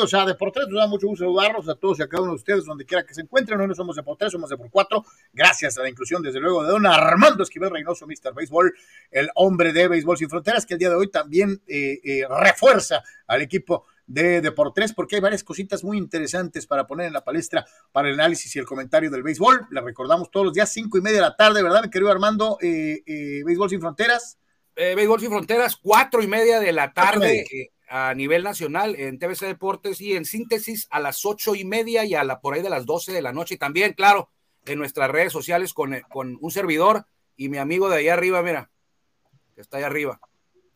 Bienvenidos a Deportes, nos da mucho gusto saludarlos a todos y a cada uno de ustedes, donde quiera que se encuentren. Hoy no somos Deportes, somos de por cuatro. Gracias a la inclusión, desde luego, de don Armando Esquivel Reynoso, Mr. Béisbol, el hombre de Béisbol Sin Fronteras, que el día de hoy también eh, eh, refuerza al equipo de Deportes, porque hay varias cositas muy interesantes para poner en la palestra para el análisis y el comentario del béisbol. Le recordamos todos los días, cinco y media de la tarde, ¿verdad, mi querido Armando? Eh, béisbol Sin Fronteras. béisbol Sin Fronteras, cuatro y media de la tarde a nivel nacional en TVC Deportes y en síntesis a las ocho y media y a la por ahí de las doce de la noche. Y también, claro, en nuestras redes sociales con, con un servidor y mi amigo de allá arriba, mira, que está allá arriba.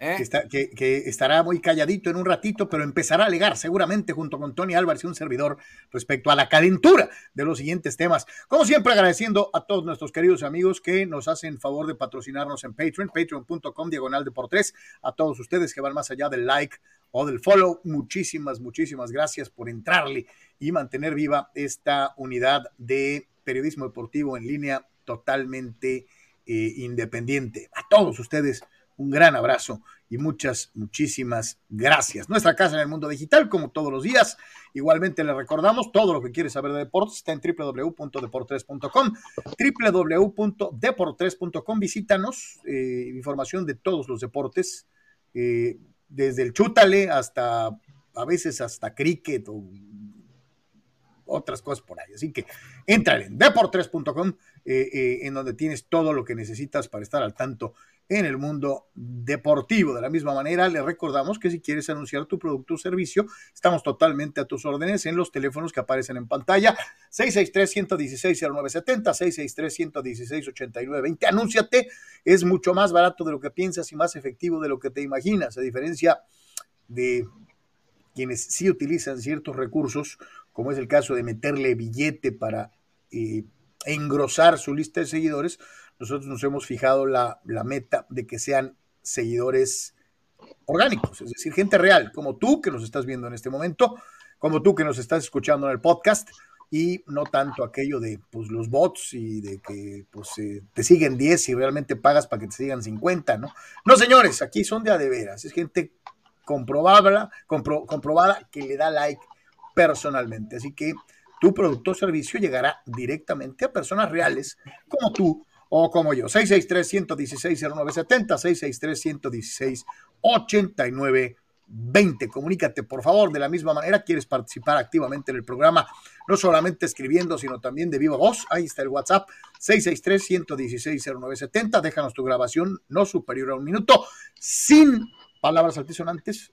¿Eh? Que, estará muy calladito en un ratito, pero empezará a alegar seguramente junto con Tony Álvarez y un servidor respecto a la calentura de los siguientes temas. Como siempre, agradeciendo a todos nuestros queridos amigos que nos hacen favor de patrocinarnos en Patreon, patreon.com diagonal de por tres, a todos ustedes que van más allá del like o del follow. Muchísimas, muchísimas gracias por entrarle y mantener viva esta unidad de periodismo deportivo en línea totalmente eh, independiente. A todos ustedes un gran abrazo y muchas, muchísimas gracias. Nuestra casa en el mundo digital, como todos los días. Igualmente le recordamos, todo lo que quieres saber de deportes está en www.deportres.com, www.deportres.com. Visítanos, eh, información de todos los deportes, eh, desde el chútale hasta, a veces hasta cricket o otras cosas por ahí. Así que entra en deportres.com, eh, en donde tienes todo lo que necesitas para estar al tanto en el mundo deportivo. De la misma manera, le recordamos que si quieres anunciar tu producto o servicio, estamos totalmente a tus órdenes en los teléfonos que aparecen en pantalla. 663-116-0970, 663-116-8920. Anúnciate, es mucho más barato de lo que piensas y más efectivo de lo que te imaginas, a diferencia de quienes sí utilizan ciertos recursos, como es el caso de meterle billete para eh, engrosar su lista de seguidores nosotros nos hemos fijado la, meta de que sean seguidores orgánicos, es decir, gente real, como tú que nos estás viendo en este momento, como tú que nos estás escuchando en el podcast, y no tanto aquello de pues, los bots y de que pues, eh, te siguen 10 y realmente pagas para que te sigan 50, ¿no? No, señores, aquí son de a de veras, es gente comprobable, comprobada que le da like personalmente. Así que tu producto o servicio llegará directamente a personas reales como tú o como yo. 663-116-0970, 663-116-8920. Comunícate, por favor, de la misma manera. ¿Quieres participar activamente en el programa? No solamente escribiendo, sino también de viva voz. Ahí está el WhatsApp, 663-116-0970. Déjanos tu grabación no superior a un minuto, sin palabras altisonantes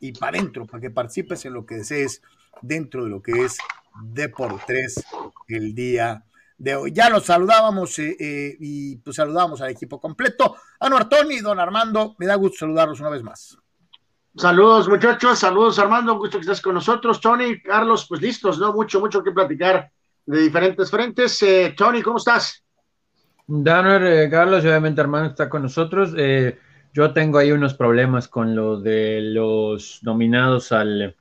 y para adentro, para que participes en lo que desees dentro de lo que es Deportes el día de hoy. Ya los saludábamos eh, eh, y pues saludamos al equipo completo. Anuar Tony, don Armando, me da gusto saludarlos una vez más. Saludos muchachos, saludos Armando, un gusto que estés con nosotros. Tony, Carlos, pues listos, ¿no? Mucho, mucho que platicar de diferentes frentes. Eh, Tony, ¿cómo estás? Daner, Carlos, obviamente Armando está con nosotros. yo tengo ahí unos problemas con lo de los nominados al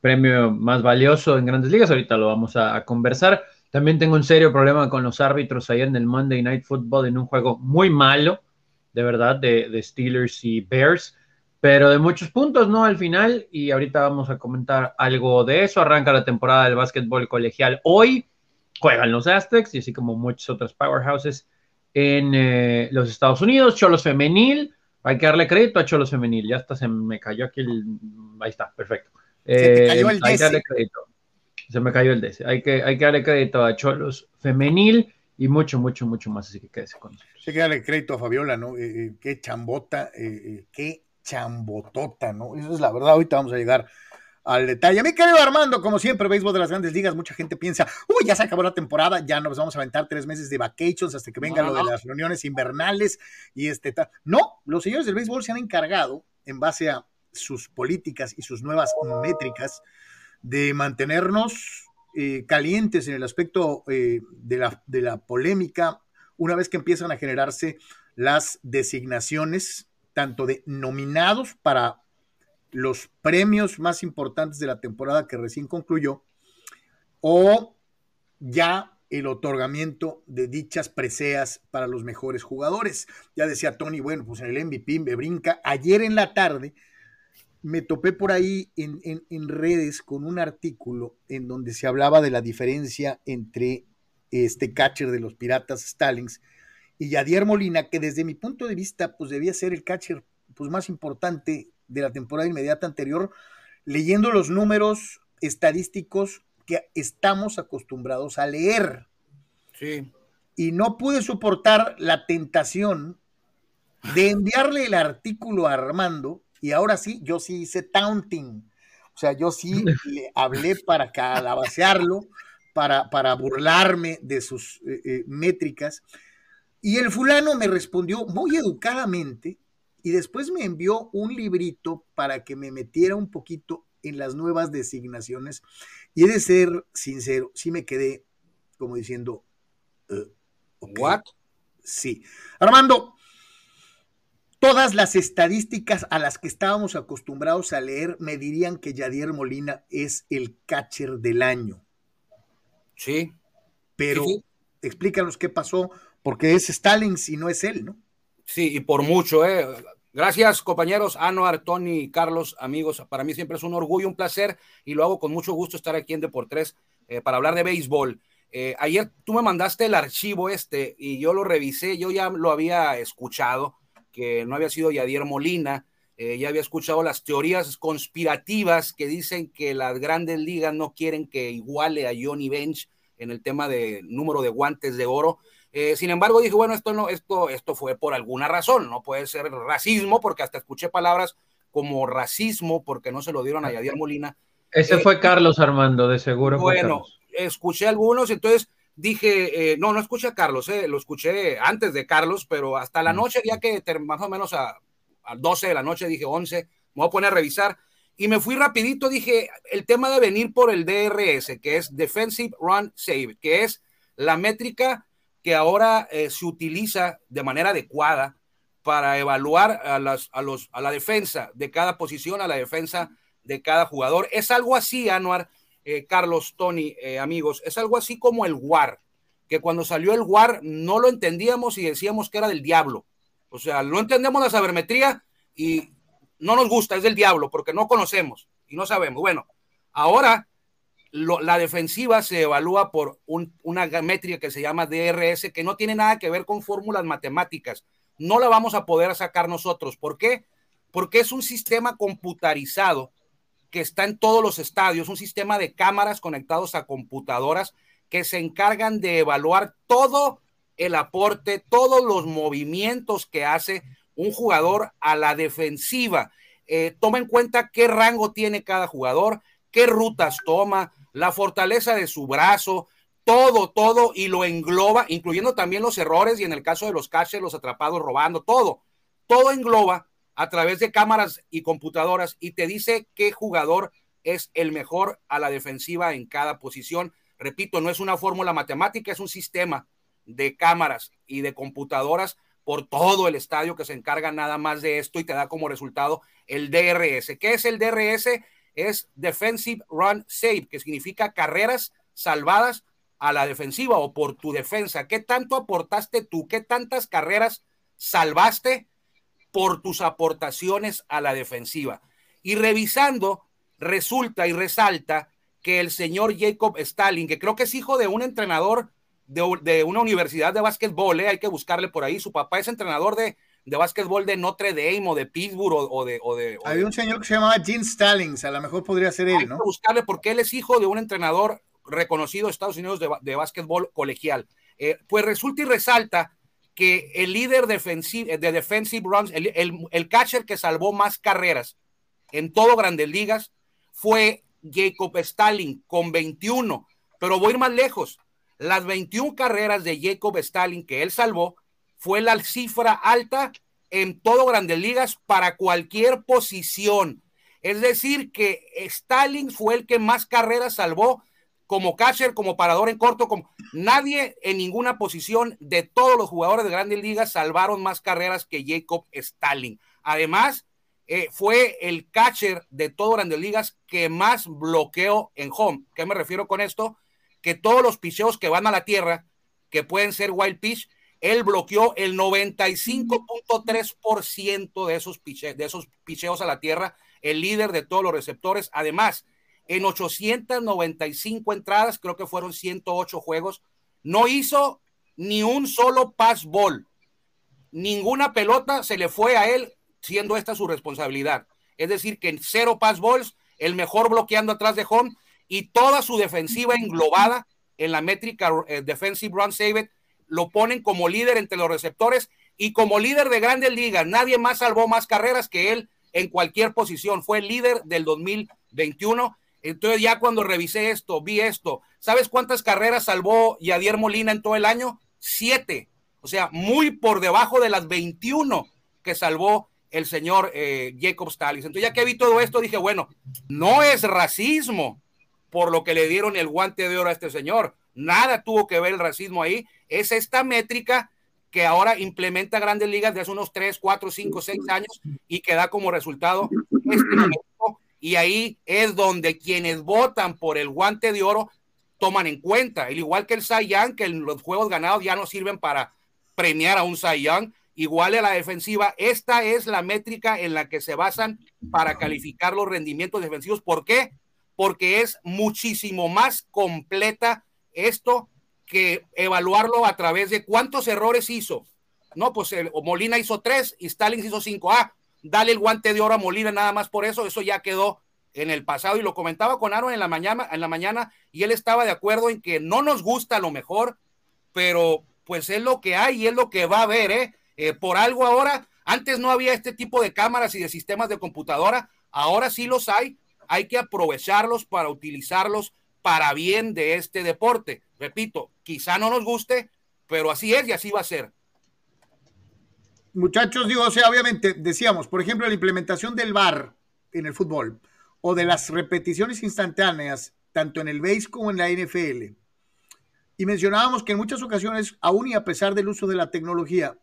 premio más valioso en grandes ligas. Ahorita lo vamos a conversar. También tengo un serio problema con los árbitros ayer en el Monday Night Football en un juego muy malo, de verdad, de, Steelers y Bears, pero de muchos puntos, ¿no? Al final, y ahorita vamos a comentar algo de eso. Arranca la temporada del básquetbol colegial hoy, juegan los Aztecs y así como muchos otros powerhouses en eh, los Estados Unidos. Cholos Femenil, hay que darle crédito a Cholos Femenil, ya hasta se me cayó aquí el... Ahí está, perfecto. Eh, hay que darle crédito se me cayó el DC. Hay que, hay que darle crédito a Cholos femenil y mucho, mucho, mucho más. Así que quédese con nosotros. Hay que darle crédito a Fabiola, ¿no? Eh, eh, qué chambota, eh, qué chambotota, ¿no? Eso es la verdad. Ahorita vamos a llegar al detalle. Mi querido Armando, como siempre, béisbol de las grandes ligas, mucha gente piensa, uy, ya se acabó la temporada, ya nos vamos a aventar tres meses de vacations hasta que vengan lo de las reuniones invernales y este tal. No, los señores del béisbol se han encargado, en base a sus políticas y sus nuevas métricas, de mantenernos eh, calientes en el aspecto eh, de, la, de la polémica una vez que empiezan a generarse las designaciones tanto de nominados para los premios más importantes de la temporada que recién concluyó o ya el otorgamiento de dichas preseas para los mejores jugadores. Ya decía Tony, bueno, pues en el MVP me brinca. Ayer en la tarde me topé por ahí en, redes con un artículo en donde se hablaba de la diferencia entre este catcher de los Piratas Stallings y Yadier Molina, que desde mi punto de vista, pues debía ser el catcher pues, más importante de la temporada inmediata anterior, leyendo los números estadísticos que estamos acostumbrados a leer. Sí. Y no pude soportar la tentación de enviarle el artículo a Armando y ahora sí, yo sí hice taunting. O sea, yo sí le hablé para calabacearlo, para, para burlarme de sus eh, eh, métricas. Y el fulano me respondió muy educadamente y después me envió un librito para que me metiera un poquito en las nuevas designaciones. Y he de ser sincero, sí me quedé como diciendo, uh, ¿what? Sí. Armando, Todas las estadísticas a las que estábamos acostumbrados a leer me dirían que Yadier Molina es el catcher del año. Sí. Pero explícanos qué pasó, porque es Stalin si no es él, ¿no? Sí, y por mucho, ¿eh? Gracias, compañeros, Anuar, Tony, Carlos, amigos. Para mí siempre es un orgullo, un placer, y lo hago con mucho gusto estar aquí en Deportes eh, para hablar de béisbol. Eh, ayer tú me mandaste el archivo este y yo lo revisé, yo ya lo había escuchado que no había sido Yadier Molina, eh, ya había escuchado las teorías conspirativas que dicen que las grandes ligas no quieren que iguale a Johnny Bench en el tema de número de guantes de oro. Eh, sin embargo, dije, bueno, esto no, esto, esto fue por alguna razón, no puede ser racismo, porque hasta escuché palabras como racismo, porque no se lo dieron a Yadier Molina. Ese fue eh, Carlos Armando, de seguro. Bueno, escuché algunos, entonces dije, eh, no, no escuché a Carlos, eh, lo escuché antes de Carlos, pero hasta la mm. noche, ya que más o menos a, a 12 de la noche, dije 11, me voy a poner a revisar. Y me fui rapidito, dije, el tema de venir por el DRS, que es Defensive Run Save, que es la métrica que ahora eh, se utiliza de manera adecuada para evaluar a, las, a, los, a la defensa de cada posición, a la defensa de cada jugador. Es algo así, Anuar, eh, Carlos, Tony, eh, amigos, es algo así como el WAR, que cuando salió el WAR no lo entendíamos y decíamos que era del diablo. O sea, no entendemos la sabermetría y no nos gusta, es del diablo, porque no conocemos y no sabemos. Bueno, ahora la defensiva se evalúa por una métrica que se llama DRS, que no tiene nada que ver con fórmulas matemáticas. No la vamos a poder sacar nosotros. ¿Por qué? Porque es un sistema computarizado que está en todos los estadios, un sistema de cámaras conectados a computadoras que se encargan de evaluar todo el aporte, todos los movimientos que hace un jugador a la defensiva. Eh, toma en cuenta qué rango tiene cada jugador, qué rutas toma, la fortaleza de su brazo, todo, todo, y lo engloba, incluyendo también los errores y en el caso de los caches, los atrapados robando, todo, todo engloba a través de cámaras y computadoras y te dice qué jugador es el mejor a la defensiva en cada posición. Repito, no es una fórmula matemática, es un sistema de cámaras y de computadoras por todo el estadio que se encarga nada más de esto y te da como resultado el DRS. ¿Qué es el DRS? Es Defensive Run Save, que significa carreras salvadas a la defensiva o por tu defensa. ¿Qué tanto aportaste tú? ¿Qué tantas carreras salvaste por tus aportaciones a la defensiva. Y revisando, resulta y resalta que el señor Jacob Stalin, que creo que es hijo de un entrenador de, una universidad de básquetbol, ¿eh? hay que buscarle por ahí, su papá es entrenador de, de básquetbol de Notre Dame o de Pittsburgh o, de... O de Había un señor que se llamaba Jim Stallings, a lo mejor podría ser él, hay ¿no? Que buscarle porque él es hijo de un entrenador reconocido de Estados Unidos de, de básquetbol colegial. Eh, pues resulta y resalta que el líder defensivo de defensive runs, el, catcher que salvó más carreras en todo Grandes Ligas fue Jacob Stalin con 21. Pero voy ir más lejos. Las 21 carreras de Jacob Stalin que él salvó fue la cifra alta en todo Grandes Ligas para cualquier posición. Es decir, que Stalin fue el que más carreras salvó como catcher, como parador en corto, como nadie en ninguna posición de todos los jugadores de grandes ligas salvaron más carreras que Jacob Stalin. Además, eh, fue el catcher de todo grandes ligas que más bloqueó en home. ¿Qué me refiero con esto? Que todos los picheos que van a la tierra, que pueden ser wild pitch, él bloqueó el 95.3% de esos, de esos picheos a la tierra el líder de todos los receptores. Además, en 895 entradas, creo que fueron 108 juegos, no hizo ni un solo pass ball. Ninguna pelota se le fue a él, siendo esta su responsabilidad. Es decir, que en cero pass balls, el mejor bloqueando atrás de home y toda su defensiva englobada en la métrica eh, defensive run save lo ponen como líder entre los receptores y como líder de grandes ligas. Nadie más salvó más carreras que él en cualquier posición. Fue líder del 2021. Entonces ya cuando revisé esto, vi esto. ¿Sabes cuántas carreras salvó Yadier Molina en todo el año? Siete. O sea, muy por debajo de las 21 que salvó el señor eh, Jacob Stallis. Entonces ya que vi todo esto, dije, bueno, no es racismo por lo que le dieron el guante de oro a este señor. Nada tuvo que ver el racismo ahí. Es esta métrica que ahora implementa grandes ligas de hace unos 3, 4, 5, 6 años y que da como resultado este. Y ahí es donde quienes votan por el guante de oro toman en cuenta. El igual que el Young, que los juegos ganados ya no sirven para premiar a un Young, igual a la defensiva. Esta es la métrica en la que se basan para calificar los rendimientos defensivos. ¿Por qué? Porque es muchísimo más completa esto que evaluarlo a través de cuántos errores hizo. No, pues el, Molina hizo tres y Stalin hizo cinco. Ah, dale el guante de oro a Molina nada más por eso. Eso ya quedó en el pasado y lo comentaba con Aaron en la mañana, en la mañana y él estaba de acuerdo en que no nos gusta lo mejor, pero pues es lo que hay y es lo que va a haber, ¿eh? ¿eh? por algo ahora, antes no había este tipo de cámaras y de sistemas de computadora, ahora sí los hay, hay que aprovecharlos para utilizarlos para bien de este deporte. Repito, quizá no nos guste, pero así es y así va a ser. Muchachos, digo, o sea, obviamente decíamos, por ejemplo, la implementación del VAR en el fútbol o de las repeticiones instantáneas, tanto en el BASE como en la NFL. Y mencionábamos que en muchas ocasiones, aún y a pesar del uso de la tecnología,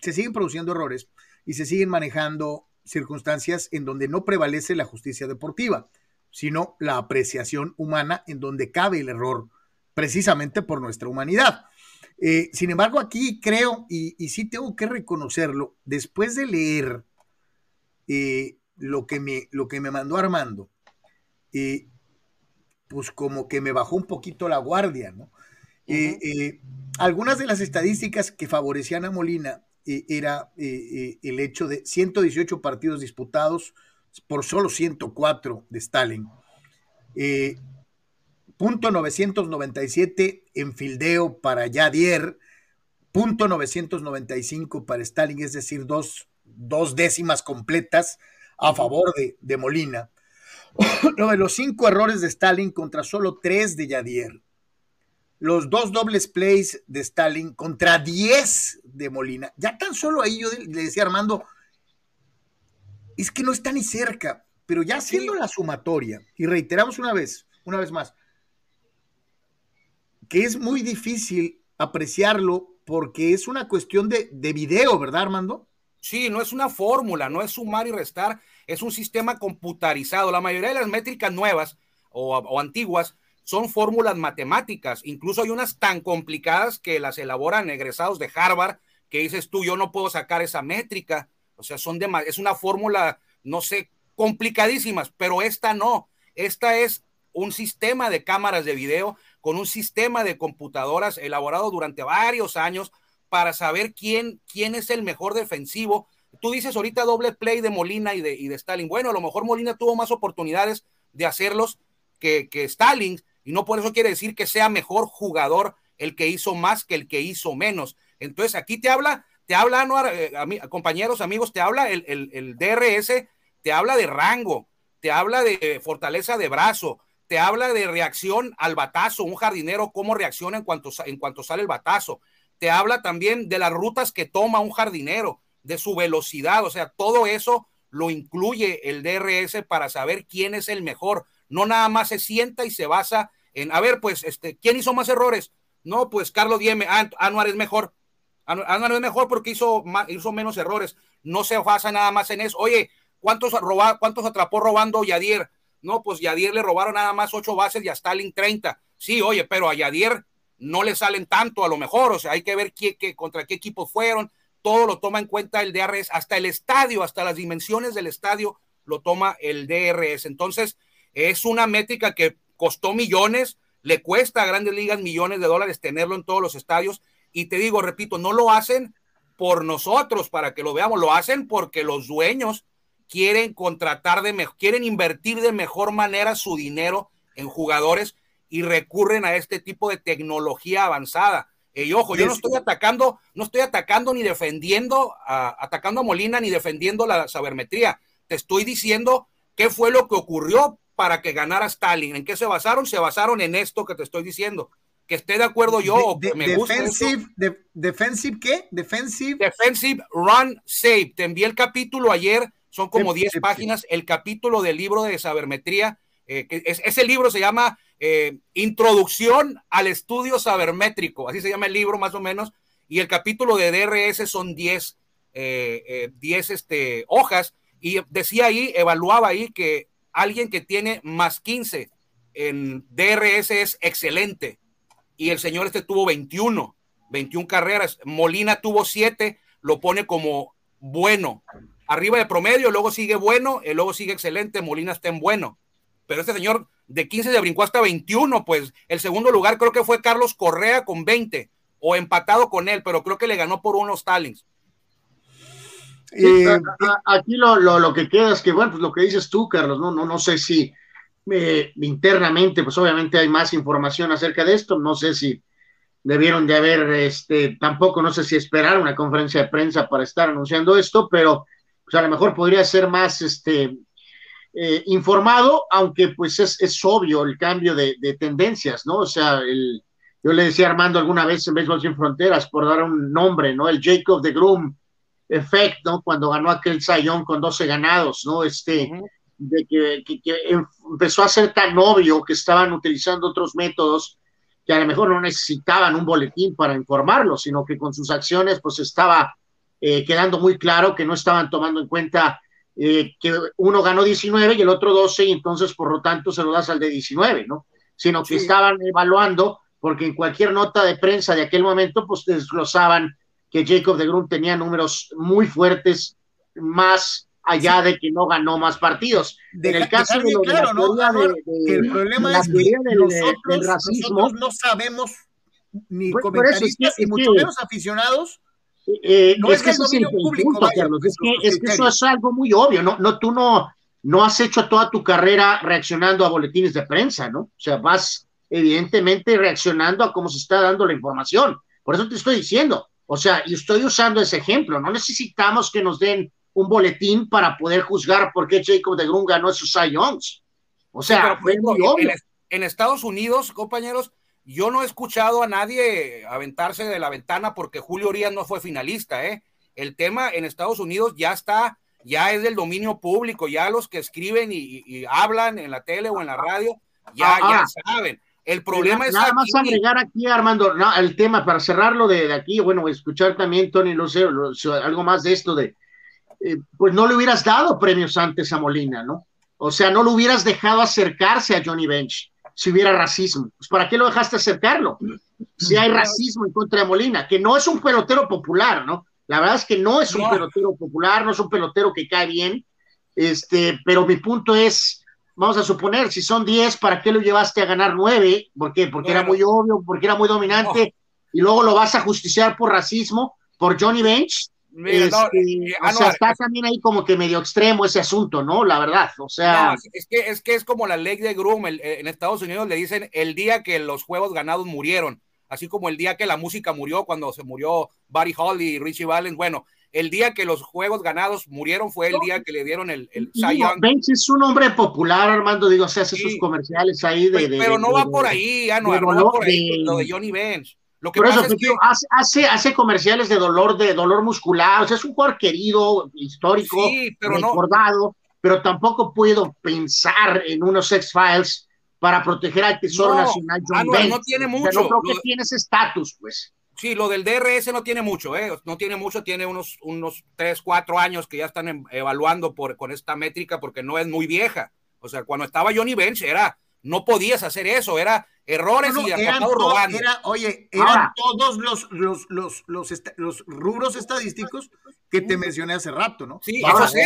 se siguen produciendo errores y se siguen manejando circunstancias en donde no prevalece la justicia deportiva sino la apreciación humana en donde cabe el error, precisamente por nuestra humanidad. Eh, sin embargo, aquí creo, y, sí tengo que reconocerlo, después de leer eh, lo, que me, lo que me mandó Armando, eh, pues como que me bajó un poquito la guardia, ¿no? algunas de las estadísticas que favorecían a Molina era el hecho de 118 partidos disputados, por solo 104 de Stalin. Punto 997 en fildeo para Yadier, punto 995 para Stalin, es decir, dos, dos décimas completas a favor de, de Molina. de los cinco errores de Stalin contra solo tres de Yadier. Los dos dobles plays de Stalin contra diez de Molina. Ya tan solo ahí yo le decía a Armando, es que no está ni cerca, pero ya haciendo la sumatoria, y reiteramos una vez, una vez más, que es muy difícil apreciarlo porque es una cuestión de, de video, ¿verdad, Armando? Sí, no es una fórmula, no es sumar y restar, es un sistema computarizado. La mayoría de las métricas nuevas o, antiguas son fórmulas matemáticas, incluso hay unas tan complicadas que las elaboran egresados de Harvard, que dices tú, yo no puedo sacar esa métrica, o sea, son es una fórmula, no sé, complicadísimas, pero esta no. Esta es un sistema de cámaras de video con un sistema de computadoras elaborado durante varios años para saber quién, quién es el mejor defensivo. Tú dices ahorita doble play de Molina y de, y de Stalin. Bueno, a lo mejor Molina tuvo más oportunidades de hacerlos que, que Stalin, y no por eso quiere decir que sea mejor jugador el que hizo más que el que hizo menos. Entonces aquí te habla te habla, Anuar, eh, compañeros, amigos, te habla el, el, DRS, te habla de rango, te habla de fortaleza de brazo, te habla de reacción al batazo, un jardinero, cómo reacciona en cuanto, en cuanto sale el batazo, te habla también de las rutas que toma un jardinero, de su velocidad, o sea, todo eso lo incluye el DRS para saber quién es el mejor, no nada más se sienta y se basa en, a ver, pues, este, ¿quién hizo más errores? No, pues Carlos Dieme, ah, Anuar es mejor, Anuar es mejor porque hizo, hizo menos errores. No se basa nada más en eso. Oye, ¿cuántos, roba, ¿cuántos atrapó robando Yadier? No, pues Yadier le robaron nada más ocho bases y a Stalin 30. Sí, oye, pero a Yadier no le salen tanto a lo mejor. O sea, hay que ver qué, contra qué equipos fueron. Todo lo toma en cuenta el DRS, hasta el estadio, hasta las dimensiones del estadio lo toma el DRS. Entonces, es una métrica que costó millones, le cuesta a grandes ligas millones de dólares tenerlo en todos los estadios. Y te digo, repito, no lo hacen por nosotros para que lo veamos, lo hacen porque los dueños quieren contratar de mejor, quieren invertir de mejor manera su dinero en jugadores y recurren a este tipo de tecnología avanzada. Y ojo, yo no estoy atacando, no estoy atacando ni defendiendo, atacando a Molina ni defendiendo la sabermetría. Te estoy diciendo qué fue lo que ocurrió para que ganara Stalin. ¿En qué se basaron? Se basaron en esto que te estoy diciendo. Que esté de acuerdo yo o que me guste. Defensive, ¿Defensive qué? Defensive. Defensive Run Save. Te envié el capítulo ayer, son como 10 páginas, el capítulo del libro de sabermetría. Eh, ese libro se llama eh, Introducción al Estudio Sabermétrico, así se llama el libro más o menos, y el capítulo de DRS son 10 eh, este, hojas, y decía ahí, evaluaba ahí que alguien que tiene más 15 en DRS es excelente, y el señor este tuvo 21, 21 carreras, Molina tuvo 7, lo pone como bueno, arriba de promedio, luego sigue bueno, y luego sigue excelente, Molina está en bueno, pero este señor de 15 se brincó hasta 21, pues el segundo lugar creo que fue Carlos Correa con 20 o empatado con él, pero creo que le ganó por unos Stalins. Eh, aquí lo, lo, que queda es que, bueno, pues lo que dices tú, Carlos, no, no, no sé si eh, internamente, pues obviamente hay más información acerca de esto, no sé si debieron de haber, este, tampoco no sé si esperar una conferencia de prensa para estar anunciando esto, pero pues a lo mejor podría ser más, este, eh, informado, aunque pues es, es, obvio el cambio de, de, tendencias, ¿no? O sea, el, yo le decía a Armando alguna vez en Béisbol Sin Fronteras, por dar un nombre, ¿no? El Jacob de Groom effect, ¿no? Cuando ganó aquel sayón con 12 ganados, ¿no? Este, de que, que, que, empezó a ser tan obvio que estaban utilizando otros métodos que a lo mejor no necesitaban un boletín para informarlo, sino que con sus acciones pues estaba eh, quedando muy claro que no estaban tomando en cuenta eh, que uno ganó 19 y el otro 12 y entonces por lo tanto se lo das al de 19, ¿no? Sino que estaban evaluando porque en cualquier nota de prensa de aquel momento pues desglosaban que Jacob de Grun tenía números muy fuertes más allá de que no ganó más partidos. en el caso de, claro, ¿no? el problema es que nosotros, racismo, no sabemos ni pues, comentaristas y mucho menos aficionados eh, no es, que eso es el público, Carlos, es que, es que, eso es algo muy obvio, no, no, tú no, no has hecho toda tu carrera reaccionando a boletines de prensa, ¿no? O sea, vas evidentemente reaccionando a cómo se está dando la información. Por eso te estoy diciendo, o sea, y estoy usando ese ejemplo, no necesitamos que nos den un boletín para poder juzgar por qué Jacob de Grun ganó esos Cy O sea, fue muy obvio. en Estados Unidos, compañeros, yo no he escuchado a nadie aventarse de la ventana porque Julio Urias no fue finalista, ¿eh? El tema en Estados Unidos ya está, ya es del dominio público, ya los que escriben y, hablan en la tele o en la radio, ya, ya saben. El problema es. Nada más agregar aquí, Armando, el tema para cerrarlo de, aquí, bueno, escuchar también, Tony, no sé, algo más de esto de. Eh, pues no le hubieras dado premios antes a Molina, ¿no? O sea, no lo hubieras dejado acercarse a Johnny Bench si hubiera racismo. Pues ¿para qué lo dejaste acercarlo? Si hay racismo en contra de Molina, que no es un pelotero popular, ¿no? La verdad es que no es un pelotero popular, no es un pelotero que cae bien, este, pero mi punto es, vamos a suponer, si son 10, ¿para qué lo llevaste a ganar 9? ¿Por qué? Porque era muy obvio, porque era muy dominante, y luego lo vas a justiciar por racismo, por Johnny Bench, este, eh, o sea, está también ahí como que medio extremo ese asunto, ¿no? La verdad, o sea. es, que, es que es como la ley de Groom, en Estados Unidos le dicen el día que los juegos ganados murieron, así como el día que la música murió cuando se murió Barry Hall y Richie Valens. Bueno, el día que los juegos ganados murieron fue el día que le dieron el, el Bench es un hombre popular, Armando, digo, se hace sus comerciales ahí de. pero no va por ahí, no, no va por ahí, lo de Johnny Bench. Lo que pasa es que... hace, hace, comerciales de dolor, de dolor muscular, o sea, es un jugador querido, histórico, pero recordado, pero tampoco puedo pensar en unos X-Files para proteger al Tesoro Nacional John ah, no, tiene mucho. no creo que tiene ese estatus, pues. Sí, lo del DRS no tiene mucho, ¿eh? No tiene mucho, tiene unos, unos 3, 4 años que ya están em, evaluando por, con esta métrica porque no es muy vieja. O sea, cuando estaba Johnny Bench era, no podías hacer eso, era errores y eran robando. oye, eran todos los, los, los, los, los, rubros estadísticos que te mencioné hace rato, ¿no? Sí, eso sí.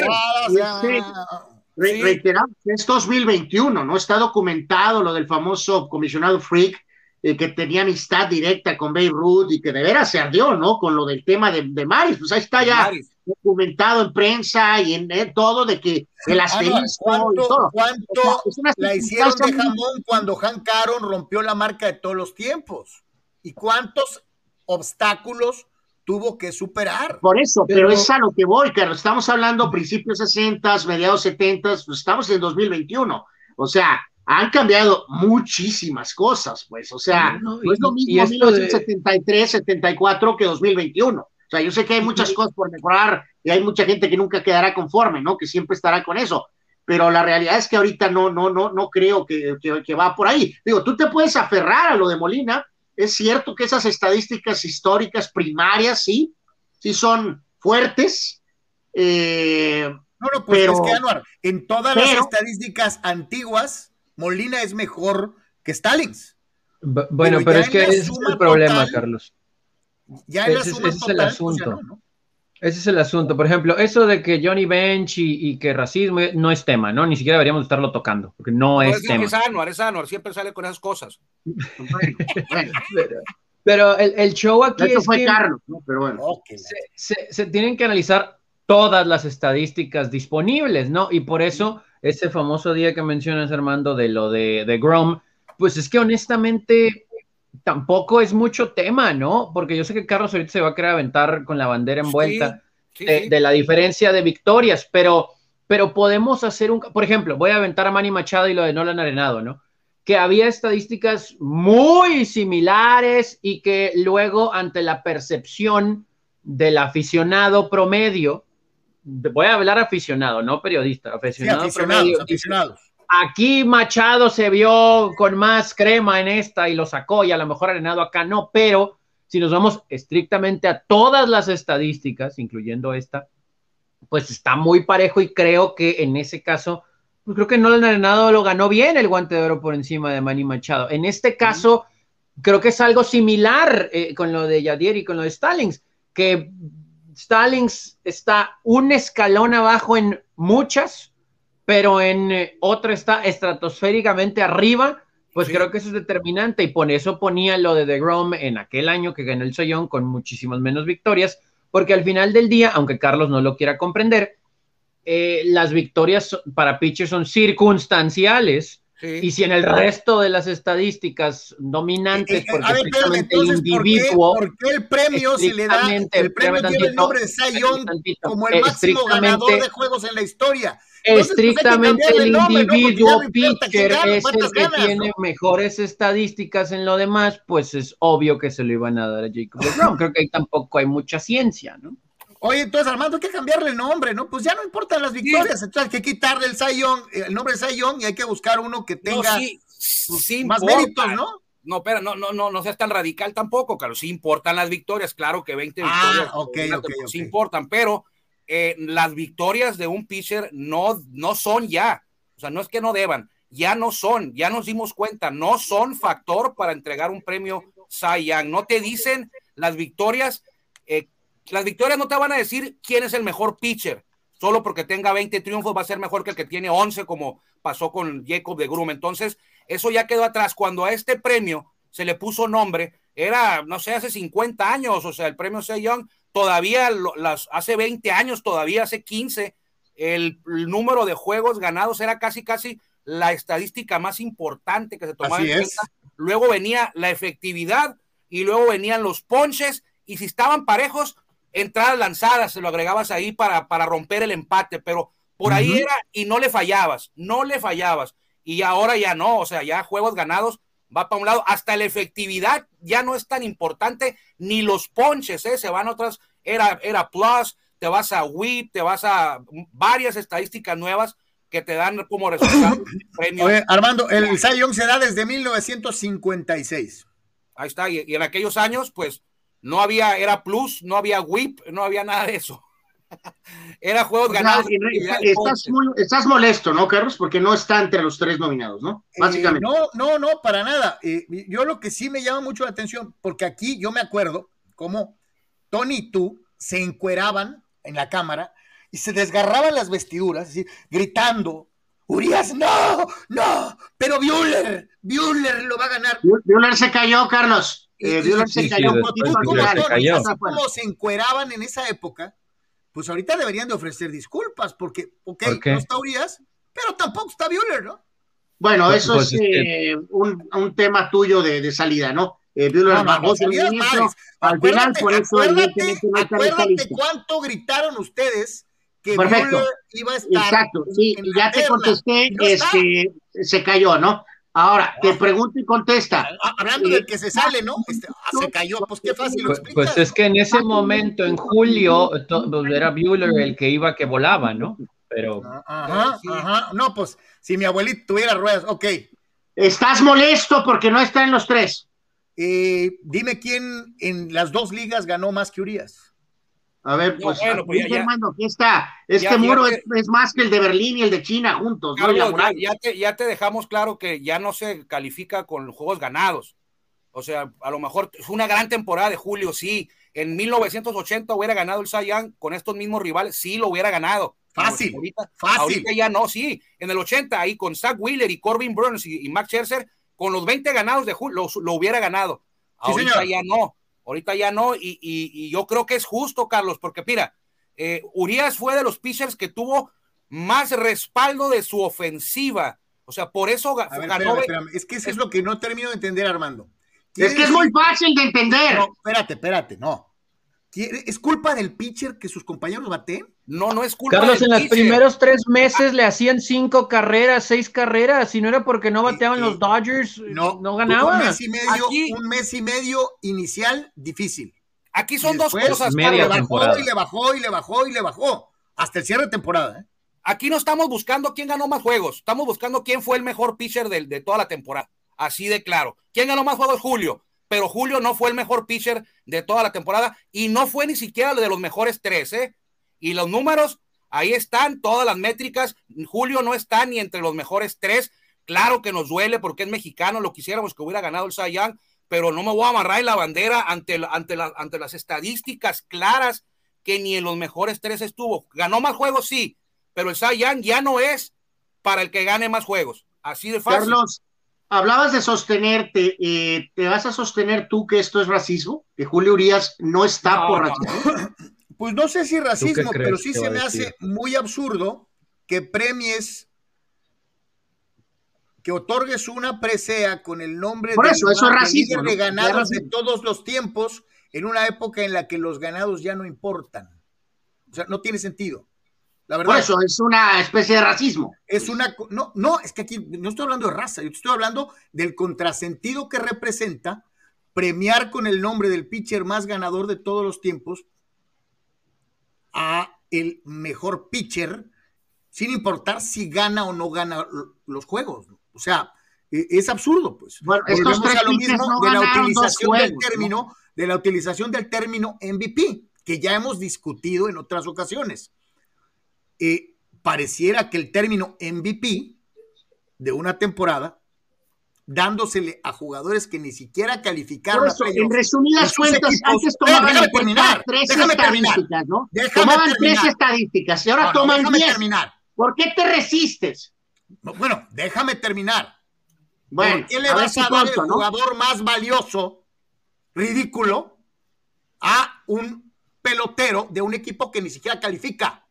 reiteramos, es 2021, ¿no? Está documentado lo del famoso comisionado Freak, eh, que tenía amistad directa con Beirut y que de veras se ardió, ¿no? Con lo del tema de, de Maris, pues ahí está ya documentado en prensa y en eh, todo de que el Ah, asterisco ¿Cuánto, y todo. cuánto O sea, es una la hicieron de muy- jamón cuando Hank Aaron rompió la marca de todos los tiempos? ¿Y cuántos obstáculos tuvo que superar? Por eso, pero, Pero- es a lo que voy, Carlos. Estamos hablando principios 60, mediados 70, pues estamos en 2021. O sea, han cambiado muchísimas cosas, pues. O sea, No, no, es lo mismo esto de- 1973, 74 que 2021. O sea, yo sé que hay muchas cosas por mejorar y hay mucha gente que nunca quedará conforme, ¿no? Que siempre estará con eso. Pero la realidad es que ahorita no, no, no, no creo que, que- que va por ahí. Digo, tú te puedes aferrar a lo de Molina. Es cierto que esas estadísticas históricas primarias, sí, sí son fuertes. Eh, No, no, pues Pero- es que Anuar, en todas las estadísticas antiguas, Molina es mejor que Stallings. B- Bueno, Pero es que es el problema, total, Carlos. Ya en la Ese es- suma ese es el pues, asunto. ya no, ¿no? Ese es el asunto. Por ejemplo, eso de que Johnny Bench y, y que racismo no es tema, ¿no? Ni siquiera deberíamos estarlo tocando, porque no, No, es, es, tema. es Anuar, es Anuar, siempre sale con esas cosas. bueno, bueno, Pero, pero el, el show aquí eso es fue que Carlos, ¿no? Pero bueno. Se, se- se tienen que analizar todas las estadísticas disponibles, ¿no? Y por eso ese famoso día que mencionas, Armando, de lo de, de Grom, pues es que honestamente tampoco es mucho tema, ¿no? Porque yo sé que Carlos ahorita se va a querer aventar con la bandera envuelta. Sí, de, sí. de la diferencia de victorias, pero, pero podemos hacer un, por ejemplo, voy a aventar a Manny Machado y lo de Nolan Arenado, ¿no? Que había estadísticas muy similares y que luego ante la percepción del aficionado promedio, voy a hablar aficionado, no periodista, Sí, aficionado aficionados, promedio, aficionados. Aquí Machado se vio con más crema en esta y lo sacó y a lo mejor Arenado acá no, pero si nos vamos estrictamente a todas las estadísticas, incluyendo esta, pues está muy parejo y creo que en ese caso, pues creo que Nolan Arenado lo ganó bien el guante de oro por encima de Manny Machado. En este caso, creo que es algo similar eh, con lo de Yadier y con lo de Stallings, que Stallings está un escalón abajo en muchas, pero en eh, otra está estratosféricamente arriba, pues Sí. creo que eso es determinante y por eso ponía lo de The Grom en aquel año que ganó el Soyón con muchísimas menos victorias, porque al final del día, aunque Carlos no lo quiera comprender, eh, las victorias para pitchers son circunstanciales Sí. y si en el resto de las estadísticas dominantes, Eh, eh, porque a ver, espérame, entonces, ¿por qué, individuo, por qué el premio se le da? El premio lleva el nombre de tantito, como el máximo ganador de juegos en la historia. Entonces, pues, estrictamente cambiarle el individuo no pitcher gana, es el que ganas, tiene ¿no? mejores estadísticas en lo demás, pues es obvio que se lo iban a dar a Jacob DeGrom. Creo que ahí tampoco hay mucha ciencia, ¿no? Oye, entonces Armando, hay que cambiarle el nombre, ¿no? Pues ya no importan las victorias, entonces hay que quitarle el eh, el nombre Young y hay que buscar uno que No, tenga sí más importa. méritos, ¿no? No, espera, no, no, no, no seas tan radical tampoco, Carlos. Sí importan las victorias, claro que 20 Ah, victorias ok, en una ok, temporada ok. sí importan, pero eh, las victorias de un pitcher no, no son ya. O sea, no es que no deban, ya no son, ya nos dimos cuenta, no son factor para entregar un premio Cy Young. No te dicen las victorias, las victorias no te van a decir quién es el mejor pitcher. Solo porque tenga 20 triunfos va a ser mejor que el que tiene 11, como pasó con Jacob de Grum. Entonces, eso ya quedó atrás. Cuando a este premio se le puso nombre, era, no sé, hace 50 años, o sea, el premio Cy Young, todavía lo- las, hace 20 años, todavía hace 15, el, el número de juegos ganados era casi, casi la estadística más importante que se tomaba Así en es. cuenta. Luego venía la efectividad y luego venían los ponches y si estaban parejos, entradas lanzadas, se lo agregabas ahí para, para romper el empate, pero por ahí era y no le fallabas, no le fallabas. Y ahora ya no, o sea, ya juegos ganados va para un lado, hasta la efectividad ya no es tan importante, ni los ponches, ¿eh? se van otras, era, era plus, te vas a whip, te vas a varias estadísticas nuevas que te dan como resultado premio. Oye, Armando, el Cy Young se da desde 1956. Ahí está, y, y en aquellos años, pues no había, era plus, no había whip, no había nada de eso. era juegos O sea, ganados. estás, ponches. muy- estás molesto, ¿no, Carlos? Porque no está entre los tres nominados, ¿no? Básicamente. Eh, no, no, no, para nada. Eh, yo lo que sí me llama mucho la atención, porque aquí yo me acuerdo cómo Tony y tú se encueraban en la cámara y se desgarraban las vestiduras, así, gritando, Urias, no, no, pero Bueller, Bueller lo va a ganar. Bueller se cayó, Carlos. Eh, se cayó un poquito. ¿Cómo se encueraban en esa época? Pues ahorita deberían de ofrecer disculpas, porque, ok, no está Urias, pero tampoco está Bueller, ¿no? Bueno, pues, eso pues, es eh, un, un, tema tuyo de, de salida, ¿no? Eh, Bueller bajó su al final, por eso acuérdate, acuérdate cuánto gritaron ustedes que Perfecto. iba a estar. Exacto, sí, ya te contesté, este, se cayó, ¿no? Ahora, te pregunto y contesta. Ah, hablando del que se sale, ¿no? Este, ah, se cayó, pues qué fácil. Pues, pues, es que en ese momento, en julio, pues, era Bueller el que iba que volaba, ¿no? Pero. Ajá, ajá. No, pues si mi abuelito tuviera ruedas, ok. ¿Estás molesto porque no está en los tres? Eh, dime quién en las dos ligas ganó más que Urias. A ver, pues, bueno, pues ya, aquí está. Este muro es, más que el de Berlín y el de China juntos. ya, te, ya te dejamos claro que ya no se califica con juegos ganados. O sea, a lo mejor fue una gran temporada de Julio, sí. En 1980 hubiera ganado el Cy con estos mismos rivales, sí lo hubiera ganado. Fácil, ahorita, fácil. Ahorita ya no, sí. En el 80, ahí con Zach Wheeler y Corbin Burns y, Max Scherzer, con los 20 ganados de Julio, lo, hubiera ganado. Ahorita ya no. Ahorita ya no, y, yo creo que es justo, Carlos, porque mira, eh, Urias fue de los pitchers que tuvo más respaldo de su ofensiva. O sea, por eso ganó. Es que eso es lo que no termino de entender, Armando. Es que es muy fácil de entender. No, espérate, espérate, no. ¿Es culpa del pitcher que sus compañeros baten? No, no es culpa Carlos, en los primeros tres meses le hacían cinco carreras, seis carreras, y no era porque no bateaban los Dodgers, no, no ganaban. Un mes y medio, un mes y medio inicial difícil. Aquí son dos cosas. le bajó y le bajó y le bajó y le bajó. Hasta el cierre de temporada. ¿eh? Aquí no estamos buscando quién ganó más juegos, estamos buscando quién fue el mejor pitcher de, de toda la temporada. Así de claro. ¿Quién ganó más juegos? Julio pero Julio no fue el mejor pitcher de toda la temporada y no fue ni siquiera de los mejores tres, ¿eh? Y los números, ahí están, todas las métricas. Julio no está ni entre los mejores tres. Claro que nos duele porque es mexicano, lo quisiéramos que hubiera ganado el Cy pero no me voy a amarrar en la bandera ante, ante, ante las estadísticas claras que ni en los mejores tres estuvo. Ganó más juegos, sí, pero el Cy ya no es para el que gane más juegos. Así de fácil. Carlos, hablabas de sostenerte, eh, ¿te vas a sostener tú que esto es racismo? ¿Que Julio Urias no está por racismo? Pues no sé si racismo, pero sí se me hace muy absurdo que premies, que otorgues una presea con el nombre de eso, eso es racismo, de ganados de todos los tiempos en una época en la que los ganados ya no importan. O sea, no tiene sentido. La verdad, Por eso es una especie de racismo. Es una. No, no, es que aquí no estoy hablando de raza, yo estoy hablando del contrasentido que representa premiar con el nombre del pitcher más ganador de todos los tiempos a el mejor pitcher, sin importar si gana o no gana los juegos. O sea, e, es absurdo, pues. Bueno, estos tres lo mismo de la utilización del término, de la utilización del término MVP, que ya hemos discutido en otras ocasiones. Eh, pareciera que el término MVP de una temporada, dándosele a jugadores que ni siquiera calificaron. en resumidas cuentas, antes tomaban tres estadísticas, ¿no? tomaban tres estadísticas y ahora toman diez. ¿Por qué te resistes? bueno, déjame terminar. Bueno, ¿Por qué le vas a dar el jugador más valioso, ridículo, a un pelotero de un equipo que ni siquiera califica?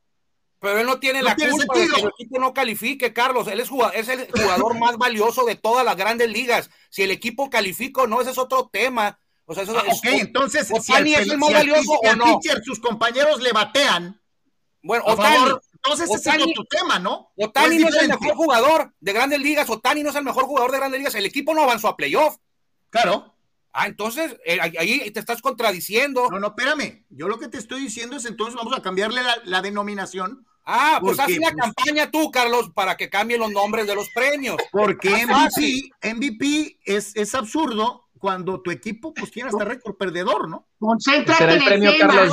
Pero él no tiene la culpa de que el equipo no califique, Carlos. Él es, es el jugador más valioso de todas las grandes ligas. Si el equipo califica o no, ese es otro tema. O sea, eso ah, ok, entonces, si el, es el más valioso o no. Sus compañeros le batean. Bueno, Otani. entonces ese es otro tema, ¿no? Otani no es el mejor jugador de grandes ligas. Otani no es el mejor jugador de grandes ligas. El equipo no avanzó a playoff. Claro. Ah, entonces, eh, ahí te estás contradiciendo. No, no, espérame. Yo lo que te estoy diciendo es entonces vamos a cambiarle la denominación Ah, pues haz una pues, campaña tú, Carlos, para que cambien los nombres de los premios. Porque MVP, MVP es, es absurdo cuando tu equipo pues tiene hasta récord perdedor, ¿no? Concéntrate en el tema.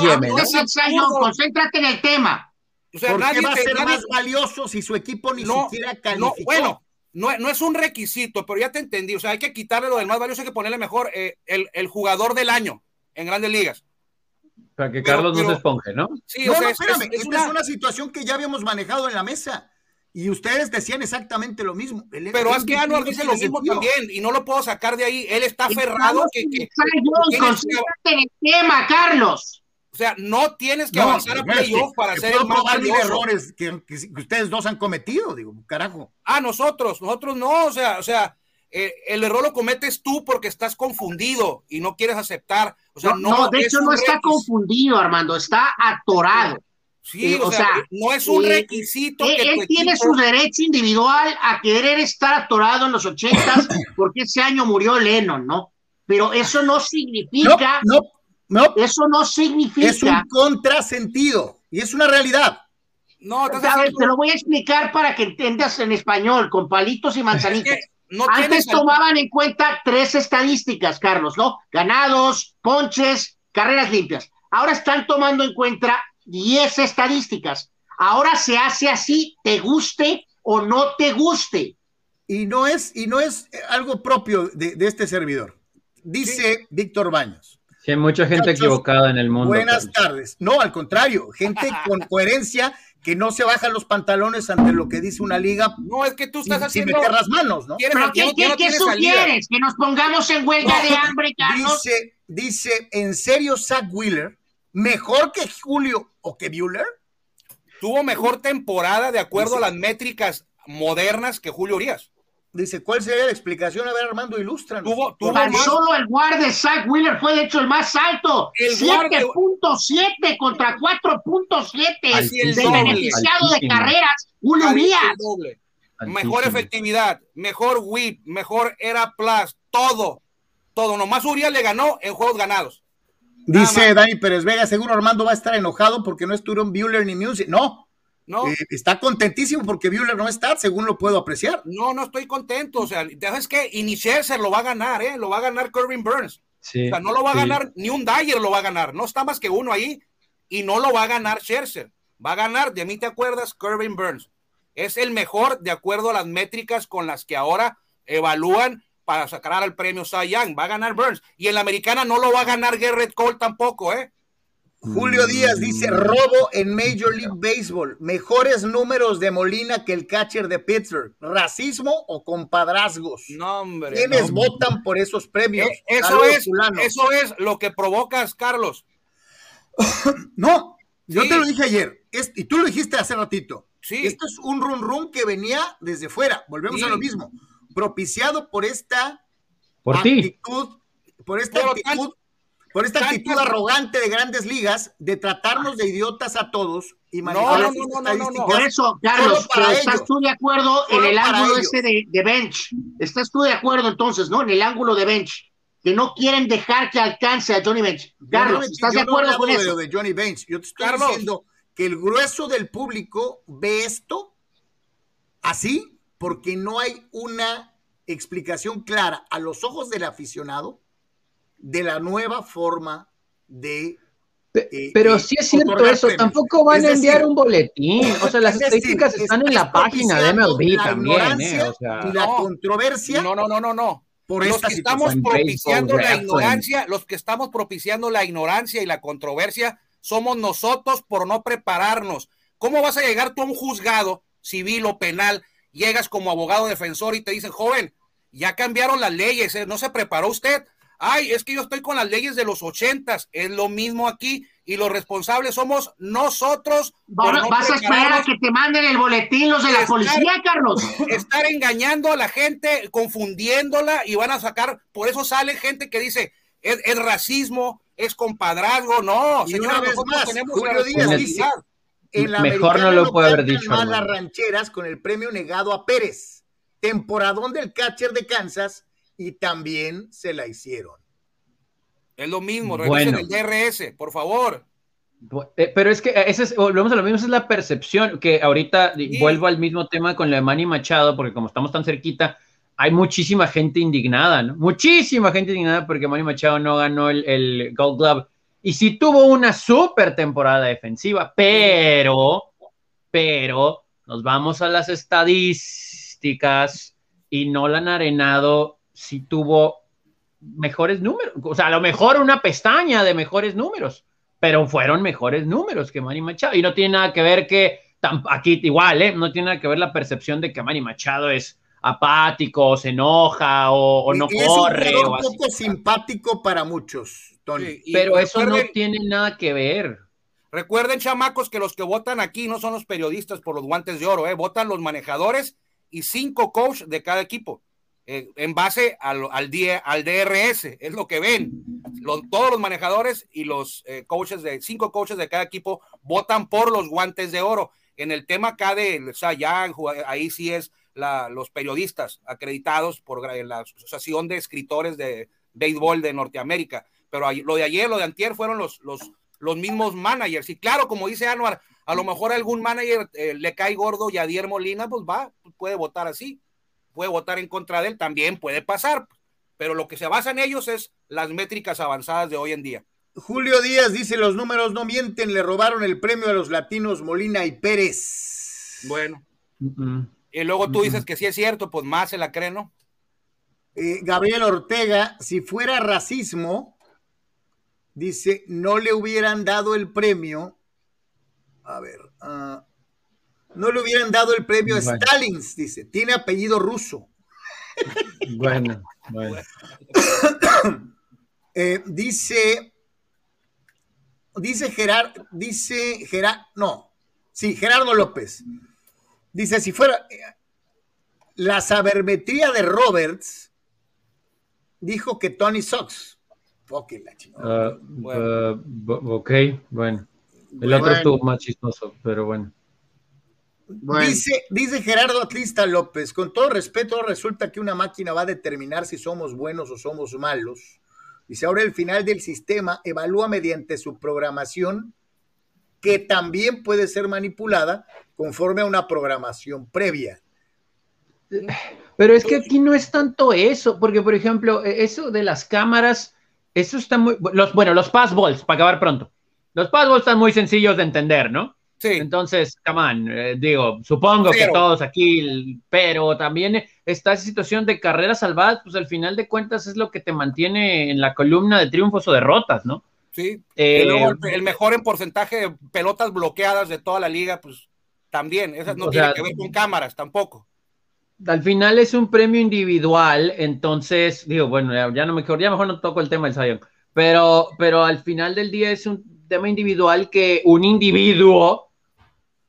concéntrate en el tema. O sea, ¿Por qué va a ser más valioso si su equipo ni siquiera calificó? No, bueno, no, no, es un requisito, pero ya te entendí. O sea, hay que quitarle lo del más valioso, hay que ponerle mejor eh, el, el jugador del año en grandes ligas. Para que Carlos no se esponje, ¿no? Sí, no, o sea, espérame, esta es una situación que ya habíamos manejado en la mesa. Y ustedes decían exactamente lo mismo. pero es que Anuar dice lo mismo también y no lo puedo sacar de ahí. Él está aferrado que, que, que en el tema, Carlos. O sea, no tienes que avanzar a playoff para hacer el más errores que, ustedes dos han cometido, digo, carajo. Ah, nosotros, nosotros no, o sea, o sea, eh, el error lo cometes tú porque estás confundido y no quieres aceptar. O sea, no, no, de hecho no está confundido, Armando, está atorado. Sí, o, sea, no es un requisito. él tiene su derecho individual a querer estar atorado en los ochentas porque ese año murió Lennon, ¿no? Pero eso no significa. No, no, Eso no significa. Es un contrasentido y es una realidad. No, ¿Sabes? te lo voy a explicar para que entiendas en español, con palitos y manzanitas. Antes tomaban en cuenta tres estadísticas, Carlos, ¿no? Ganados, ponches, carreras limpias. Ahora están tomando en cuenta 10 estadísticas. Ahora se hace así, te guste o no te guste. Y no es, y no es algo propio de, este servidor. Dice Víctor Baños. Sí, hay mucha gente equivocada en el mundo. Buenas tardes. No, al contrario, gente con coherencia que no se bajan los pantalones ante lo que dice una liga. No, es que tú estás haciendo. Sin meter las manos, ¿no? ¿Pero qué, qué, sugieres? ¿Que nos pongamos en huelga de hambre, Carlos? Dice, dice, ¿en serio Zach Wheeler mejor que Julio o que Bueller? Tuvo mejor temporada de acuerdo a las métricas modernas que Julio Urias. Dice, ¿cuál sería la explicación? A ver, Armando, ilustra. Tuvo, tuvo Tan solo el guard de Zach Wheeler fue de hecho el más alto. 7.7 contra 4.7 del beneficiado de carreras, Julio Urias. Mejor efectividad, mejor whip, mejor era plus, todo. Todo. Nomás Urias le ganó en juegos ganados. Dice Dani Pérez Vega, seguro Armando va a estar enojado porque no estuvieron Bueller ni Music. No, no. Eh, está contentísimo porque Bueller no está, según lo puedo apreciar. No, no estoy contento. O sea, ¿sabes qué? Y ni Scherzer lo va a ganar, ¿eh? Lo va a ganar Corbin Burns. Sí, o sea, no lo va a ganar, ni un Dyer lo va a ganar. No está más que uno ahí y no lo va a ganar Scherzer. Va a ganar, de mí te acuerdas, Corbin Burns. Es el mejor de acuerdo a las métricas con las que ahora evalúan para sacar al premio Cy Young. Va a ganar Burns. Y en la americana no lo va a ganar Garrett Cole tampoco, ¿eh? Julio Díaz dice, robo en Major League Baseball. Mejores números de Molina que el catcher de Pittsburgh. ¿Racismo o compadrazgos? No, hombre. ¿Quiénes votan por esos premios? Eh, eso, es, eso es lo que provocas, Carlos. no, yo te lo dije ayer. y tú lo dijiste hace ratito. Sí. Esto es un run run que venía desde fuera. Volvemos a lo mismo propiciado por esta actitud, por esta actitud, por esta actitud arrogante de grandes ligas de tratarnos de idiotas a todos y manejar no, no, no, no, Por eso, Carlos, estás tú de acuerdo en el ángulo ese de, bench. Estás tú de acuerdo entonces, ¿no? En el ángulo de bench. Que no quieren dejar que alcance a Johnny Bench. Carlos, ¿estás de acuerdo con eso? De Johnny Bench. Yo te estoy diciendo que el grueso del público ve esto así porque no hay una explicación clara a los ojos del aficionado de la nueva forma de... Eh, pero si sí es cierto eso, tampoco van a enviar un boletín. O sea, las estadísticas están en la página de MLB también. Eh, y la controversia. No, no, no, no, no. Por los que estamos propiciando la ignorancia, los que estamos propiciando la ignorancia y la controversia somos nosotros por no prepararnos. ¿Cómo vas a llegar tú a un juzgado civil o penal llegas como abogado defensor y te dicen, joven, ya cambiaron las leyes, ¿eh? ¿no se preparó usted? Ay, es que yo estoy con las leyes de los ochentas, es lo mismo aquí y los responsables somos nosotros. vas a esperar a que te manden el boletín los de la policía, Carlos. Estar engañando a la gente, confundiéndola y van a sacar, por eso sale gente que dice, es, racismo, es compadrazgo, no, y una vez más, tenemos Julio Díaz dice, Mejor no lo puede haber dicho. Más las rancheras con el premio negado a Pérez, temporadón del catcher de Kansas, y también se la hicieron. Es lo mismo, regresen el DRS, por favor. Eh, pero es que ese es, volvemos a lo mismo, esa es la percepción, que ahorita vuelvo al mismo tema con la de Manny Machado, porque como estamos tan cerquita, hay muchísima gente indignada, ¿no? Muchísima gente indignada porque Manny Machado no ganó el, el Gold Glove y sí tuvo una super temporada defensiva, pero, pero nos vamos a las estadísticas y Nolan Arenado sí tuvo mejores números, o sea, a lo mejor una pestaña de mejores números, pero fueron mejores números que Manny Machado. Y no tiene nada que ver que, aquí igual, ¿eh? no tiene nada que ver la percepción de que Manny Machado es apático, o se enoja, o, no corre. Es un poco simpático para muchos, Tony. pero eso no tiene nada que ver. Recuerden, chamacos, que los que votan aquí no son los periodistas por los guantes de oro, ¿eh? votan los manejadores y cinco coaches de cada equipo. En base al, al, al, DRS, es lo que ven. todos los manejadores y los eh, coaches de cinco coaches de cada equipo votan por los guantes de oro. En el tema acá de, o sea, ya ahí sí es los periodistas acreditados por la Asociación de Escritores de Béisbol de Norteamérica. Pero lo de ayer, lo de antier fueron los, los, los mismos managers. Y claro, como dice Anuar, a lo mejor algún manager eh, le cae gordo y a Dier Molina, pues va, puede votar así puede votar en contra de él, también puede pasar, pero lo que se basa en ellos es las métricas avanzadas de hoy en día. Julio Díaz dice, los números no mienten, le robaron el premio a los latinos Molina y Pérez. Bueno. Y luego tú dices que sí es cierto, pues más se la cree, ¿no? Eh, Gabriel Ortega, si fuera racismo, dice, no le hubieran dado el premio. A ver, uh, no le hubieran dado el premio a Stalin, dice. Tiene apellido ruso. Bueno, bueno. Eh, dice, dice Gerard, dice Gerard, no, sí, Gerardo López. Dice, si fuera la sabermetría de Roberts, dijo que Tony Sox. Ok, la uh, uh, ok, bueno. El otro estuvo más chistoso, pero bueno. Dice, dice Gerardo Atlista López, con todo respeto, resulta que una máquina va a determinar si somos buenos o somos malos. Dice, ahora el final del sistema evalúa mediante su programación, que también puede ser manipulada conforme a una programación previa. Pero es que aquí no es tanto eso, porque por ejemplo, e, eso de las cámaras, eso está muy, los, bueno, los passballs, para acabar pronto. Los passballs están muy sencillos de entender, ¿no? Entonces, come on, eh, digo, supongo que todos aquí, pero también esta situación de carreras salvadas, pues al final de cuentas es lo que te mantiene en la columna de triunfos o derrotas, ¿no? Sí. Eh, el, mejor en porcentaje de pelotas bloqueadas de toda la liga, pues también. Esas no tienen que ver con cámaras tampoco. Al final es un premio individual, entonces, digo, bueno, ya, no me ya mejor no toco el tema del Zion, pero, pero al final del día es un tema individual que un individuo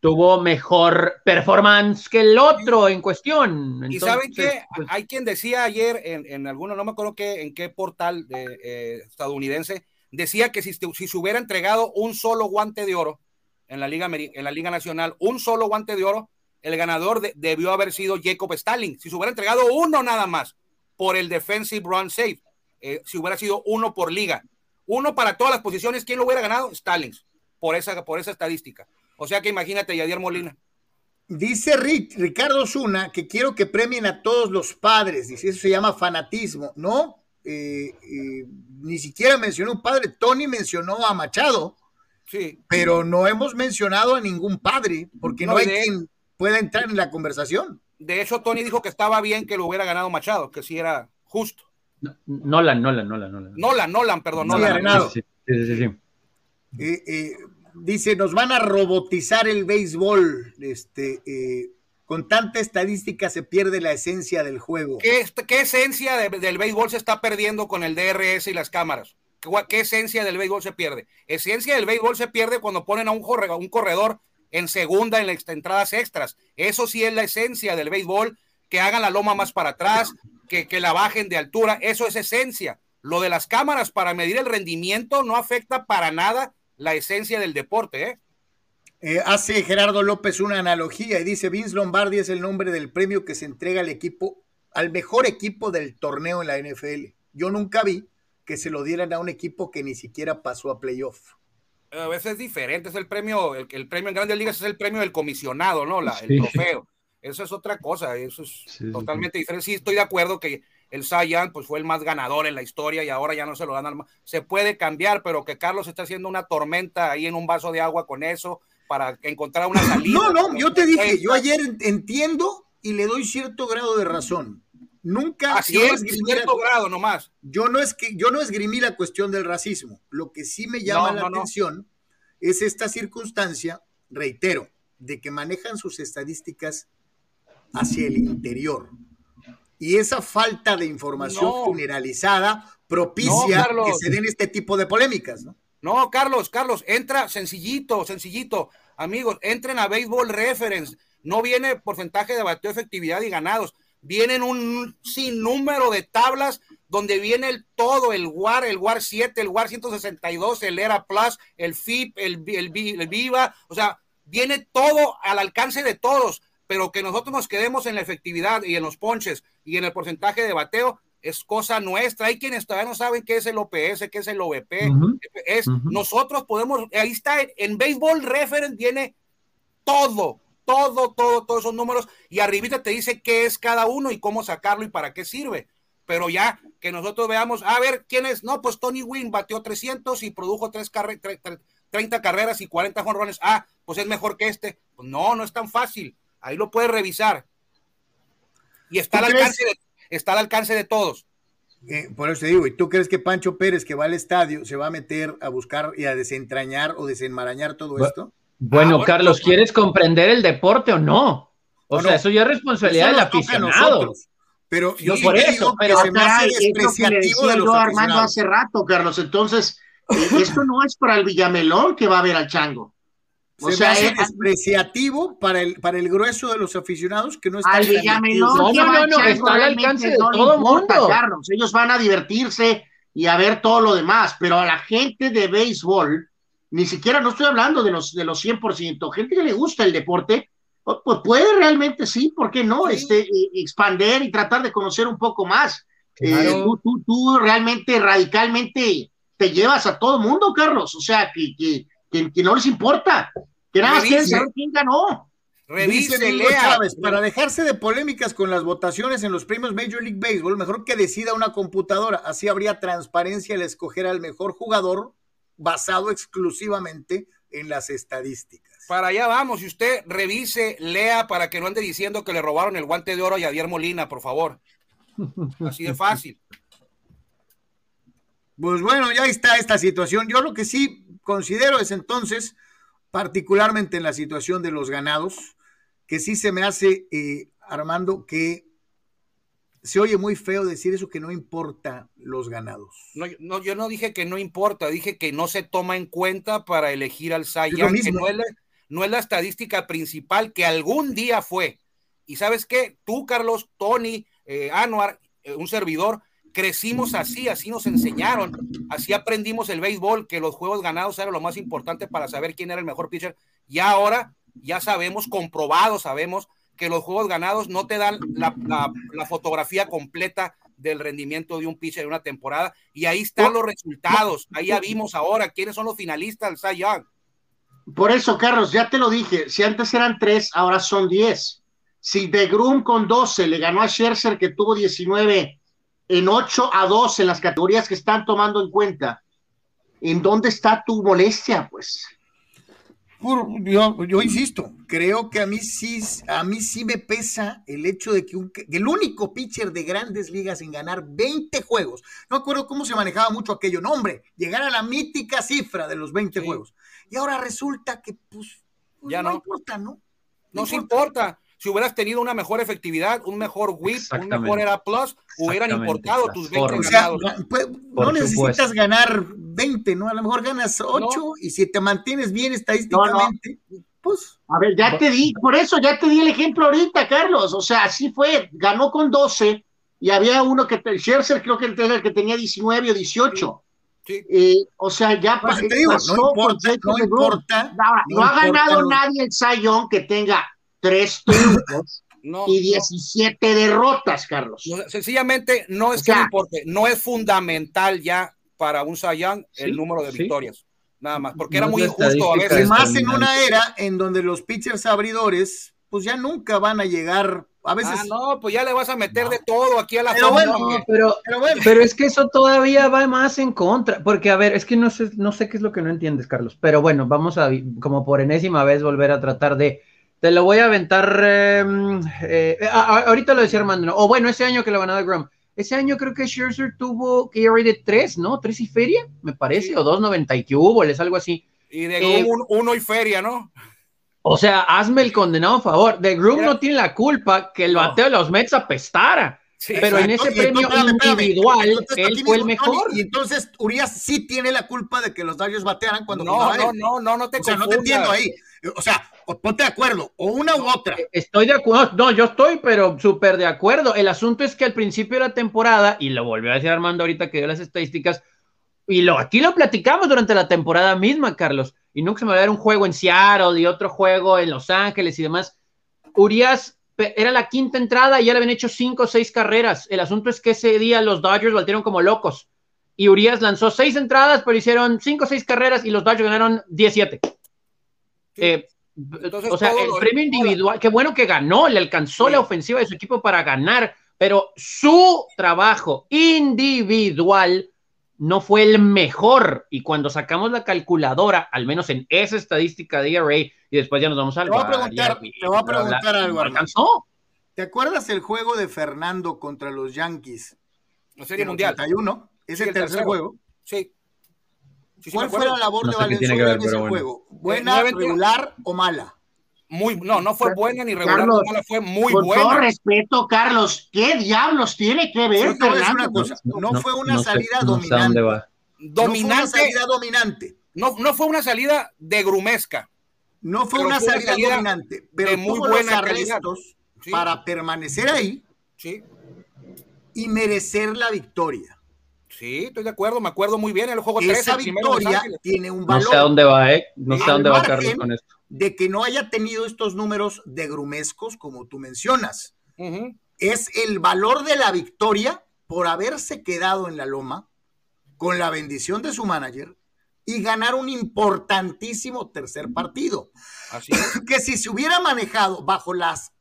tuvo mejor performance que el otro en cuestión. y saben que pues, hay quien decía ayer en, en alguno, no me acuerdo qué, en qué portal de, eh, estadounidense, decía que si, si se hubiera entregado un solo guante de oro en la Liga, en la Liga Nacional, un solo guante de oro, el ganador debió haber sido Jacob Stalin. Si se hubiera entregado uno nada más por el defensive run safe, eh, si hubiera sido uno por liga, uno para todas las posiciones, ¿quién lo hubiera ganado? Stalin, por esa, por esa estadística. O sea que imagínate, Yadier Molina. Dice Ricardo Zuna que quiero que premien a todos los padres. Dice, eso se llama fanatismo. No, eh, eh, ni siquiera mencionó un padre. Tony mencionó a Machado. Sí. Pero no hemos mencionado a ningún padre, porque no, hay quien pueda entrar en la conversación. De hecho, Tony dijo que estaba bien que lo hubiera ganado Machado, que sí era justo. Nolan, Nolan, Nolan, Nolan. Nolan, Nolan, perdón, Nolan. Sí, sí, sí. sí. Eh, dice, nos van a robotizar el béisbol. Este, eh, con tanta estadística se pierde la esencia del juego. ¿Qué, qué esencia del béisbol se está perdiendo con el DRS y las cámaras? ¿Qué, esencia del béisbol se pierde? Esencia del béisbol se pierde cuando ponen a un, un corredor en segunda en las entradas extras. Eso sí es la esencia del béisbol, que hagan la loma más para atrás, que, que la bajen de altura, eso es esencia. Lo de las cámaras para medir el rendimiento no afecta para nada la esencia del deporte. ¿eh? ¿eh? hace Gerardo López una analogía y dice, Vince Lombardi es el nombre del premio que se entrega al equipo, al mejor equipo del torneo en la NFL. Yo nunca vi que se lo dieran a un equipo que ni siquiera pasó a playoff. A veces es diferente, es el premio, el, premio en Grandes Ligas es el premio del comisionado, ¿no? La, El trofeo. Eso es otra cosa, eso es totalmente diferente. Sí, estoy de acuerdo que el Sayan pues fue el más ganador en la historia y ahora ya no se lo dan Se puede cambiar, pero que Carlos está haciendo una tormenta ahí en un vaso de agua con eso para encontrar una salida. No, no, yo te dije, yo ayer entiendo y le doy cierto grado de razón. Nunca. Así es, cierto grado nomás. Yo no es que yo no esgrimí la cuestión del racismo. Lo que sí me llama la atención es esta circunstancia, reitero, de que manejan sus estadísticas hacia el interior. Y esa falta de información generalizada propicia que se den este tipo de polémicas, ¿no? No, Carlos, Carlos, entra sencillito, sencillito. Amigos, entren a Baseball Reference. No viene porcentaje de bateo, efectividad y ganados. Vienen un sinnúmero de tablas donde viene el todo, el WAR, el WAR 7, el WAR 162, el ERA Plus, el FIP, el, el, el Viva. O sea, viene todo al alcance de todos. Pero que nosotros nos quedemos en la efectividad y en los ponches y en el porcentaje de bateo, es cosa nuestra. Hay quienes todavía no saben qué es el OPS, qué es el OVP. Es, Nosotros podemos, ahí está, en Baseball Reference viene todo, todo, todo, todos esos números y arribita te dice qué es cada uno y cómo sacarlo y para qué sirve. Pero ya que nosotros veamos, a ver, ¿quién es? No, pues Tony Wynn batió 300 y produjo tres 30 carreras y 40 jonrones. Ah, pues es mejor que este. Pues no, no es tan fácil. Ahí lo puedes revisar. Y está al alcance de está al alcance de todos. Eh, por eso te digo, ¿y tú crees que Pancho Pérez, que va al estadio, se va a meter a buscar y a desentrañar o desenmarañar todo esto? Bueno, ah, Carlos, pues, ¿quieres comprender el deporte o no? O, sea, eso ya es responsabilidad del aficionado. Pero yo por eso, pero se me hace despreciativo de los Armando hace rato, Carlos. Entonces, eh, esto no es para el Villamelón que va a ver al Chango. O sea, es despreciativo para el, para el grueso de los aficionados que no están. No, no, no, no, está al alcance de todo el mundo. Carlos. Ellos van a divertirse y a ver todo lo demás, pero a la gente de béisbol, ni siquiera, no estoy hablando de los, de los 100%, gente que le gusta el deporte, pues puede realmente sí, ¿por qué no? Este, eh, expander y tratar de conocer un poco más. Eh, tú, tú, tú, realmente radicalmente te llevas a todo mundo, Carlos, o sea, que, que, que no les importa. Que nada más quieren saber quién ganó. Revise, lea. para dejarse de polémicas con las votaciones en los premios Major League Baseball, mejor que decida una computadora. Así habría transparencia al escoger al mejor jugador basado exclusivamente en las estadísticas. Para allá vamos. Y usted revise, lea para que no ande diciendo que le robaron el guante de oro a Javier Molina, por favor. Así de fácil. Pues bueno, ya está esta situación. Yo lo que sí considero es entonces particularmente en la situación de los ganados, que sí se me hace, eh, Armando, que se oye muy feo decir eso que no importa los ganados. No, no, yo no dije que no importa, dije que no se toma en cuenta para elegir al que no es, la, no es la estadística principal que algún día fue. Y sabes qué, tú, Carlos, Tony, eh, Anuar, eh, un servidor, crecimos así, así nos enseñaron, así aprendimos el béisbol, que los juegos ganados eran lo más importante para saber quién era el mejor pitcher. Y ahora ya sabemos, comprobado, sabemos que los juegos ganados no te dan la, fotografía completa del rendimiento de un pitcher de una temporada. Y ahí están los resultados. Ahí ya vimos ahora quiénes son los finalistas. Por eso, Carlos, ya te lo dije. Si antes eran tres, ahora son diez. Si de Grum con 12 le ganó a Scherzer, que tuvo 19 en 8 a 2 en las categorías que están tomando en cuenta, ¿en dónde está tu molestia, pues? Yo, yo, insisto, creo que a mí sí, a mí sí me pesa el hecho de que, el único pitcher de grandes ligas en ganar 20 juegos, no acuerdo cómo se manejaba mucho aquello, no hombre, llegar a la mítica cifra de los 20 juegos. Y ahora resulta que pues, pues ya no, importa, ¿no? No, se importa si hubieras tenido una mejor efectividad, un mejor whip, un mejor era plus, hubieran importado tus 20 ganados. Pues, no necesitas ganar 20, ¿no? A lo mejor ganas 8 y si te mantienes bien estadísticamente, pues. A ver, ya te di, por eso ya te di el ejemplo ahorita, Carlos. O sea, así fue, ganó con 12 y había uno que, Scherzer creo que era el que tenía 19 o 18. Sí. Eh, o sea, ya pues te digo, no importa, no importa, no, ha ganado nadie el Sayón que tenga tres triunfos y 17 derrotas, Carlos. sencillamente no es que no importe, no es fundamental ya para un Sayang el número de victorias. Nada más, porque era muy injusto a veces. Más en una era en donde los pitchers abridores, pues ya nunca van a llegar a veces. Ah, no, pues ya le vas a meter de todo aquí a la pero bueno, pero, pero, es que eso todavía va más en contra, porque a ver, es que no sé, no sé qué es lo que no entiendes, Carlos, pero bueno, vamos a como por enésima vez volver a tratar de Te lo voy a aventar. em, eh, a- ahorita lo decía Armando. O bueno, ese año que lo ganó de Grom. Ese año creo que Scherzer tuvo que de 3, ¿no? 3 y feria, me parece, Sí. o 2.90 y que hubo, es algo así. Y de Eh, un- uno y feria, ¿no? O sea, hazme el condenado favor. De Groom Mira. no tiene la culpa que el bateo de los Mets apestara. Sí, Pero en ese entonces, premio espérame, espérame. individual, Entonces, él fue el mejor. Y entonces Urias sí tiene la culpa de que los Dodgers batearan cuando no, no, no, no, no te O sea, no te entiendo ahí. O sea, ponte de acuerdo, o una u otra. Estoy de acuerdo, no, yo estoy, pero súper de acuerdo. El asunto es que al principio de la temporada, y lo volvió a decir Armando ahorita que dio las estadísticas, y lo, aquí lo platicamos durante la temporada misma, Carlos, y nunca se me va a dar un juego en Seattle y otro juego en Los Ángeles y demás. Urias era la quinta entrada y ya le habían hecho cinco o seis carreras. El asunto es que ese día los Dodgers batieron como locos. Y Urias lanzó seis entradas, pero hicieron cinco o seis carreras y los Dodgers ganaron 17. Sí. Eh, Entonces, o sea, el premio individual, qué bueno que ganó, le alcanzó Sí. la ofensiva de su equipo para ganar, pero su trabajo individual no fue el mejor. Y cuando sacamos la calculadora, al menos en esa estadística de ERA, y después ya nos vamos al Te voy a preguntar- y- te voy a bla, bla, bla, preguntar algo, alcanzó. ¿Te acuerdas el juego de Fernando contra los Yankees? La Serie en Mundial. 81, ese Sí, el tercer tercero. juego. Sí. Sí, sí, ¿Cuál fue la labor No de sé Valenzuela ver, en ese pero bueno. juego? ¿Buena, regular o mala? Muy, no, no fue buena ni regular, Carlos, mala, fue muy Con todo buena. respeto, Carlos, ¿qué diablos tiene que ver una cosa, no, fue una no sé- salida no sé dominante. va. No fue una Dominante, salida dominante. no, no fue una salida de grumesca. No fue una fue salida, salida dominante, pero de muy tuvo buena los calidad. arrestos Sí, para permanecer ahí sí, y merecer la victoria. Sí, estoy de acuerdo, me acuerdo muy bien. El juego 3, Esa victoria tiene un No valor sé a dónde va, ¿eh? No sé a dónde va Carlos con esto. de que no haya tenido estos números de grumescos como tú mencionas. Es el valor de la victoria por haberse quedado en la loma con la bendición de su manager y ganar un importantísimo tercer partido. Así es. Que si se hubiera manejado bajo las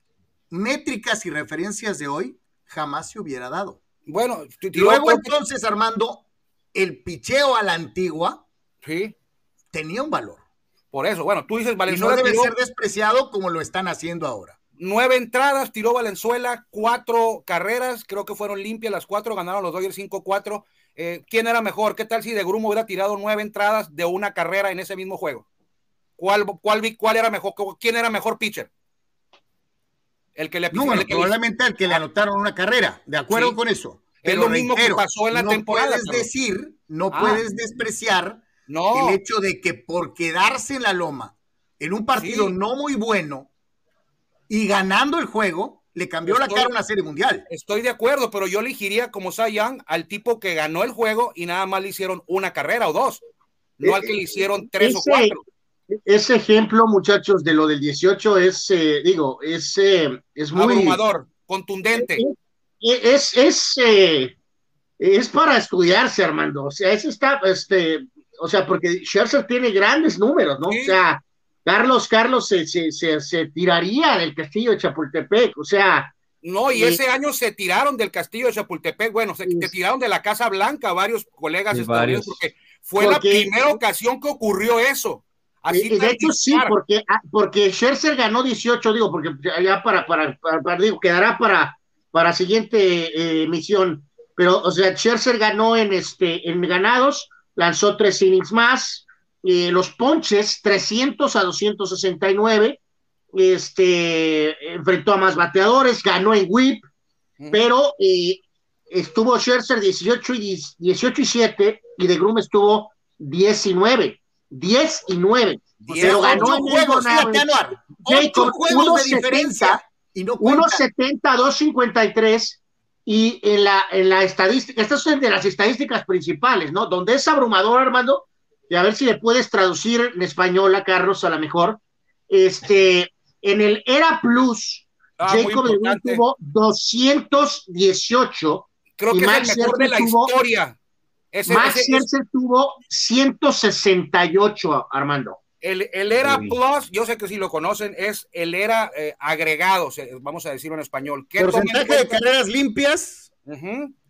métricas y referencias de hoy, jamás se hubiera dado. Bueno, luego entonces, Armando, el picheo a la antigua sí, tenía un valor. por eso. Bueno, tú dices Y no Valenzuela debe tiró ser despreciado como lo están haciendo ahora. nueve entradas, tiró Valenzuela, cuatro carreras, creo que fueron limpias las cuatro, ganaron los Dodgers 5-4. Eh, ¿Quién era mejor? ¿Qué tal si de Grumo hubiera tirado nueve entradas de una carrera en ese mismo juego? ¿Cuál, cuál, cuál era mejor? ¿Quién era mejor pitcher? El que le No, bueno, el que le- probablemente al que le anotaron una carrera, de acuerdo Sí. con eso. Es lo mismo que pasó en la no temporada, puedes decir, no Ah. puedes despreciar No, el hecho de que por quedarse en la loma en un partido Sí. no muy bueno y ganando el juego, le cambió la cara a una serie mundial. estoy de acuerdo, pero yo elegiría como Cy Young al tipo que ganó el juego y nada más le hicieron una carrera o dos, no al que le hicieron tres o cuatro. Ese ejemplo, muchachos, de lo del 18 es, eh, digo, es, eh, es muy... Abrumador, contundente. Es, es, eh, es para estudiarse, Armando. O sea, ese está, este, o sea, porque Scherzer tiene grandes números, ¿no? Sí. O sea, Carlos, Carlos se, se, se, se tiraría del castillo de Chapultepec, o sea, No, y Sí. ese año se tiraron del castillo de Chapultepec, bueno, se, tiraron de la Casa Blanca varios colegas estadounidenses, varios. porque fue la primera ocasión que ocurrió eso. Así y, y de hecho sí, porque, ah, porque Scherzer ganó 18, digo, porque ya para, para, para, para- digo, quedará para, para siguiente eh, emisión, pero, o sea, Scherzer ganó en, este, en ganados, lanzó tres innings más, eh, los ponches 300 a 269, este, enfrentó a más bateadores, ganó en whip, pero eh, estuvo Scherzer 18 y, 10 18 y 7 y de Grum estuvo 19, 10 y 9. Diez, Pero ocho ganó en juegos, fíjate, Anuar. Jacob, Ocho juegos de 1.70, diferencia y no cuenta. 1.70, 2.53 y en la, en la estadística, estas son de las estadísticas principales, ¿no? Donde es abrumador, Armando, y a ver si le puedes traducir en español a Carlos a lo mejor. Este, en el Era Plus, Ah, Jacob de tuvo 218 Creo y que Max es el mejor de la tuvo- historia. Ese- Max ese- Scherzer tuvo 168, Armando. el, el era Uy. plus, yo sé que si lo conocen, es el era eh, agregado, vamos a decirlo en español. ¿Qué Porcentaje de carreras limpias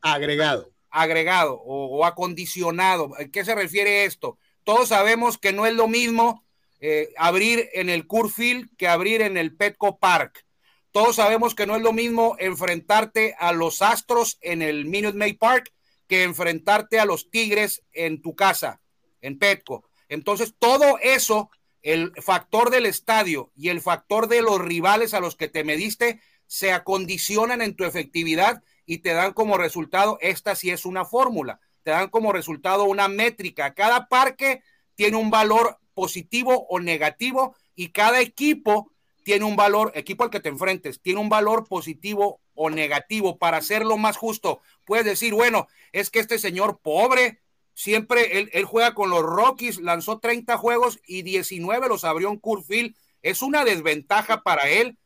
agregado. agregado o, o acondicionado. ¿A qué se refiere esto? Todos sabemos que no es lo mismo eh, abrir en el Curfield que abrir en el Petco Park. Todos sabemos que no es lo mismo enfrentarte a los Astros en el Minute Maid Park que enfrentarte a los Tigres en tu casa, en Petco. Entonces, todo eso, el factor del estadio y el factor de los rivales a los que te mediste, se acondicionan en tu efectividad y te dan como resultado, esta sí es una fórmula, te dan como resultado una métrica. Cada parque tiene un valor positivo o negativo y cada equipo tiene un valor, equipo al que te enfrentes, tiene un valor positivo o negativo para hacerlo más justo. Puedes decir, bueno, es que este señor pobre, siempre él, juega con los Rockies, lanzó 30 juegos y 19 los abrió en Curfield. Es una desventaja para él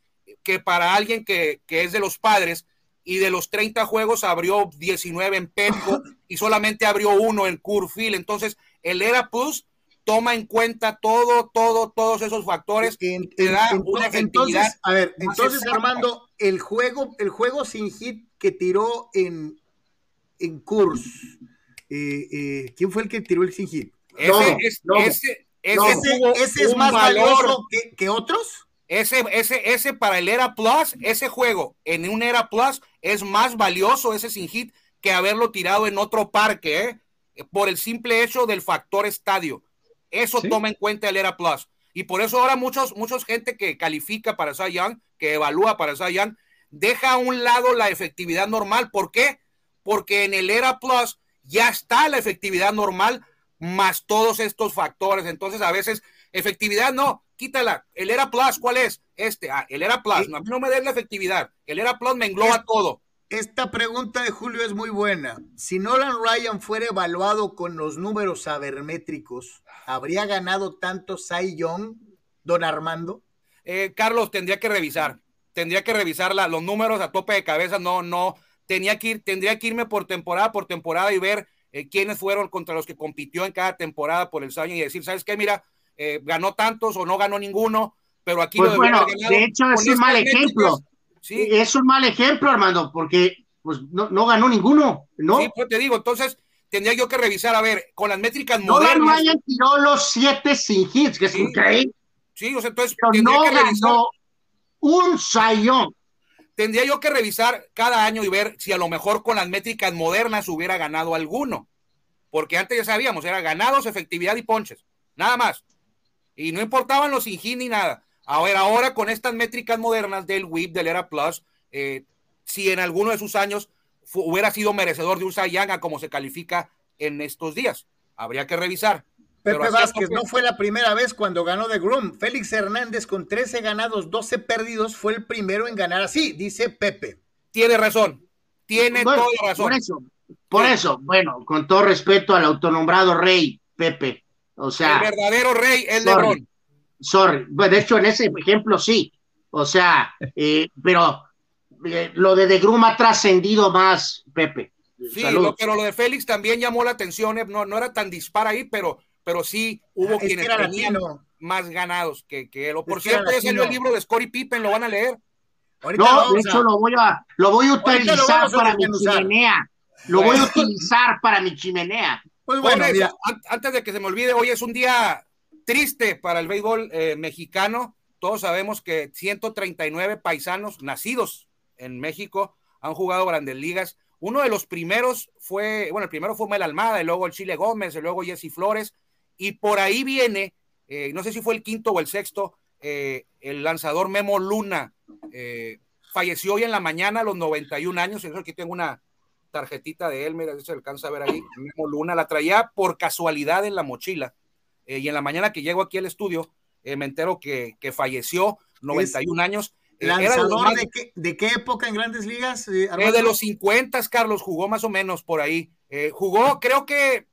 que para alguien que, que es de los padres y de los 30 juegos abrió 19 en Petco y solamente abrió uno en Curfield. Entonces, el Era Plus toma en cuenta todo, todo, todos esos factores y te da una Entonces, a ver, entonces Armando, el juego, el juego sin hit que tiró en, en Kurs, eh, eh, ¿quién fue el que tiró el sin hit? Ese, ese, ese, es más valioso que, que, otros. Ese, ese, ese para el Era Plus, ese juego en un Era Plus es más valioso ese sin hit que haberlo tirado en otro parque, ¿eh? por el simple hecho del factor estadio. Eso toma en cuenta el Era Plus. Y por eso ahora muchos, muchos gente que califica para Cy Young, que evalúa para Cy Young, deja a un lado la efectividad normal. ¿Por qué? Porque en el Era Plus ya está la efectividad normal más todos estos factores. Entonces, a veces, efectividad no, quítala. El Era Plus, ¿cuál es? Este, ah, el Era Plus. No, no me des la efectividad. El Era Plus me engloba todo. Esta pregunta de Julio es muy buena. Si Nolan Ryan fuera evaluado con los números sabermétricos, ¿habría ganado tanto Cy Young, don Armando? Eh, Carlos, tendría que revisar. Tendría que revisar los números a tope de cabeza. No, no. Tenía que ir, tendría que irme por temporada por temporada y ver eh, quiénes fueron contra los que compitió en cada temporada por el Cy y decir, ¿sabes qué? Mira, eh, ganó tantos o no ganó ninguno, pero aquí pues bueno, de hecho es un mal ejemplo. Sí. Es un mal ejemplo, Armando, porque pues no, no ganó ninguno, ¿no? Sí, pues te digo, entonces tendría yo que revisar, a ver, con las métricas no modernas. Ryan tiró los siete sin hits, que es sí. increíble. Sí, o sea, entonces Pero no que revisar, un sayón. Tendría yo que revisar cada año y ver si a lo mejor con las métricas modernas hubiera ganado alguno. Porque antes ya sabíamos, era ganados, efectividad y ponches. Nada más. Y no importaban los sin hit ni nada. A ver, ahora con estas métricas modernas del WIP, del Era Plus, eh, si en alguno de sus años hubiera sido merecedor de un Sayanga como se califica en estos días. Habría que revisar. Pepe Vázquez, no fue la primera vez cuando ganó de Groom. Félix Hernández con 13 ganados, 12 perdidos, fue el primero en ganar así, dice Pepe. Tiene razón, tiene toda razón. Por eso, por eso, bueno, con todo respeto al autonombrado rey, Pepe. O sea, el verdadero rey es Lebron sorry. de hecho, en ese ejemplo sí. O sea, eh, pero lo de De Grum ha trascendido más, Pepe. Sí, pero lo de Félix también llamó la atención. Eh, no, no era tan dispar ahí, pero, pero sí hubo quienes tenían más ganados que, que él. por cierto, ya salió el libro de Scottie Pippen, lo van a leer. no, de hecho lo voy a, lo voy a utilizar para mi chimenea. Lo voy a utilizar para mi chimenea. Pues bueno, antes de que se me olvide, hoy es un día triste para el béisbol eh, mexicano. Todos sabemos que 139 paisanos nacidos en México han jugado grandes ligas. Uno de los primeros fue, bueno, el primero fue Mel Almada, y luego el Chile Gómez, y luego Jesse Flores, y por ahí viene, eh, no sé si fue el quinto o el sexto, eh, el lanzador Memo Luna. falleció hoy en la mañana a los 91 años, eso aquí tengo una tarjetita de él, mira, se alcanza a ver ahí, Memo Luna, la traía por casualidad en la mochila eh, y en la mañana que llego aquí al estudio, eh, me entero que, que falleció, 91 años. Eh, ¿Lanzador de, qué, de, qué, época en grandes ligas? de los 50, Carlos, jugó más o menos por ahí. jugó, creo que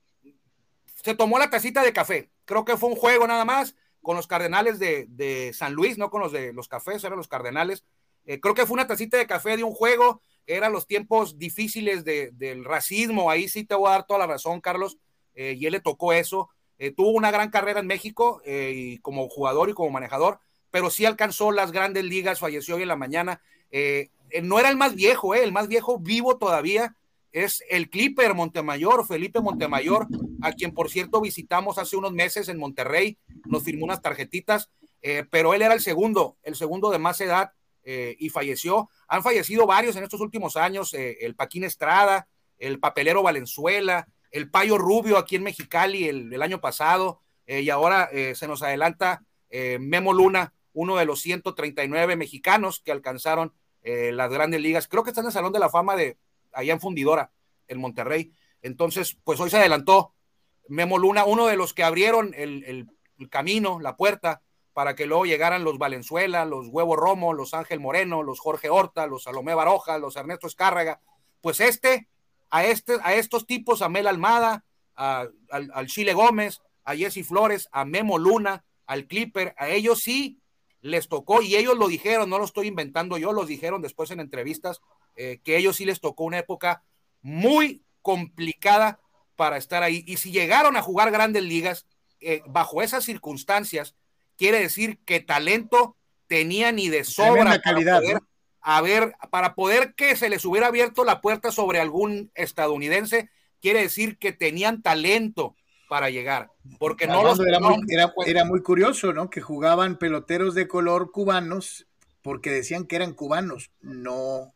se tomó la tacita de café. Creo que fue un juego nada más con los Cardenales de, de San Luis, no con los de los cafés, eran los Cardenales. creo que fue una tacita de café de un juego. Eran los tiempos difíciles de, del racismo. Ahí sí te voy a dar toda la razón, Carlos. y él le tocó eso. Eh, tuvo una gran carrera en México eh, y como jugador y como manejador, pero sí alcanzó las grandes ligas, falleció hoy en la mañana. Eh, no era el más viejo, el más viejo vivo todavía, es el Clipper Montemayor, Felipe Montemayor, a quien por cierto visitamos hace unos meses en Monterrey, nos firmó unas tarjetitas, eh, pero él era el segundo, el segundo de más edad eh, y falleció. Han fallecido varios en estos últimos años, eh, el Paquín Estrada, el Papelero Valenzuela, el Payo Rubio aquí en Mexicali el, el año pasado, y ahora se nos adelanta Memo Luna, uno de los 139 mexicanos que alcanzaron las grandes ligas. Creo que está en el Salón de la Fama de, allá en Fundidora, en Monterrey. Entonces, pues hoy se adelantó Memo Luna, uno de los que abrieron el, camino, la puerta, para que luego llegaran los Valenzuela, los Huevo Romo, los Ángel Moreno, los Jorge Horta, los Salomé Baroja, los Ernesto Escárraga. Pues este, a, este, a estos tipos, a Mel Almada, al, al Chile Gómez, a Jesse Flores, a Memo Luna, al Clipper, a ellos sí les tocó y ellos lo dijeron, no lo estoy inventando yo, los dijeron después en entrevistas, eh, que ellos sí les tocó una época muy complicada para estar ahí. Y si llegaron a jugar grandes ligas, eh, bajo esas circunstancias, quiere decir que talento tenían y de sobra calidad, para poder, para poder que se les hubiera abierto la puerta sobre algún estadounidense, quiere decir que tenían talento para llegar, porque no los era, era, muy curioso, ¿no? Que jugaban peloteros de color cubanos porque decían que eran cubanos, no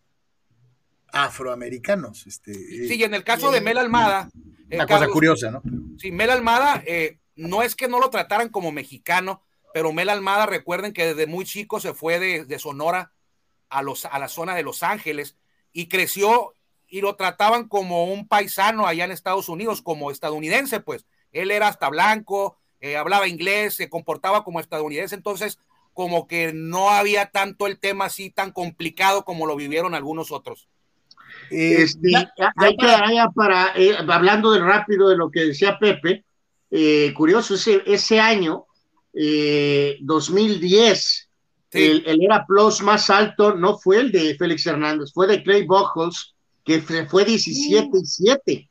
afroamericanos. Este, sí, y en el caso de Mel Almada. Una cosa curiosa, ¿no? Sí, Mel Almada, eh, no es que no lo trataran como mexicano, pero Mel Almada, recuerden que desde muy chico se fue de, Sonora a, los, a la zona de Los Ángeles y creció y lo trataban como un paisano allá en Estados Unidos, como estadounidense, pues. Él era hasta blanco, eh, hablaba inglés, se comportaba como estadounidense, entonces como que no había tanto el tema así tan complicado como lo vivieron algunos otros. Eh, este, hay para, para eh, hablando del rápido de lo que decía Pepe, eh, curioso, ese, ese año, 2010, el, el, era plus más alto no fue el de Félix Hernández, fue de Clay Buchholz, que fue 17 y 7.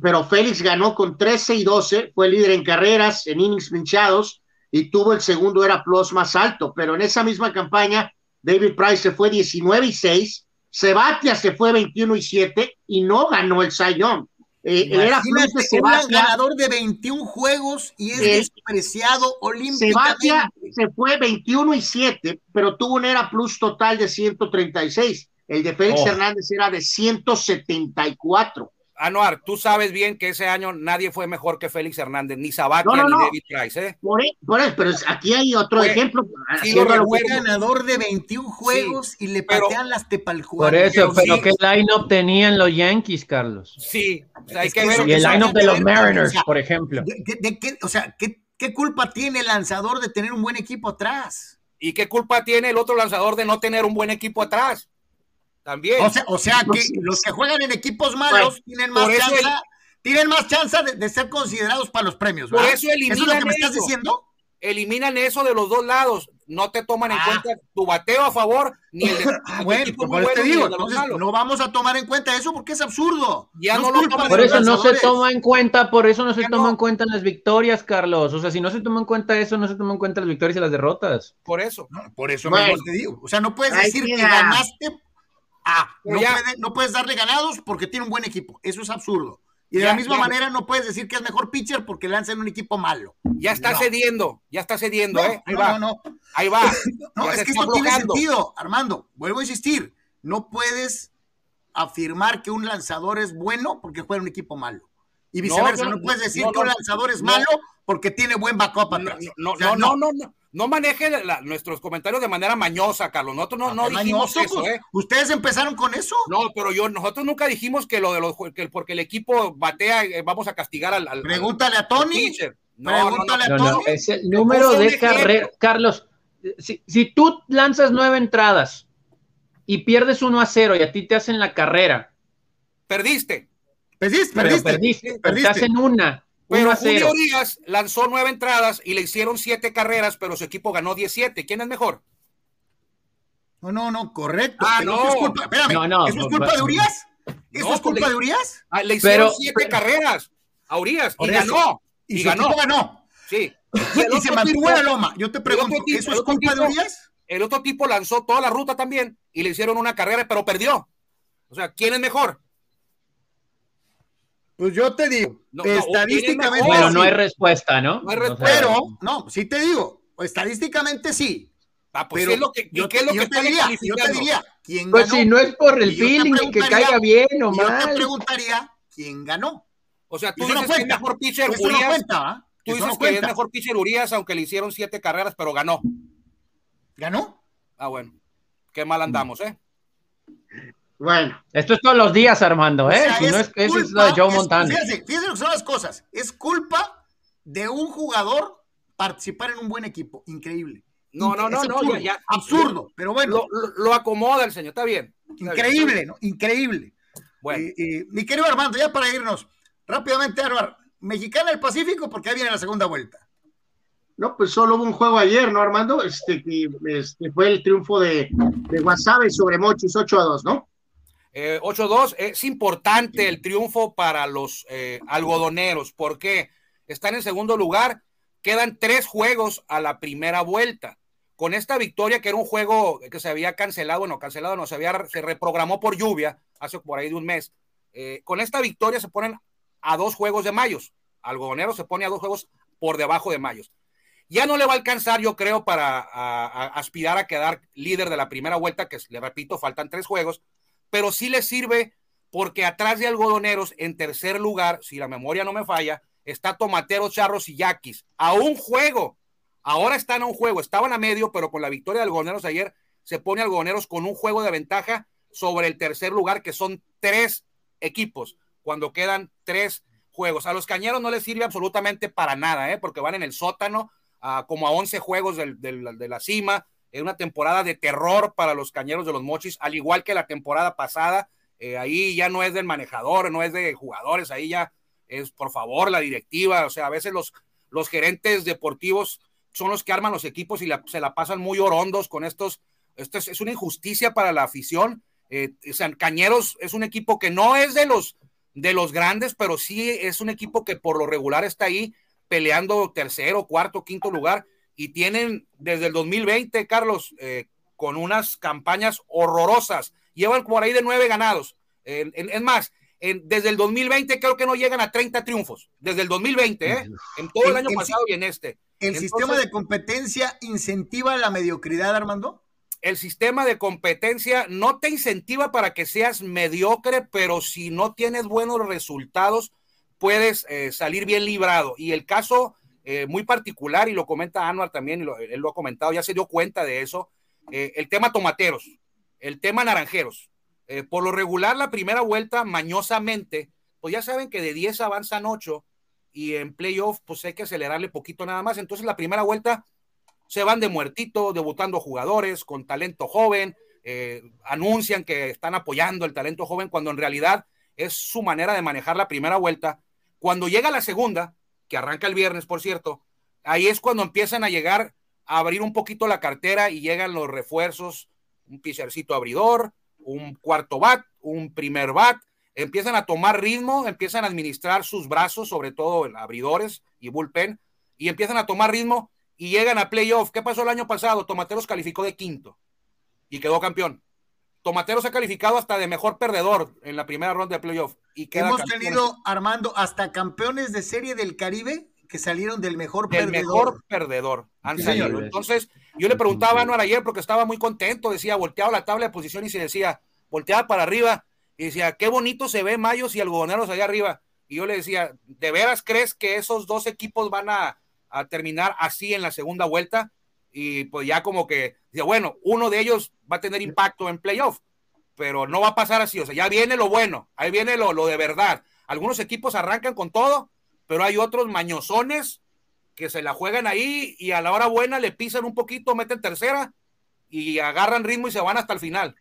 Pero Félix ganó con 13 y 12, fue líder en carreras, en innings pinchados, y tuvo el segundo era plus más alto. Pero en esa misma campaña, David Price se fue 19 y 6 Sebastián se fue 21 y 7 y no ganó el Sayón. Eh, era un ganador de 21 juegos y es despreciado olímpicamente. Sebastián se fue 21 y 7, pero tuvo un era plus total de 136. El de Félix oh. Hernández era de 174. Anuar, tú sabes bien que ese año nadie fue mejor que Félix Hernández, ni Sabatia ni David Price, ¿eh? Por, e, por eso, pero aquí hay otro ejemplo. fue ganador de 21 juegos y le patean las tepaljuanas. Por eso, pero ¿qué line-up tenían los Yankees, Carlos? Sí, hay que, ver. Y el line-up de los Mariners, por ejemplo. De, qué, o sea, ¿qué, ¿qué culpa tiene el lanzador de tener un buen equipo atrás? ¿Y qué culpa tiene el otro lanzador de no tener un buen equipo atrás? También. O sea, que los que juegan en equipos malos tienen más chance, tienen más chance de, ser considerados para los premios. Por eso eliminan ¿Eso es lo que me estás diciendo? Eliminan eso de los dos lados. No te toman en ah. cuenta tu bateo a favor ni el de ah, bueno, por te digo, no vamos a tomar en cuenta eso porque es absurdo. Ya no, lo Por eso no se toma en cuenta, por eso no se toma en cuenta las victorias, Carlos. O sea, si no se toma en cuenta eso, no se toma en cuenta las victorias y las derrotas. Por eso. por eso te digo. O sea, no puedes decir que ganaste Ah, no, puedes darle ganados porque tiene un buen equipo. Eso es absurdo. Y de la misma manera no puedes decir que es mejor pitcher porque lanza en un equipo malo. Ya está cediendo, ya está cediendo, ¿eh? Ahí va. No, Ahí va. no, es que esto tiene sentido, Armando. Vuelvo a insistir. No puedes afirmar que un lanzador es bueno porque juega en un equipo malo. Y viceversa, no, puedes decir que un lanzador es malo porque tiene buen backup atrás. no, no, no, no no maneje nuestros comentarios de manera mañosa, Carlos. Nosotros no, no dijimos eso, pues, ¿eh? ¿Ustedes empezaron con eso? No, pero yo, nosotros nunca dijimos que lo de los que porque el equipo batea, eh, vamos a castigar al. Pregúntale a Tony. Pregúntale a Tony. es el número de carrera. Carlos, si, si, tú lanzas nueve entradas y pierdes uno a cero y a ti te hacen la carrera. Perdiste. Perdiste, perdiste. perdiste, perdiste. Te hacen una pero Julio Díaz lanzó nueve entradas y le hicieron siete carreras, pero su equipo ganó 17. ¿Quién es mejor? No, no, no, correcto. Ah, no. Es culpa, espérame, no, ¿eso es culpa de Urias? ¿Eso es culpa de Urias? Ah, le hicieron siete carreras a Urias y ganó. Y, ganó. ganó. Sí. Y, se mantuvo en la loma. Yo te pregunto, ¿eso es culpa de Urias? El otro tipo lanzó toda la ruta también y le hicieron una carrera, pero perdió. O sea, ¿quién es mejor? Pues yo te digo, estadísticamente. bueno, no hay respuesta, ¿no? No hay respuesta. Pero, no, sí te digo, estadísticamente sí. Ah, pues pero es lo que, yo, ¿qué es lo que te diría, yo te diría, ¿quién pues si no es por el feeling que caiga bien o mal. Yo te preguntaría, ¿quién ganó? O sea, tú dices que es mejor pitcher Urias. tú dices que es mejor pitcher Urias, aunque le hicieron siete carreras, pero ganó. ¿Ganó? Ah, bueno. Qué mal andamos, ¿eh? Bueno. Esto es todos los días, Armando, ¿eh? si no es, es lo de Joe Montana. Fíjense, fíjense lo que son las cosas. Es culpa de un jugador participar en un buen equipo. Increíble. No, no, no, absurdo, no. Ya, absurdo, pero bueno. Lo, acomoda el señor, está bien. Increíble, ¿no? Increíble. Bueno. Eh, eh, mi querido Armando, ya para irnos, rápidamente, Armando, Mexicana del Pacífico, porque ahí viene la segunda vuelta. No, pues solo hubo un juego ayer, ¿no, Armando? Este, este fue el triunfo de, de Wasabe sobre Mochis, 8 a 2, ¿no? Eh, 8-2, es importante el triunfo para los eh, algodoneros, porque están en segundo lugar, quedan tres juegos a la primera vuelta. Con esta victoria, que era un juego que se había cancelado, bueno, cancelado, no, se, había, se reprogramó por lluvia hace por ahí de un mes, eh, con esta victoria se ponen a dos juegos de mayos. Algodonero se pone a dos juegos por debajo de mayos. Ya no le va a alcanzar, yo creo, para aspirar a quedar líder de la primera vuelta, que le repito, faltan tres juegos, pero sí le sirve porque atrás de algodoneros, en tercer lugar, si la memoria no me falla, está Tomateros, Charros y Yaquis. A un juego. Ahora están a un juego. Estaban a medio, pero con la victoria de algodoneros ayer se pone algodoneros con un juego de ventaja sobre el tercer lugar, que son tres equipos, cuando quedan tres juegos. A los cañeros no les sirve absolutamente para nada, ¿eh? porque van en el sótano, como a 11 juegos de la cima es una temporada de terror para los cañeros de los mochis, al igual que la temporada pasada. Eh, ahí ya no es del manejador, no es de jugadores, ahí ya es por favor la directiva. O sea, a veces los, los gerentes deportivos son los que arman los equipos y se la pasan muy orondos con estos. Esto es, una injusticia para la afición. Eh, o Cañeros es un equipo que no es de los, de los grandes, pero sí es un equipo que por lo regular está ahí peleando tercero, cuarto, quinto lugar y tienen desde el 2020, Carlos, eh, con unas campañas horrorosas. Llevan por ahí de nueve ganados. es más, desde el 2020 creo que no llegan a 30 triunfos. Desde el 2020, ¿eh? en todo el, año pasado y en este. ¿El sistema de competencia incentiva la mediocridad, Armando? El sistema de competencia no te incentiva para que seas mediocre, pero si no tienes buenos resultados, puedes eh, salir bien librado. Y el caso eh, muy particular, y lo comenta Anuar también, y él lo ha comentado, ya se dio cuenta de eso, eh, el tema tomateros, el tema naranjeros. Eh, por lo regular, la primera vuelta, mañosamente, pues ya saben que de 10 avanzan 8 y en playoff, pues hay que acelerarle poquito nada más. Entonces, la primera vuelta se van de muertito, debutando jugadores con talento joven, anuncian que están apoyando el talento joven cuando en realidad es su manera de manejar la primera vuelta. Cuando llega la segunda, que arranca el viernes, por cierto, ahí es cuando empiezan a llegar a abrir un poquito la cartera y llegan los refuerzos, un pisercito abridor, un cuarto bat, un primer bat, empiezan a tomar ritmo, empiezan a administrar sus brazos, sobre todo en abridores y bullpen, y empiezan a tomar ritmo y llegan a playoff. ¿Qué pasó el año pasado? Tomateros calificó de quinto y quedó campeón. Tomateros ha calificado hasta de mejor perdedor en la primera ronda de playoff. Y Hemos tenido, Armando, hasta campeones de serie del Caribe que salieron del mejor del mejor perdedor han salido. Entonces, yo le preguntaba a Anuar ayer porque estaba muy contento, decía, volteaba la tabla de posición y se decía, volteaba para arriba y decía, qué bonito se ve Mayos y algodoneros allá arriba. Y yo le decía, ¿de veras crees que esos dos equipos van a, a terminar así en la segunda vuelta? y pues ya como que, bueno, uno de ellos va a tener impacto en playoff, pero no va a pasar así, o sea, ya viene lo bueno, ahí viene lo, lo de verdad. Algunos equipos arrancan con todo, pero hay otros mañosones que se la juegan ahí y a la hora buena le pisan un poquito, meten tercera y agarran ritmo y se van hasta el final.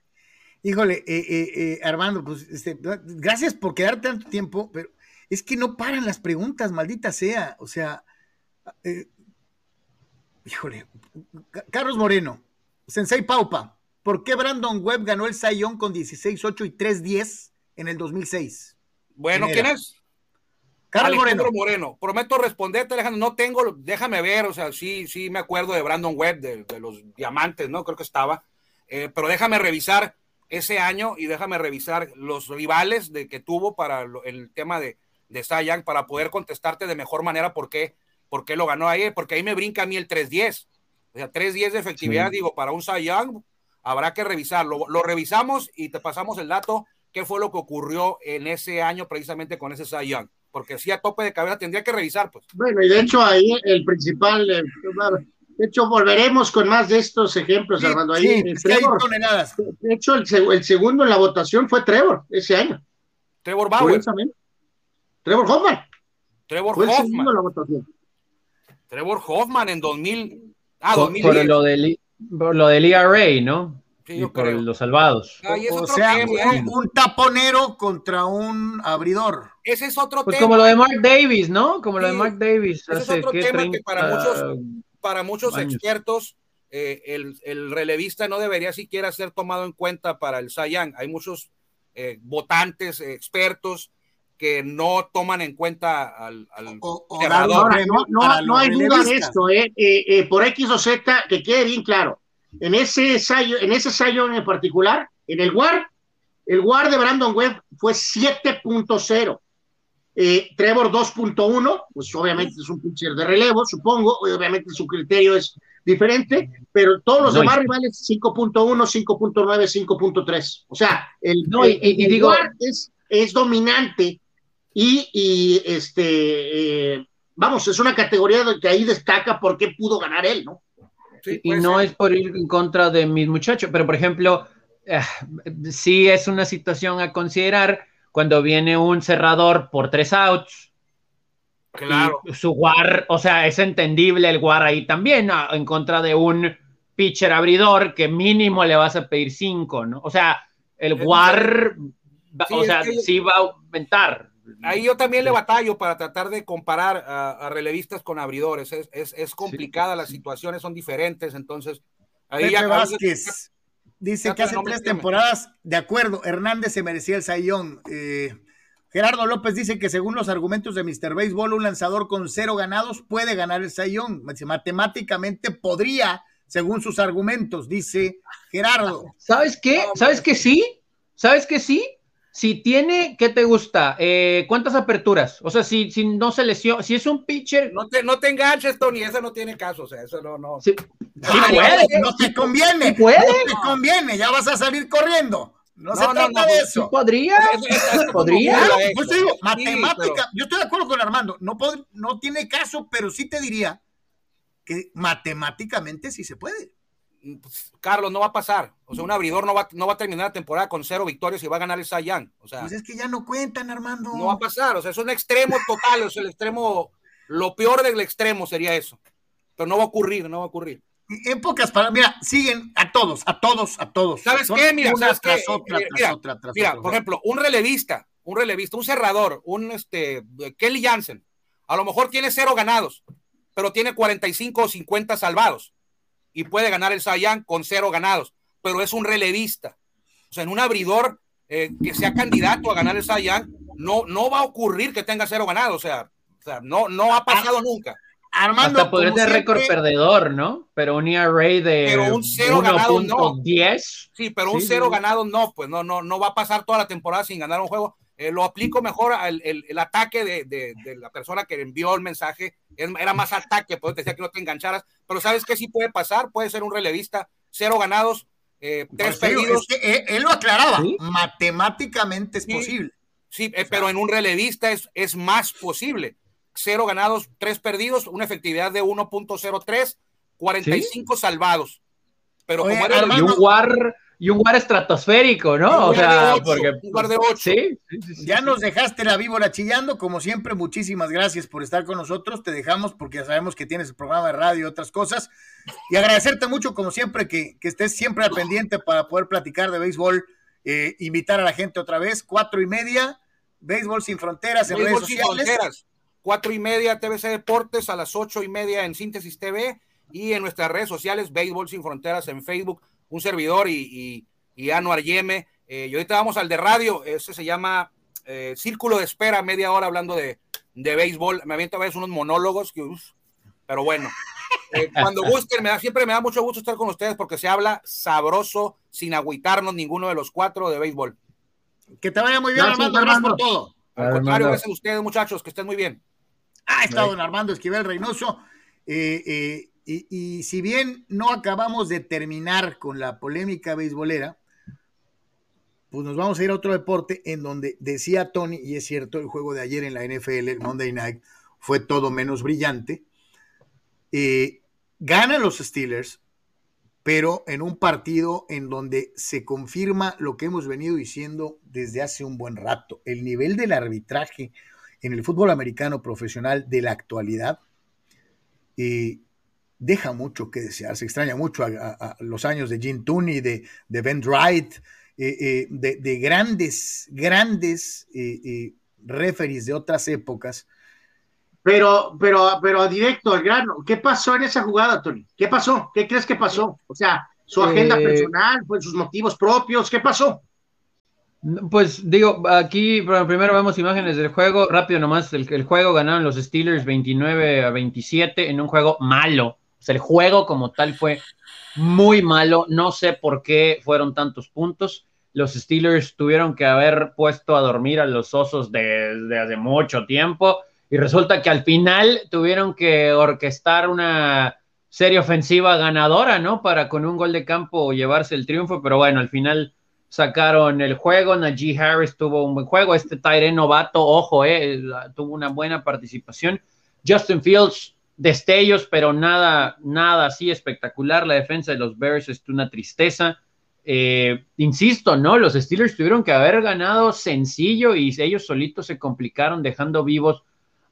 Híjole, eh, eh, eh, Armando, pues este, gracias por quedar tanto tiempo, pero es que no paran las preguntas, maldita sea. O sea, híjole, Carlos Moreno, Sensei Paupa, ¿por qué Brandon Webb ganó el Sayón con 16-8 y 3-10 en el 2006? Bueno, ¿quién, es? Carlos Moreno. Moreno. Prometo responderte, Alejandro. No tengo, déjame ver, o sea, sí, sí me acuerdo de Brandon Webb, de, los diamantes, ¿no? Creo que estaba. Eh, pero déjame revisar ese año y déjame revisar los rivales de que tuvo para el tema de, de Cy Young para poder contestarte de mejor manera por qué, por qué lo ganó ahí, porque ahí me brinca a mí el 3-10. O sea, 3-10 de efectividad, digo, para un Cy Young habrá que revisarlo. Lo revisamos y te pasamos el dato, qué fue lo que ocurrió en ese año precisamente con ese Cy Young, porque si a tope de cabeza tendría que revisar, pues. Bueno, y de hecho ahí el principal, eh, de hecho volveremos con más de estos ejemplos, Armando. Ahí, sí, Trevor, toneladas. De hecho, el, el, segundo en la votación fue Trevor ese año. Trevor Bauer. Trevor Hoffman. Trevor Hoffman. La votación. Trevor Hoffman en 2000. Ah, por, 2010. Por lo del, por lo del ERA, ¿no? Sí, y por los salvados. Ah, o sea, tema, un, un, taponero contra un abridor. Ese es otro pues tema. como lo de Mark Davis, ¿no? Como sí, lo de Mark Davis. Ese hace, es otro ¿qué, tema 30, que para muchos, para muchos expertos eh, el, el, relevista no debería siquiera ser tomado en cuenta para el Young. Hay muchos eh, votantes, eh, expertos que no toman en cuenta al, al o, o Ahora, no, no, no hay duda de esto, eh, por X o Z, que quede bien claro en ese ensayo, en ese ensayo en particular, en el WAR, el WAR de Brandon Webb fue 7.0. Eh, Trevor 2.1, pues obviamente es un pitcher de relevo, supongo, obviamente su criterio es diferente, pero todos los no, demás rivales 5.1, 5.9, 5.3. O sea, el, no, el, y, y el digo, es, es dominante y, y este, eh, vamos, es una categoría que ahí destaca por qué pudo ganar él, ¿no? Sí, y no ser. es por ir en contra de mis muchachos, pero por ejemplo, eh, sí es una situación a considerar cuando viene un cerrador por tres outs. Claro. Su war, o sea, es entendible el war ahí también, ¿no? en contra de un pitcher abridor que mínimo le vas a pedir cinco, ¿no? O sea, el war, sí, o sea, que sí va a aumentar. Ahí yo también le batallo para tratar de comparar a, a relevistas con abridores. Es, es, es complicada, sí. las situaciones son diferentes, entonces. Ahí Pepe Vázquez dice que hace tres temporadas, de acuerdo, Hernández se merecía el sayón. Eh, Gerardo López dice que según los argumentos de Mr. Baseball, un lanzador con cero ganados puede ganar el sayón. Matemáticamente podría, según sus argumentos, dice Gerardo. ¿Sabes qué? ¿Sabes que sí? ¿Sabes que sí? Si tiene, ¿qué te gusta? Eh, ¿Cuántas aperturas? O sea, si, si no se lesiona, si es un pitcher. No te, no te enganches, Tony, eso no tiene caso, o sea, eso no, no. Sí, sí puede. No te conviene. Sí puede. No te conviene, ya vas a salir corriendo. No, no se trata no, de eso. Sí podría. Podría. Claro, pues te digo, matemática. Pero... Yo estoy de acuerdo con Armando. No, pod, no tiene caso, pero sí te diría que matemáticamente sí se puede. Pues, Carlos, no va a pasar. O sea, un abridor no va, no va a terminar la temporada con cero victorias y va a ganar el Cy. O sea, pues es que ya no cuentan, Armando. No va a pasar. O sea, es un extremo total. O sea, el extremo, lo peor del extremo sería eso. Pero no va a ocurrir, no va a ocurrir. En pocas palabras, mira, siguen a todos, a todos, a todos. ¿Sabes Son qué? Mira, una ¿sabes tras qué? otra, tras mira, otra, tras mira, otra. por ejemplo, un relevista, un relevista, un cerrador, un este, Kelly Jansen, a lo mejor tiene cero ganados, pero tiene 45 o 50 salvados y puede ganar el Young con cero ganados, pero es un relevista. O sea, en un abridor eh, que sea candidato a ganar el Young, no, no va a ocurrir que tenga cero ganados. O sea, o sea no, no ha pasado nunca. Armando, Hasta podría ser récord perdedor, ¿no? Pero un ERA de Pero un cero ganado no. 10. Sí, pero un cero ganado no, pues no, no, no va a pasar toda la temporada sin ganar un juego. Eh, lo aplico mejor al el, el ataque de, de, de, la persona que envió el mensaje. Era más ataque, pues te decía que no te engancharas. Pero ¿sabes qué sí puede pasar? Puede ser un relevista, cero ganados, eh, tres Pues, perdidos. es que él, él lo aclaraba, ¿Sí? matemáticamente es Sí. posible. Sí, eh, pero en un relevista es, es más posible. Cero ganados, tres perdidos, una efectividad de 1.03, 45 salvados. Pero Oye, como era Armando, Y un war, y un war estratosférico, ¿no? Un O sea, de ocho, porque. un war de ocho. Sí, sí, sí, sí, Ya sí. nos dejaste la víbora chillando, como siempre, muchísimas gracias por estar con nosotros. Te dejamos porque ya sabemos que tienes el programa de radio y otras cosas. Y agradecerte mucho, como siempre, que, que estés siempre al pendiente para poder platicar de béisbol, eh, invitar a la gente otra vez, cuatro y media, Béisbol Sin Fronteras en Béisbol redes sin sociales. fronteras. Cuatro y media TVC Deportes, a las ocho y media en Síntesis TV y en nuestras redes sociales, Béisbol Sin Fronteras en Facebook, un servidor y, y, y Anuar Yeme. Eh, y ahorita vamos al de radio, ese se llama eh, Círculo de Espera, media hora hablando de, de béisbol. Me aviento a veces unos monólogos, que, uf, pero bueno. Eh, cuando gusten, me da, siempre me da mucho gusto estar con ustedes porque se habla sabroso, sin agüitarnos ninguno de los cuatro de béisbol. Que te vaya muy bien, Gracias, Armando. Gracias por todo. Al contrario, gracias a ustedes, muchachos, que estén muy bien. Ah, está don Armando Esquivel Reynoso. Eh, eh, y, si bien no acabamos de terminar con la polémica beisbolera, pues nos vamos a ir a otro deporte en donde decía Tony, y es cierto, el juego de ayer en la NFL, el Monday Night, fue todo menos brillante. Eh, ganan los Steelers, pero en un partido en donde se confirma lo que hemos venido diciendo desde hace un buen rato, el nivel del arbitraje en el fútbol americano profesional de la actualidad eh, deja mucho que desear, se extraña mucho a, los años de Gene Tooney, de, de Ben Wright, eh, eh, de, grandes, grandes referees de otras épocas. Pero, pero, pero directo al grano, ¿qué pasó en esa jugada, Tony? ¿Qué pasó? ¿Qué crees que pasó? O sea, su agenda personal, pues sus motivos propios, ¿qué pasó? Pues digo, aquí primero vemos imágenes del juego, rápido nomás, el, el, juego ganaron los Steelers 29 a 27 en un juego malo, el juego como tal fue muy malo, no sé por qué fueron tantos puntos, los Steelers tuvieron que haber puesto a dormir a los osos desde hace mucho tiempo y resulta que al final tuvieron que orquestar una serie ofensiva ganadora, ¿no? Para con un gol de campo llevarse el triunfo, pero bueno, al final sacaron el juego, Najee Harris tuvo un buen juego, este Tyre novato, ojo, eh, tuvo una buena participación. Justin Fields, destellos, pero nada, nada así espectacular. La defensa de los Bears es una tristeza. Eh, insisto, ¿no? Los Steelers tuvieron que haber ganado sencillo y ellos solitos se complicaron dejando vivos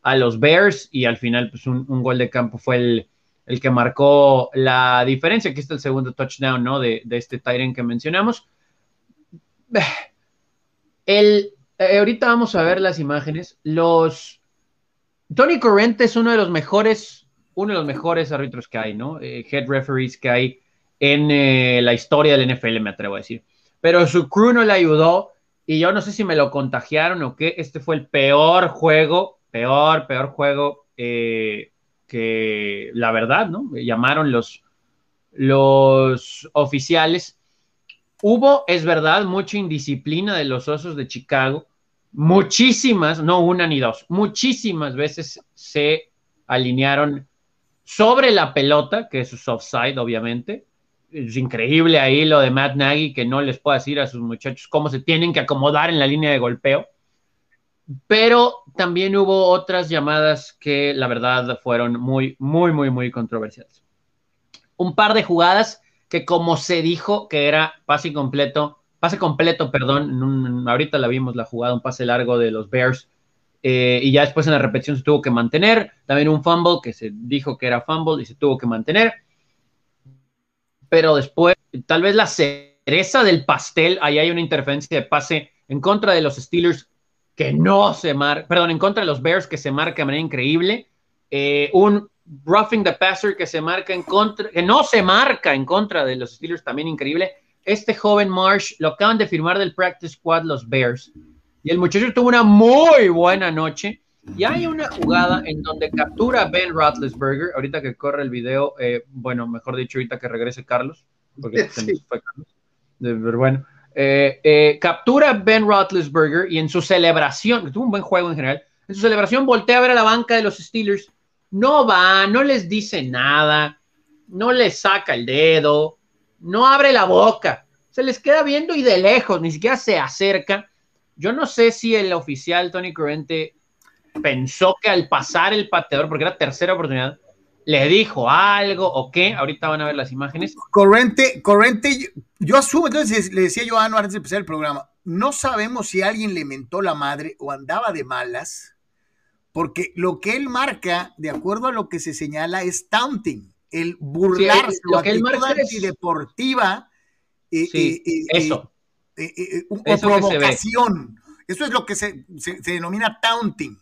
a los Bears y al final pues un, gol de campo fue el, el, que marcó la diferencia. Aquí está el segundo touchdown, ¿no? De, de este Tyrant que mencionamos. El, eh, ahorita vamos a ver las imágenes. Los Tony Corrente es uno de los mejores, uno de los mejores árbitros que hay, ¿no? Eh, head referees que hay en eh, la historia del NFL, me atrevo a decir. Pero su crew no le ayudó y yo no sé si me lo contagiaron o qué. Este fue el peor juego, peor, peor juego que la verdad, ¿no? Llamaron los, los oficiales Hubo, es verdad, mucha indisciplina de los Osos de Chicago. Muchísimas, no una ni dos, muchísimas veces se alinearon sobre la pelota, que es offside, obviamente. Es increíble ahí lo de Matt Nagy, que no les puede decir a sus muchachos cómo se tienen que acomodar en la línea de golpeo. Pero también hubo otras llamadas que la verdad fueron muy, muy, muy, muy controversiales. Un par de jugadas que como se dijo que era pase completo, pase completo, perdón, ahorita la vimos la jugada, un pase largo de los Bears, eh, y ya después en la repetición se tuvo que mantener, también un fumble que se dijo que era fumble y se tuvo que mantener, pero después, tal vez la cereza del pastel, ahí hay una interferencia de pase en contra de los Steelers que no se marca, perdón, en contra de los Bears que se marca de manera increíble, eh, un roughing the passer que se marca en contra, que no se marca en contra de los Steelers, también increíble. Este joven Marsh lo acaban de firmar del practice squad los Bears. Y el muchacho tuvo una muy buena noche. Y hay una jugada en donde captura a Ben Roethlisberger. Ahorita que corre el video, eh, bueno, mejor dicho, ahorita que regrese Carlos, porque fue Carlos. Pero bueno, eh, eh, captura a Ben Roethlisberger y en su celebración, que tuvo un buen juego en general, en su celebración voltea a ver a la banca de los Steelers no va, no les dice nada, no les saca el dedo, no abre la boca, se les queda viendo y de lejos, ni siquiera se acerca. Yo no sé si el oficial Tony Corrente pensó que al pasar el pateador, porque era tercera oportunidad, le dijo algo o qué. Ahorita van a ver las imágenes. Corrente, Corrente, yo asumo, entonces le decía yo a Anu antes de empezar el programa, no sabemos si alguien le mentó la madre o andaba de malas porque lo que él marca, de acuerdo a lo que se señala, es taunting, el burlarse, lo que él marca antideportiva, eh, eh, eh, eso, una provocación. Eso es lo que se, denomina taunting.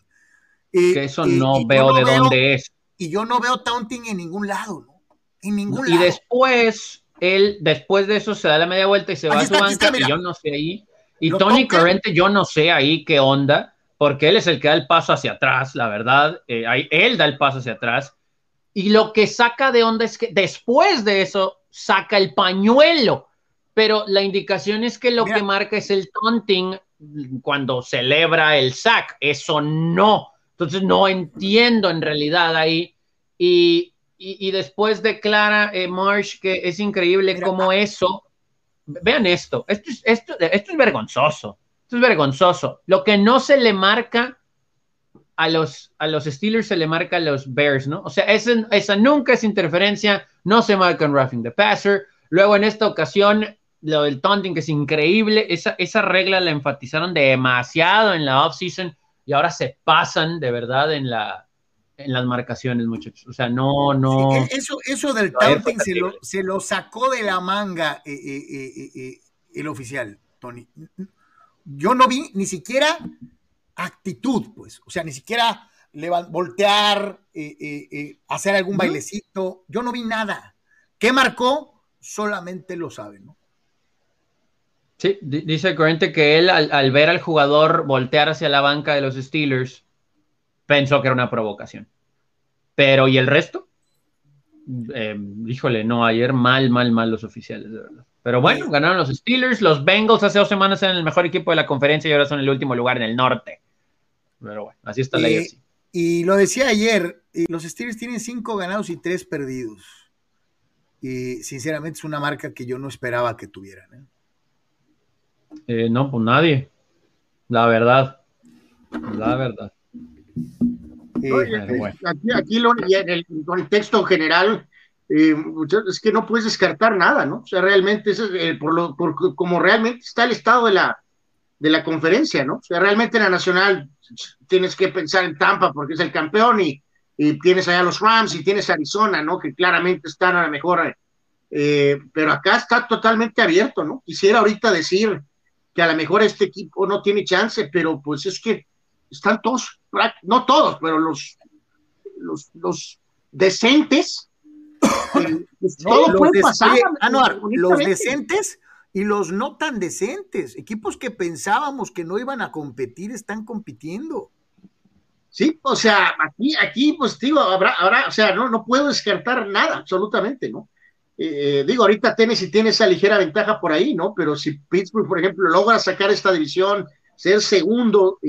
que eso no veo de dónde es. Y yo no veo taunting en ningún lado, ¿no? En ningún y lado. Y después, él, después de eso, se da la media vuelta y se va a su banca, y yo no sé ahí. Y Tony Corrente, yo no sé ahí qué onda porque él es el que da el paso hacia atrás, la verdad, eh, él da el paso hacia atrás, y lo que saca de onda es que después de eso saca el pañuelo, pero la indicación es que lo que marca es el taunting cuando celebra el sack. Eso no. Entonces no entiendo en realidad ahí. Y, y, después declara eh, Marsh que es increíble cómo eso. Vean esto. Esto es, esto, esto es vergonzoso. Esto es vergonzoso. Lo que no se le marca a los, a los Steelers se le marca a los Bears, ¿no? O sea, esa, esa nunca es interferencia, no se marca en roughing the passer. Luego en esta ocasión, lo del taunting, que es increíble, esa, esa regla la enfatizaron demasiado en la offseason y ahora se pasan de verdad en, la, en las marcaciones, muchachos. O sea, no, no. E, eso, eso del taunting se lo, se lo, sacó de la manga eh, eh, eh, el oficial, Tony. Yo no vi ni siquiera actitud, pues, o sea, ni siquiera voltear, eh, eh, eh, hacer algún bailecito, yo no vi nada. ¿Qué marcó? Solamente lo saben, ¿no? Sí, dice el corriente que él al, ver al jugador voltear hacia la banca de los Steelers, pensó que era una provocación. Pero, ¿y el resto? híjole, no, ayer mal, mal, mal los oficiales, de verdad. Pero bueno, ganaron los Steelers, los Bengals hace dos semanas eran el mejor equipo de la conferencia y ahora son el último lugar en el norte. Pero bueno, así está la y, y lo decía ayer, eh, los Steelers tienen cinco ganados y tres perdidos. Y sinceramente es una marca que yo no esperaba que tuvieran. ¿eh? Eh, no, pues nadie. La verdad. La verdad. Aquí, aquí en el contexto general, es que no puedes descartar nada, ¿no? O sea, realmente, es, por lo, por, como realmente está el estado de la, de la conferencia, ¿no? O sea, realmente en la nacional tienes que pensar en Tampa porque es el campeón y, tienes allá los Rams y tienes Arizona, ¿no? Que claramente están a la mejor, eh, pero acá está totalmente abierto, ¿no? Quisiera ahorita decir que a lo mejor este equipo no tiene chance, pero pues es que están todos, no todos, pero los, los, decentes. Eh, pues todo puede pasar. los decentes y los no tan decentes, equipos que pensábamos que no iban a competir, están compitiendo. Sí, o sea, aquí, aquí, pues digo, habrá, habrá, o sea, no, no puedo descartar nada, absolutamente, ¿no? Eh, digo, ahorita Tennessee tiene esa ligera ventaja por ahí, ¿no? Pero si Pittsburgh, por ejemplo, logra sacar esta división, ser segundo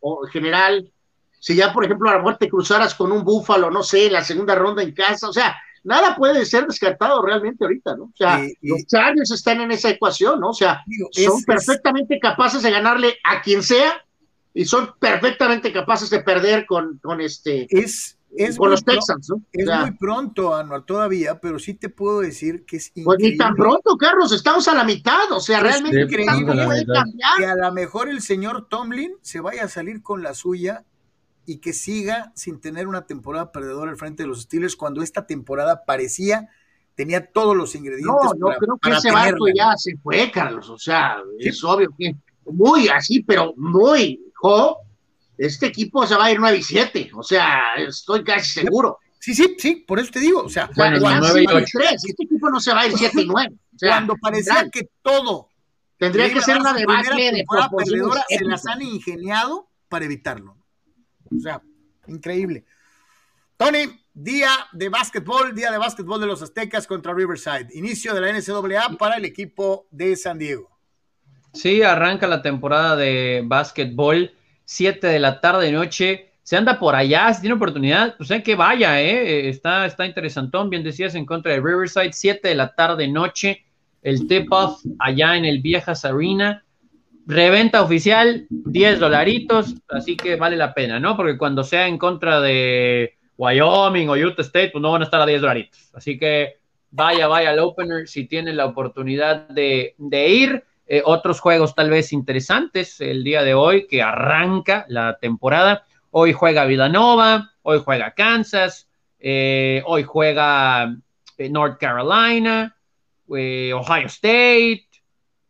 o general, si ya, por ejemplo, a la muerte cruzaras con un Búfalo, no sé, la segunda ronda en casa, o sea, nada puede ser descartado realmente ahorita, ¿no? O sea, los Chargers están en esa ecuación, ¿no? O sea, son perfectamente capaces de ganarle a quien sea y son perfectamente capaces de perder con, con este. Es, con los Texans, ¿no? Es muy pronto, Anual, todavía, pero sí te puedo decir que es increíble. Pues ni tan pronto, Carlos, estamos a la mitad, o sea, realmente increíble. Que a lo mejor el señor Tomlin se vaya a salir con la suya y que siga sin tener una temporada perdedora al frente de los Steelers cuando esta temporada parecía tenía todos los ingredientes. No, no creo que ese barco ya se fue, Carlos. O sea, es obvio que muy así, pero muy, jo, este equipo se va a ir 9 y 7. O sea, estoy casi seguro. Sí, sí, sí, por eso te digo. O sea, bueno, 9 y 3. Este equipo no se va a ir 7 y 9. O sea, cuando parecía que todo tendría que ser una debacle de perdedora, se las han ingeniado para evitarlo. O sea, increíble. Tony, día de básquetbol, día de básquetbol de los Aztecas contra Riverside. Inicio de la NCAA para el equipo de San Diego. Sí, arranca la temporada de básquetbol, 7 de la tarde noche. Se anda por allá, si tiene oportunidad, pues hay que vaya, ¿eh? Está, está interesantón, bien decías, en contra de Riverside, 7 de la tarde noche. El tip-off allá en el Viejas Arena. Reventa oficial, 10 dolaritos, así que vale la pena, ¿no? Porque cuando sea en contra de Wyoming o Utah State, pues no van a estar a 10 dolaritos. Así que vaya, vaya al opener si tiene la oportunidad de, ir. Eh, otros juegos tal vez interesantes el día de hoy que arranca la temporada. Hoy juega Villanova, hoy juega Kansas, eh, hoy juega eh, North Carolina, Ohio State,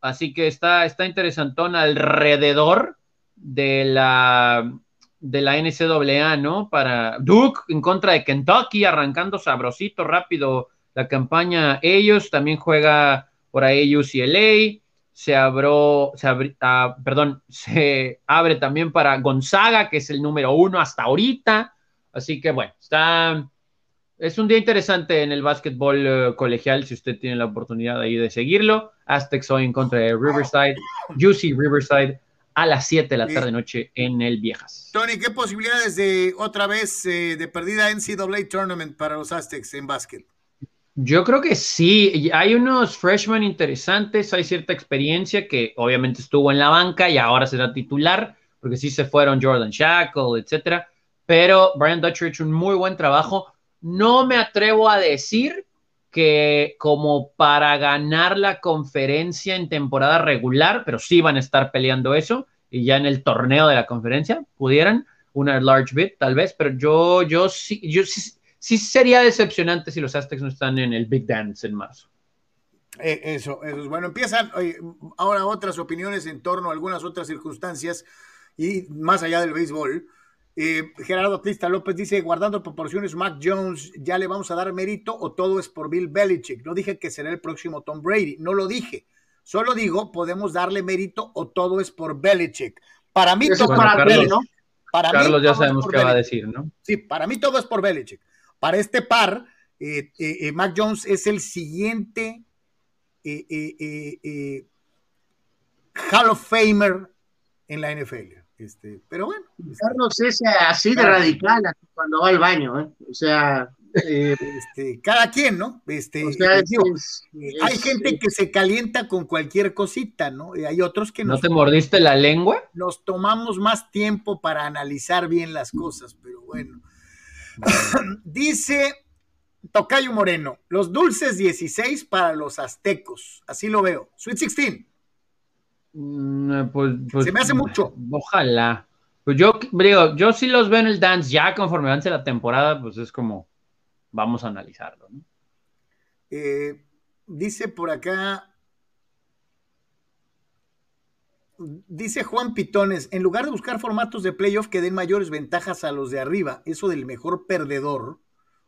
Así que está, está interesantón alrededor de la, de la NCAA, ¿no? Para Duke en contra de Kentucky, arrancando sabrosito, rápido la campaña. Ellos también juega por ahí UCLA. Se abrió, se ah, perdón, se abre también para Gonzaga, que es el número uno hasta ahorita. Así que bueno, está, es un día interesante en el básquetbol eh, colegial, si usted tiene la oportunidad ahí de seguirlo. Aztecs hoy en contra de Riverside, Juicy Riverside a las 7 de la tarde noche en el Viejas. Tony, ¿qué posibilidades de otra vez eh, de perdida NCAA Tournament para los Aztecs en básquet? Yo creo que sí, hay unos freshmen interesantes, hay cierta experiencia que obviamente estuvo en la banca y ahora será titular, porque sí se fueron Jordan Shackle, etcétera, pero Brian Dutcher ha hecho un muy buen trabajo. No me atrevo a decir que como para ganar la conferencia en temporada regular, pero sí van a estar peleando eso y ya en el torneo de la conferencia pudieran una large bit tal vez, pero yo yo sí sí sería decepcionante si los Aztecs no están en el Big Dance en marzo. Eh, eso, eso es bueno. Empiezan ahora otras opiniones en torno a algunas otras circunstancias y más allá del béisbol. Eh, Gerardo Trista López dice, guardando proporciones, Mac Jones, ¿ya le vamos a dar mérito o todo es por Bill Belichick? No dije que será el próximo Tom Brady, no lo dije. Solo digo, podemos darle mérito o todo es por Belichick. Para mí todo es por Belichick, ¿no? Para Carlos ya sabemos qué va a decir, ¿no? Sí, para mí todo es por Belichick. Para este par, eh, eh, eh, Mac Jones es el siguiente Hall of Famer en la NFL. Este, pero bueno. Este. Carlos es así de radical cuando va al baño, O sea, este, cada quien, ¿no? Este, hay gente que se calienta con cualquier cosita, ¿no? Y hay otros que ¿No te mordiste la lengua? Nos tomamos más tiempo para analizar bien las cosas, pero bueno. Dice Tocayo Moreno, los dulces 16 para los aztecos. Así lo veo. Sweet 16. Mm, pues, pues, Se me hace mucho. Ojalá. Pues yo digo, yo sí los veo en el dance ya conforme avance la temporada, pues es como vamos a analizarlo. Eh, dice por acá Dice Juan Pitones, en lugar de buscar formatos de playoff que den mayores ventajas a los de arriba, eso del mejor perdedor,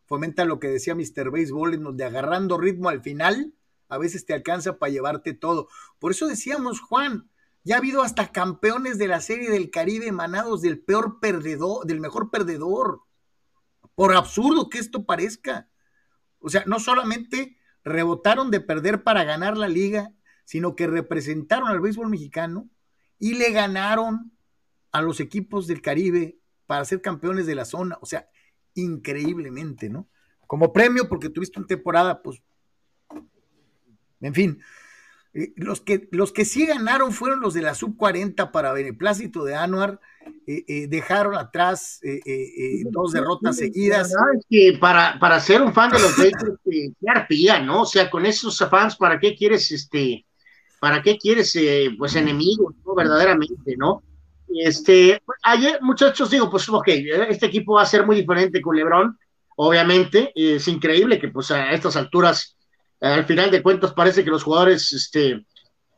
fomenta lo que decía Mr. Baseball, en donde agarrando ritmo al final, a veces te alcanza para llevarte todo. Por eso decíamos, Juan, ya ha habido hasta campeones de la Serie del Caribe emanados del peor perdedor, del mejor perdedor. Por absurdo que esto parezca. O sea, no solamente rebotaron de perder para ganar la liga, sino que representaron al béisbol mexicano y le ganaron a los equipos del Caribe para ser campeones de la zona. O sea, increíblemente, ¿no? Como premio, porque tuviste una temporada, pues, en fin. Eh, los, que, los que sí ganaron fueron los de la sub 40 para beneplácito de Anuar. Eh, eh, dejaron atrás dos derrotas seguidas. Que para, para ser un fan de los Lakers, qué arpía, ¿no? O sea, con esos fans, ¿para qué quieres este? ¿para qué quieres, pues, enemigos, ¿no? Verdaderamente, ¿no? Este, ayer, muchachos, digo, pues, ok, este equipo va a ser muy diferente con LeBron, obviamente, es increíble que, pues, a estas alturas, al final de cuentas, parece que los jugadores, este,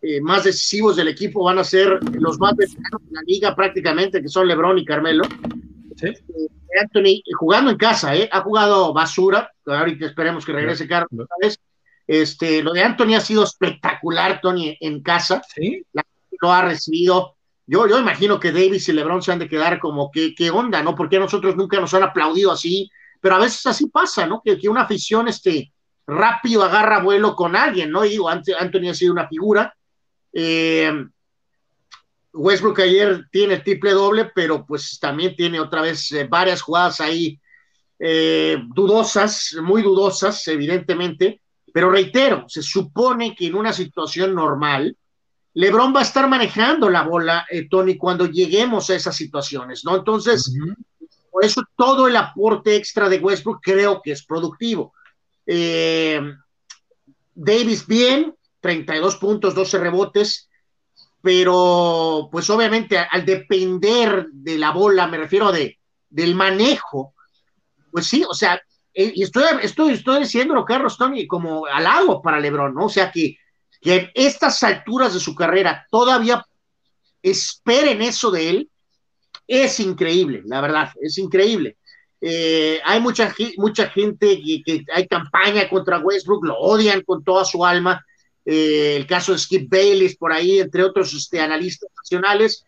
eh, más decisivos del equipo van a ser los más veteranos de la liga prácticamente, que son LeBron y Carmelo. ¿Sí? Eh, Anthony, jugando en casa, ¿eh? ha jugado basura, ahorita esperemos que regrese Carlos este, lo de Anthony ha sido espectacular, Tony, en casa. ¿Sí? La, lo ha recibido. Yo, yo imagino que Davis y LeBron se han de quedar como, ¿qué, qué onda, no? Porque nosotros nunca nos han aplaudido así? Pero a veces así pasa, ¿no? Que, que una afición este, rápido agarra vuelo con alguien, ¿no? Y digo, Anthony ha sido una figura. Eh, Westbrook ayer tiene triple doble, pero pues también tiene otra vez eh, varias jugadas ahí eh, dudosas, muy dudosas, evidentemente. Pero reitero, se supone que en una situación normal, LeBron va a estar manejando la bola, eh, Tony, cuando lleguemos a esas situaciones, ¿no? Entonces, por eso todo el aporte extra de Westbrook creo que es productivo. Eh, Davis bien, 32 puntos, 12 rebotes, pero pues obviamente al depender de la bola, me refiero de, del manejo, pues sí, o sea, eh, y estoy, estoy, estoy diciéndolo, Carlos Tony, como halago para Lebron, ¿no? O sea, que, que en estas alturas de su carrera todavía esperen eso de él, es increíble, la verdad, es increíble. Eh, hay mucha, mucha gente que, hay campaña contra Westbrook, lo odian con toda su alma. Eh, el caso de Skip Bayless por ahí, entre otros este, analistas nacionales.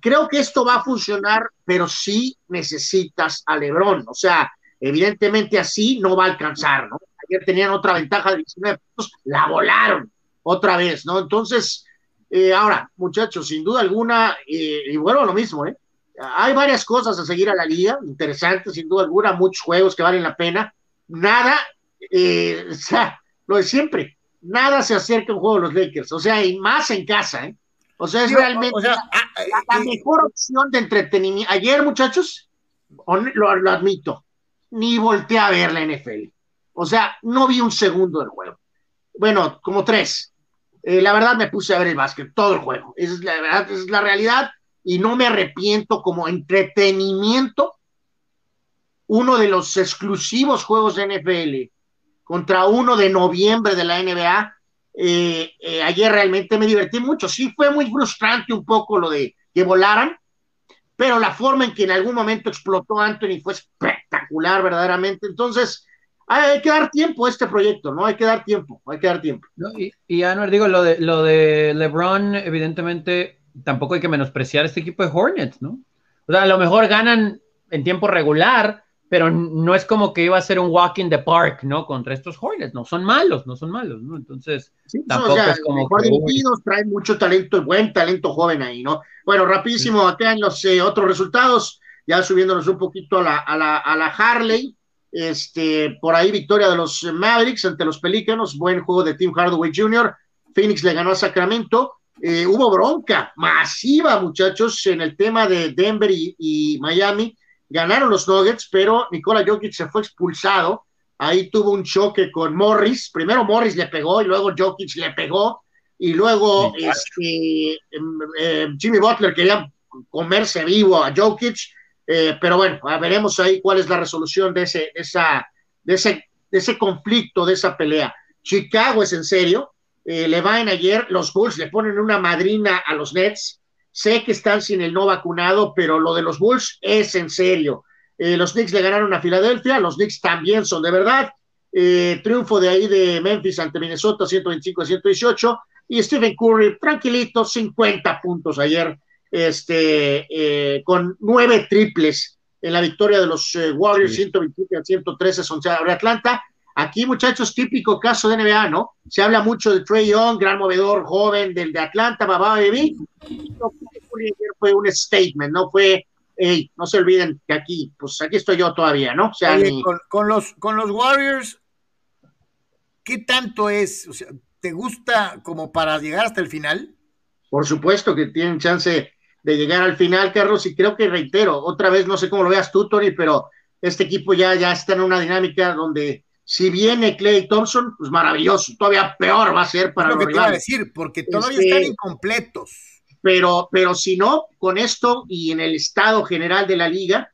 Creo que esto va a funcionar, pero sí necesitas a Lebron. O sea, Evidentemente así no va a alcanzar, ¿no? Ayer tenían otra ventaja de 19 puntos, la volaron otra vez, ¿no? Entonces, Eh, ahora, muchachos, sin duda alguna, eh, y bueno, lo mismo, ¿eh? Hay varias cosas a seguir a la liga, interesantes, sin duda alguna, muchos juegos que valen la pena. Nada, o sea, lo de siempre, nada se acerca a un juego de los Lakers, o sea, y más en casa, ¿eh? O sea, es realmente la, ah, mejor opción de entretenimiento. Ayer, muchachos, lo, lo admito, ni volteé a ver la NFL. O sea, no vi un segundo del juego. Bueno, como tres. Eh, la verdad me puse a ver el básquet, todo el juego. Es la verdad, es la realidad y no me arrepiento como entretenimiento. Uno de los exclusivos juegos de NFL contra uno de noviembre de la NBA. Eh, eh, ayer realmente me divertí mucho. Sí, fue muy frustrante un poco lo de que volaran, pero la forma en que en algún momento explotó Anthony fue espectacular, verdaderamente. Entonces, hay que dar tiempo a este proyecto, ¿no? Hay que dar tiempo, hay que dar tiempo. y, y Anuel, digo, lo de, lo de LeBron, evidentemente, tampoco hay que menospreciar este equipo de Hornets, ¿no? O sea, a lo mejor ganan en tiempo regular, pero no es como que iba a ser un walk in the park, ¿no? Contra estos Hornets, no son malos, no son malos, ¿no? Entonces, tampoco es como. Mejor dirigidos, traen mucho talento, buen talento joven ahí, ¿no? Bueno, rapidísimo, acá en los eh, otros resultados, ya subiéndonos un poquito a la, a la, a la Harley, este, por ahí victoria de los Mavericks ante los Pelícanos, buen juego de Tim Hardaway Jr., Phoenix le ganó a Sacramento, eh, hubo bronca masiva, muchachos, en el tema de Denver y, Miami, ganaron los Nuggets, pero Nikola Jokic se fue expulsado, ahí tuvo un choque con Morris, primero Morris le pegó y luego Jokic le pegó, y luego este, em, em, Jimmy Butler quería comerse vivo a Jokic, eh, pero bueno, veremos ahí cuál es la resolución de ese, esa, de ese, de ese conflicto, de esa pelea. Chicago es en serio. Eh, le va en ayer, los Bulls le ponen una madrina a los Nets. Sé que están sin el no vacunado, pero lo de los Bulls es en serio. Eh, los Knicks le ganaron a Filadelfia, los Knicks también son de verdad. triunfo de ahí de Memphis ante Minnesota, 125 a 118. Y Stephen Curry, tranquilito, 50 puntos ayer este, eh, con nueve triples en la victoria de los eh, Warriors, 127 a 113 sobre Atlanta. Aquí, muchachos, típico caso de NBA, ¿no? Se habla mucho de Trey Young, gran movedor joven del de Atlanta, Babá Baby. fue un statement, ¿no? Fue, hey, no se olviden que aquí, pues aquí estoy yo todavía, ¿no? O sea, con, los, con los Warriors, ¿qué tanto es? O sea, ¿te gusta como para llegar hasta el final? Por supuesto que tienen chance de llegar al final, Carlos, y creo que reitero, otra vez, no sé cómo lo veas tú, Tony, pero este equipo ya, ya está en una dinámica donde si viene Clay Thompson, pues maravilloso, todavía peor va a ser para lo los que rivales. Te decir, porque todavía este, están incompletos. Pero, pero si no, con esto y en el estado general de la liga,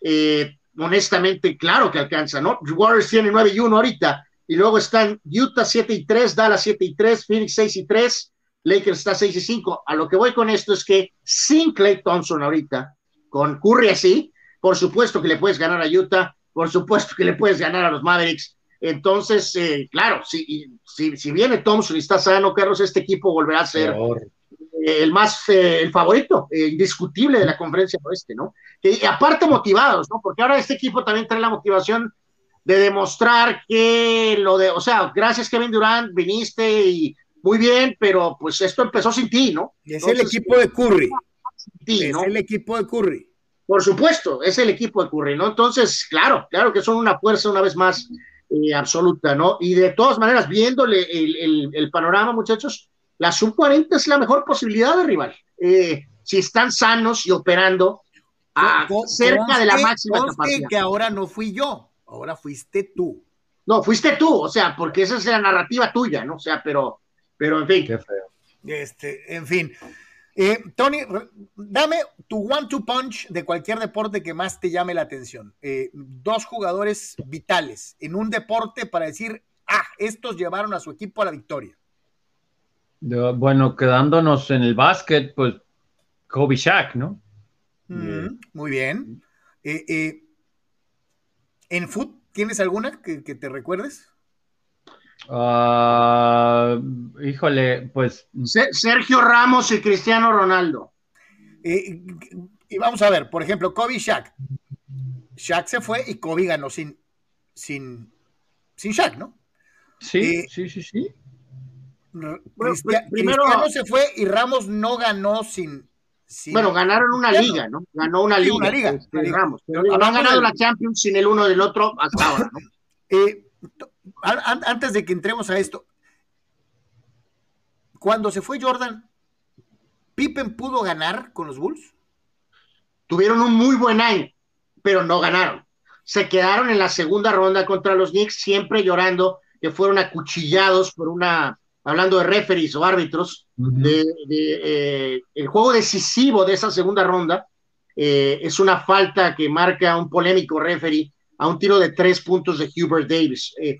eh, honestamente, claro que alcanza, ¿no? Warriors tiene 9 y 1 ahorita, y luego están Utah 7 y 3, Dallas 7 y 3, Phoenix 6 y 3, Lakers está 6 y 5. A lo que voy con esto es que sin Clay Thompson ahorita, con Curry así, por supuesto que le puedes ganar a Utah, por supuesto que le puedes ganar a los Mavericks. Entonces, eh, claro, si, si, si, viene Thompson y está sano, Carlos, este equipo volverá a ser eh, el más, eh, el favorito, indiscutible de la conferencia oeste, ¿no? Y aparte motivados, ¿no? Porque ahora este equipo también trae la motivación de demostrar que lo de, o sea, gracias Kevin Durant, viniste y muy bien, pero pues esto empezó sin ti, ¿no? Es el equipo de Curry. es el equipo de Curry. Por supuesto, es el equipo de Curry, ¿no? Entonces, claro, claro que son una fuerza una vez más eh, absoluta, ¿no? Y de todas maneras, viéndole el, panorama, muchachos, la sub-40 es la mejor posibilidad de rival. Eh, si están sanos y operando a, cerca de la máxima capacidad. que ahora no fui yo, ahora fuiste tú. No, fuiste tú, o sea, porque esa es la narrativa tuya, ¿no? O sea, pero pero en fin. Qué feo. Este, en fin. Eh, Tony, dame tu one-two punch de cualquier deporte que más te llame la atención. Eh, dos jugadores vitales en un deporte para decir, ah, estos llevaron a su equipo a la victoria. Bueno, quedándonos en el básquet, pues Kobe Shaq, ¿no? Mm, muy bien. Eh, ¿En foot tienes alguna que te recuerdes? Uh, híjole, pues. Sergio Ramos y Cristiano Ronaldo. y vamos a ver, por ejemplo, Kobe y Shaq. Shaq se fue y Kobe ganó sin, sin, sin Shaq, ¿no? Sí, sí, sí, sí. Cristiano se fue y Ramos no ganó sin, bueno, ganaron una liga, ¿no? Ganó una liga. Una liga, este, Ramos. Pero no han ganado la Champions sin el uno del otro hasta ahora, ¿no? Eh, antes de que entremos a esto, cuando se fue Jordan, ¿Pippen pudo ganar con los Bulls? Tuvieron un muy buen año, pero no ganaron. Se quedaron en la segunda ronda contra los Knicks, siempre llorando que fueron acuchillados por una, hablando de referees o árbitros, de, eh, el juego decisivo de esa segunda ronda eh, es una falta que marca un polémico referee a un tiro de tres puntos de Hubert Davis. Eh,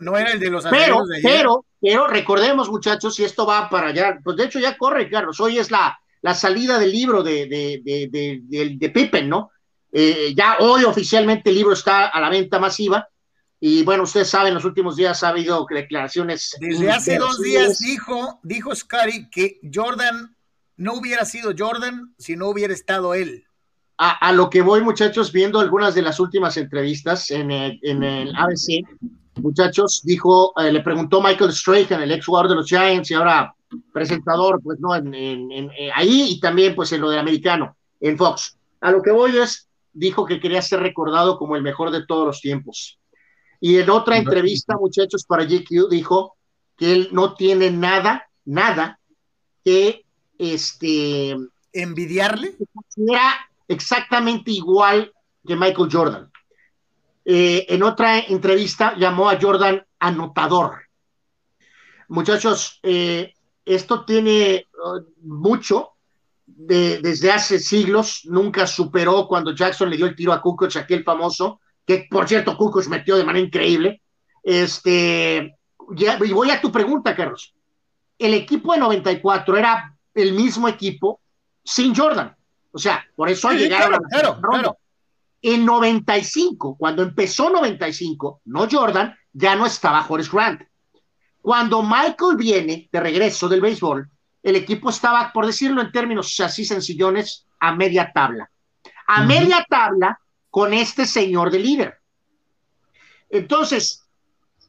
no, era el de los pero, pero, pero recordemos, muchachos, si esto va para allá, pues de hecho ya corre, Carlos. Hoy es la, la salida del libro de, de, de, Pippen, ¿no? Eh, ya hoy oficialmente el libro está a la venta masiva. Y bueno, ustedes saben, los últimos días ha habido declaraciones. Desde hace dos días dijo, dijo Scotty que Jordan no hubiera sido Jordan si no hubiera estado él a, lo que voy, muchachos, viendo algunas de las últimas entrevistas en el, ABC, muchachos, dijo, eh, le preguntó Michael Strahan, el ex jugador de los Giants y ahora presentador, pues no, en, eh, ahí y también pues en lo del americano, en Fox. A lo que voy es, dijo que quería ser recordado como el mejor de todos los tiempos. Y en otra entrevista, muchachos, para GQ, dijo que él no tiene nada, nada que este envidiarle. Era exactamente igual que Michael Jordan. Eh, en otra entrevista llamó a Jordan anotador. Muchachos, eh, esto tiene uh, mucho desde hace siglos, nunca superó cuando Jackson le dio el tiro a Kukoc, aquel famoso, que por cierto Kukoc metió de manera increíble. Este, y voy a tu pregunta, Carlos. El equipo de 94 era el mismo equipo sin Jordan. O sea, por eso llegaron a la ronda. En 95, cuando empezó 95, no Jordan, ya no estaba Horace Grant. Cuando Michael viene de regreso del béisbol, el equipo estaba, por decirlo en términos así sencillones, a media tabla. A media tabla con este señor de líder. Entonces,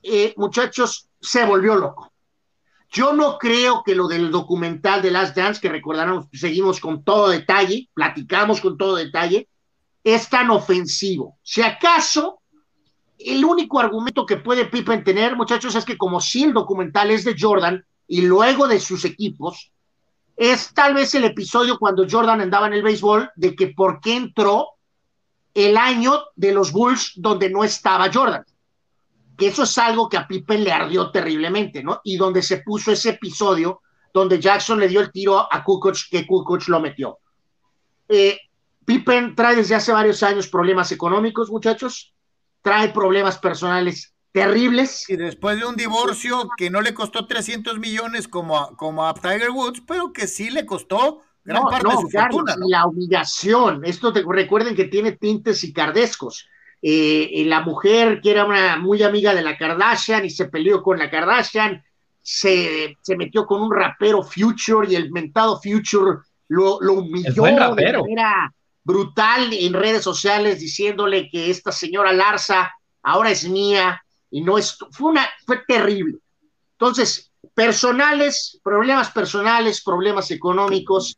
eh, muchachos, se volvió loco. Yo no creo que lo del documental de Last Dance, que recordarán, seguimos con todo detalle, platicamos con todo detalle, es tan ofensivo. Si acaso, el único argumento que puede Pippen tener, muchachos, es que como si el documental es de Jordan y luego de sus equipos, es tal vez el episodio cuando Jordan andaba en el béisbol de que por qué entró el año de los Bulls donde no estaba Jordan que eso es algo que a Pippen le ardió terriblemente, ¿no? Y donde se puso ese episodio donde Jackson le dio el tiro a Kukoc, que Kukoc lo metió. Eh, Pippen trae desde hace varios años problemas económicos, muchachos, trae problemas personales terribles. Y después de un divorcio que no le costó 300 millones como a, como a Tiger Woods, pero que sí le costó gran parte de su fortuna. La humillación, esto te, recuerden que tiene tintes cardescos. Eh, la mujer que era una muy amiga de la Kardashian y se peleó con la Kardashian, se, metió con un rapero Future y el mentado Future lo, humilló de manera brutal en redes sociales diciéndole que esta señora Larsa ahora es mía y no es, fue una, fue terrible. Entonces, personales, problemas personales, problemas económicos,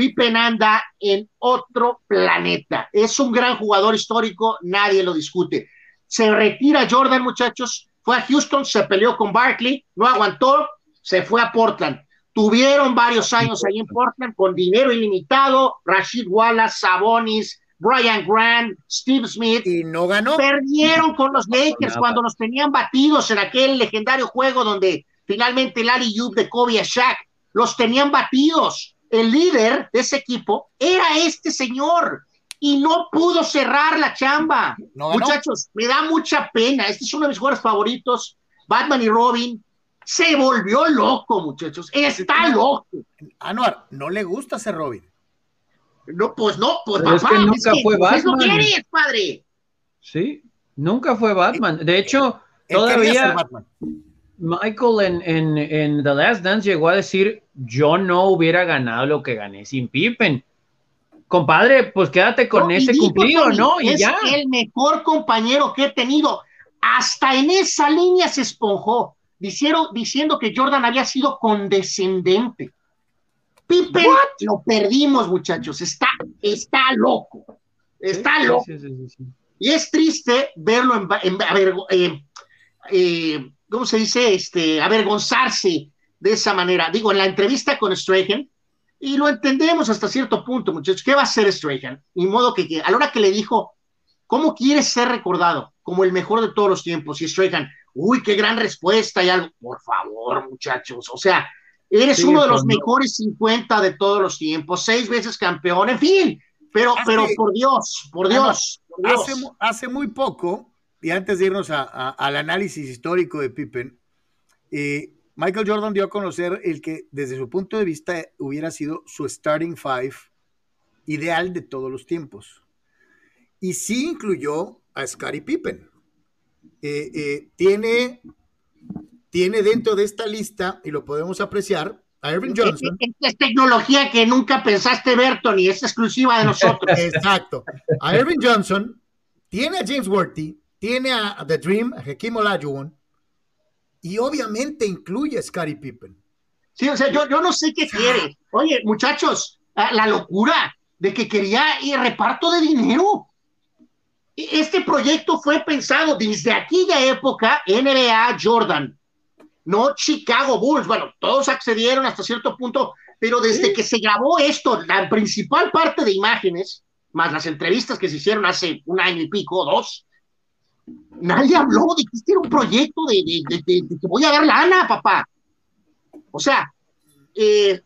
Pippen anda en otro planeta. Es un gran jugador histórico, nadie lo discute. Se retira Jordan, muchachos, fue a Houston, se peleó con Barkley, no aguantó, se fue a Portland. Tuvieron varios años ahí en Portland con dinero ilimitado, Rashid Wallace, Sabonis, Brian Grant, Steve Smith. Y no ganó. Perdieron con los Lakers cuando los tenían batidos en aquel legendario juego donde finalmente Larry Yub de Kobe a Shaq los tenían batidos el líder de ese equipo era este señor y no pudo cerrar la chamba. Muchachos, me da mucha pena. Este es uno de mis jugadores favoritos, Batman y Robin. Se volvió loco, muchachos. Está loco. Anuar, no le gusta ser Robin. No, pues no, pues papá, es que nunca fue pues, Batman. quieres, padre? Sí, nunca fue Batman. De hecho, todavía Michael en, en, The Last Dance llegó a decir, yo no hubiera ganado lo que gané sin Pippen. Compadre, pues quédate con ese cumplido, ¿no? Y es el mejor compañero que he tenido. Hasta en esa línea se esponjó. diciendo que Jordan había sido condescendente. Pippen lo perdimos, muchachos. Está, está loco. Está loco. y es triste verlo en, eh, eh, ¿cómo se dice? Este, avergonzarse de esa manera. Digo, en la entrevista con Strahan, y lo entendemos hasta cierto punto, muchachos. ¿Qué va a hacer Strahan? Ni modo que, a la hora que le dijo, ¿cómo quieres ser recordado? Como el mejor de todos los tiempos. Y Strahan, uy, qué gran respuesta y algo. Por favor, muchachos. O sea, eres uno de los mejores 50 de todos los tiempos, seis veces campeón, en fin. Pero, pero por Dios, por Dios. Hace, muy poco, y antes de irnos al análisis histórico de Pippen, eh, Michael Jordan dio a conocer el que desde su punto de vista hubiera sido su starting five ideal de todos los tiempos. Y sí incluyó a Scottie Pippen. Eh, eh, tiene, tiene dentro de esta lista, y lo podemos apreciar, a Irving Johnson. Es, tecnología que nunca pensaste ver, Tony, es exclusiva de nosotros. Exacto. A Irving Johnson, tiene a James Worthy, tiene a The Dream, a Hakeem Olajuwon, y obviamente incluye a Scottie Pippen. Sí, o sea, yo, yo no sé qué quiere. Oye, muchachos, la locura de que quería ir reparto de dinero. Este proyecto fue pensado desde aquella época, NBA Jordan, no Chicago Bulls. Bueno, todos accedieron hasta cierto punto, pero desde que se grabó esto, la principal parte de imágenes, más las entrevistas que se hicieron hace un año y pico, dos, Nadie habló de que este era un proyecto de, que voy a dar lana, papá. O sea, eh,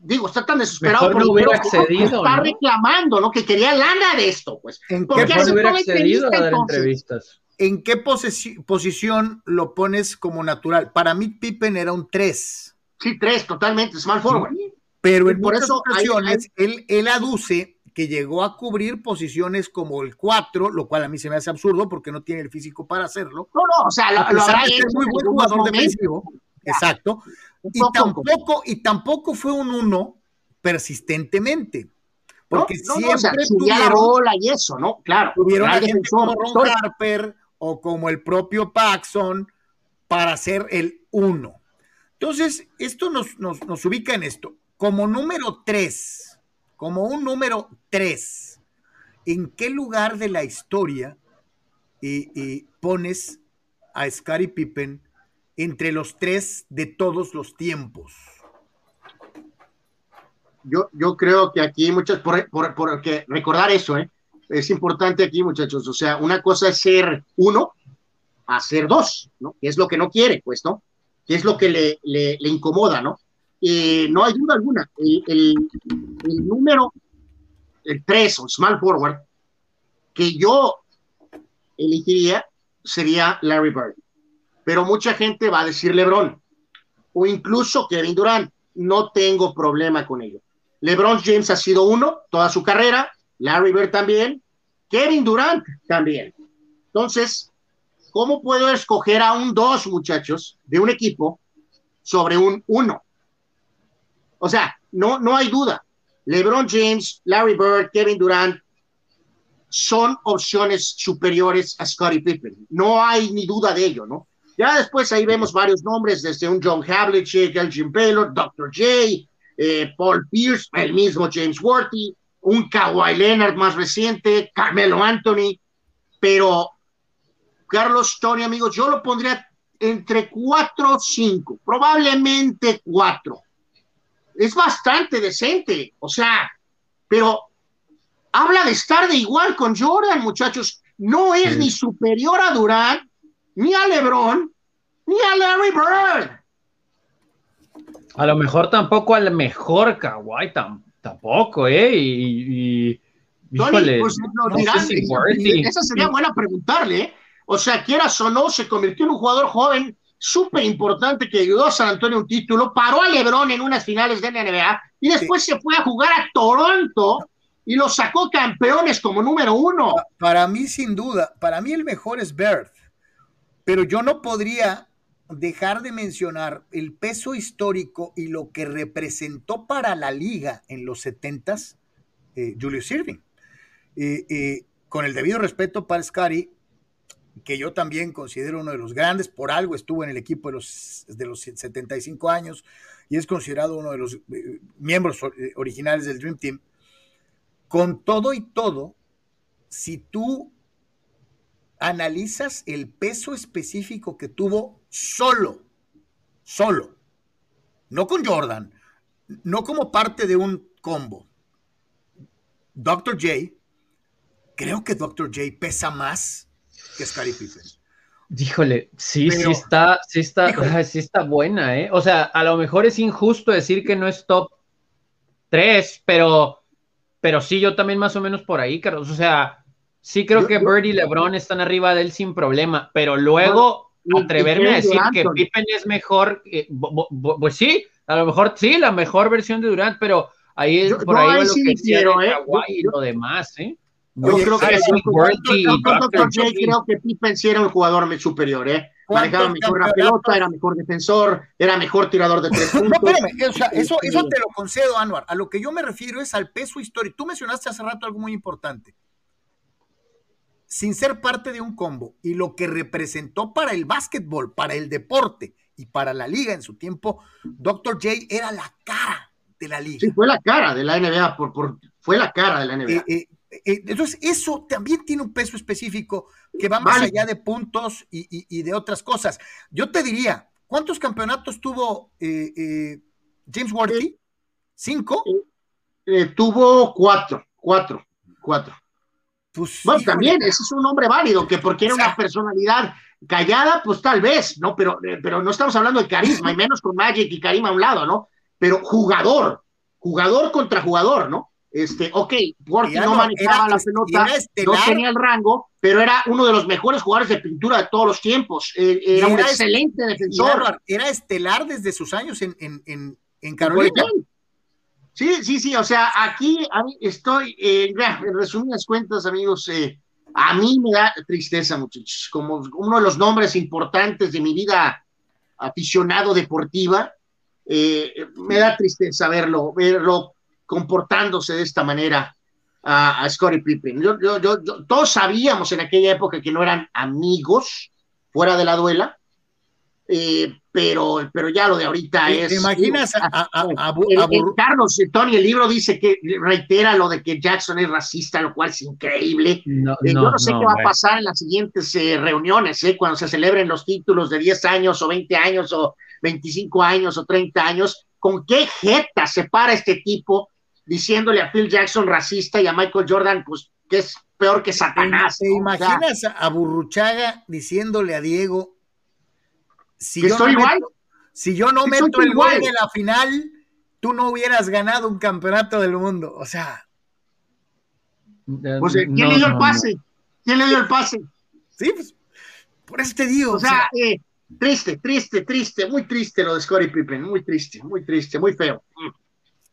digo, está tan desesperado por no hubiera accedido, está reclamando, ¿no? Que quería lana de esto, pues. ¿En qué no hubiera accedido a dar entrevistas? ¿En qué posición lo pones como natural? Para mí, Pippen era un 3. Sí, 3, totalmente, small forward. Pero en por muchas eso ocasiones Él, él aduce que llegó a cubrir posiciones como el 4, lo cual a mí se me hace absurdo porque no tiene el físico para hacerlo. No, no, o sea, lo, lo es muy buen jugador defensivo. Exacto. Y tampoco, y tampoco fue un 1 persistentemente. Porque siempre tuvieron, bola y eso, ¿no? Claro. Tuvieron a gente como Ron Harper o como el propio Paxson para ser el 1. Entonces, esto nos, nos, nos ubica en esto. Como número 3, como un número 3, ¿en qué lugar de la historia pones a Scottie Pippen entre los tres de todos los tiempos? Yo, yo creo que aquí muchas, por, por, recordar eso, ¿eh? es importante aquí, muchachos. O sea, una cosa es ser uno a ser dos, ¿no? Que es lo que no quiere, pues, ¿no? Que es lo que le, le, le incomoda, ¿no? Eh, no hay duda alguna. El, número, el 3 o small forward, que yo elegiría sería Larry Bird. Pero mucha gente va a decir LeBron o incluso Kevin Durant. No tengo problema con ello. LeBron James ha sido uno toda su carrera, Larry Bird también, Kevin Durant también. Entonces, ¿cómo puedo escoger a un dos muchachos de un equipo sobre un uno? O sea, no, no hay duda. LeBron James, Larry Bird, Kevin Durant son opciones superiores a Scottie Pippen. No hay ni duda de ello, ¿no? Ya después ahí vemos varios nombres, desde un John Havlicek, Elgin Baylor, Dr. J, eh, Paul Pierce, el mismo James Worthy, un Kawhi Leonard más reciente, Carmelo Anthony, pero Carlos Tony, amigos, yo lo pondría entre cuatro o cinco, probablemente cuatro es bastante decente, o sea, pero habla de estar de igual con Jordan, muchachos. No es ni superior a Durant, ni a LeBron, ni a Larry Bird. A lo mejor tampoco al mejor Kawhi, tampoco, ¿eh? Y, Tony, pues, esa sería buena preguntarle, ¿eh? O sea, quieras o no, se convirtió en un jugador joven súper importante que ayudó a San Antonio un título, paró a Lebron en unas finales de NBA y después se fue a jugar a Toronto y lo sacó campeones como número uno. Para mí, sin duda, para mí el mejor es Bird, pero yo no podría dejar de mencionar el peso histórico y lo que representó para la liga en los setentas eh, Julius Irving. Eh, eh, con el debido respeto para Scotty, que yo también considero uno de los grandes, por algo estuvo en el equipo de los, de los 75 años y es considerado uno de los eh, miembros eh, originales del Dream Team. Con todo y todo, si tú analizas el peso específico que tuvo solo, solo, no con Jordan, no como parte de un combo. Dr. J, creo que Dr. J pesa más que Scottie Pippen. Híjole, sí, sí está, sí está, sí está buena, ¿eh? O sea, a lo mejor es injusto decir que no es top 3, pero, pero sí, yo también más o menos por ahí, Carlos. O sea, sí creo que Bird y LeBron están arriba de él sin problema, pero luego atreverme a decir que Pippen es mejor, pues sí, a lo mejor sí, la mejor versión de Durant, pero ahí es por ahí, lo que quiero, ¿eh? y lo demás, ¿eh? Yo creo, que, creo que Pippen sí era un jugador superior, ¿eh? Manejaba mejor la pelota, era mejor defensor, era mejor tirador de tres puntos. No, espérame, o sea, eso, eso te lo concedo, Anuar. A lo que yo me refiero es al peso histórico. Tú mencionaste hace rato algo muy importante. Sin ser parte de un combo y lo que representó para el básquetbol, para el deporte y para la liga en su tiempo, Dr. J era la cara de la liga. Sí, fue la cara de la NBA, por, por, fue la cara de la NBA. Eh, eh, entonces, eso también tiene un peso específico que va más allá de puntos y, de otras cosas. Yo te diría, ¿cuántos campeonatos tuvo eh, eh, James Worthy? ¿Cinco? tuvo cuatro, cuatro, cuatro. Pues, bueno, también, ese es un hombre válido, que porque era una personalidad callada, pues tal vez, ¿no? Pero, pero no estamos hablando de carisma, y menos con Magic y Karim a un lado, ¿no? Pero jugador, jugador contra jugador, ¿no? Este, ok, Worthy no manejaba la pelota, no tenía el rango, pero era uno de los mejores jugadores de pintura de todos los tiempos. Eh, era, un excelente defensor. Era, estelar desde sus años en, en, en, Carolina. Sí, sí, sí, o sea, aquí a mí estoy, eh, en resumidas cuentas, amigos, eh, a mí me da tristeza, muchachos, como uno de los nombres importantes de mi vida aficionado deportiva, me da tristeza verlo, verlo comportándose de esta manera a, a Scottie Pippen. Yo, yo, yo, todos sabíamos en aquella época que no eran amigos fuera de la duela, eh, pero, pero ya lo de ahorita es. ¿Te imaginas a, Carlos Tony, el libro dice que reitera lo de que Jackson es racista, lo cual es increíble. No, eh, yo no sé qué va a pasar en las siguientes eh, reuniones, cuando se celebren los títulos de 10 años o 20 años o 25 años o 30 años. ¿Con qué jeta se para este tipo diciéndole a Phil Jackson racista y a Michael Jordan, pues, que es peor que Satanás. ¿Te imaginas a Burruchaga diciéndole a Diego, si yo estoy no igual? Meto, si yo no meto el gol de la final, tú no hubieras ganado un campeonato del mundo? O sea. ¿quién le dio el pase? ¿Quién le dio el pase? Sí, pues, por eso te digo. O sea, eh, triste, triste, triste, muy triste lo de Scottie Pippen, muy triste, muy triste, muy feo.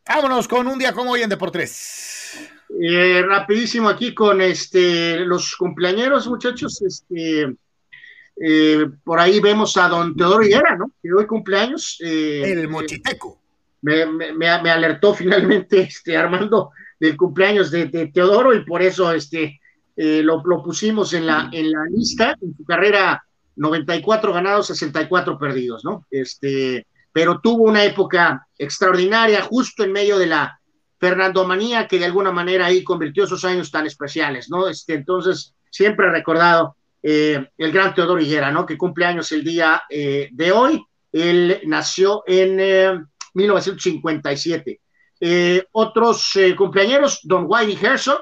Vámonos con un día como hoy en Deportes. Eh, rapidísimo aquí con este los cumpleaños, muchachos. Este, eh, por ahí vemos a don Teodoro Higuera, ¿no? Que hoy cumpleaños. Eh, el mochiteco. Me, me, alertó finalmente este Armando del cumpleaños de, Teodoro y por eso este lo, lo, pusimos en la, en la lista. En su carrera, 94 ganados, 64 perdidos, ¿no? Este pero tuvo una época extraordinaria justo en medio de la Fernandomanía que de alguna manera ahí convirtió esos años tan especiales, ¿no? Este, entonces, siempre he recordado eh, el gran Teodoro Higuera, ¿no? Que cumple años el día eh, de hoy. Él nació en 1957. Eh, otros cumpleaños, don Whitey Gerson,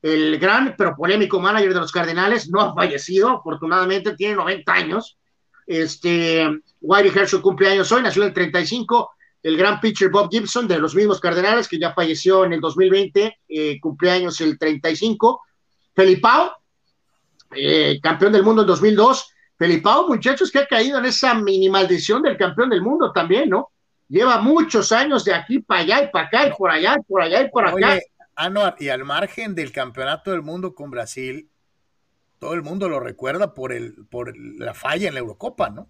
el gran pero polémico manager de los Cardenales, no ha fallecido, afortunadamente tiene 90 años. Este, Whitey Herschel cumpleaños hoy, nació en el 35. El gran pitcher Bob Gibson de los mismos Cardenales, que ya falleció en el 2020, eh, cumpleaños el 35. Felipao, eh, campeón del mundo en 2002. Felipao, muchachos, que ha caído en esa mini maldición del campeón del mundo también, ¿no? Lleva muchos años de aquí para allá y para acá y por allá y por allá y por acá. Oye, y al margen del campeonato del mundo con Brasil, todo el mundo lo recuerda por, el, por la falla en la Eurocopa, ¿no?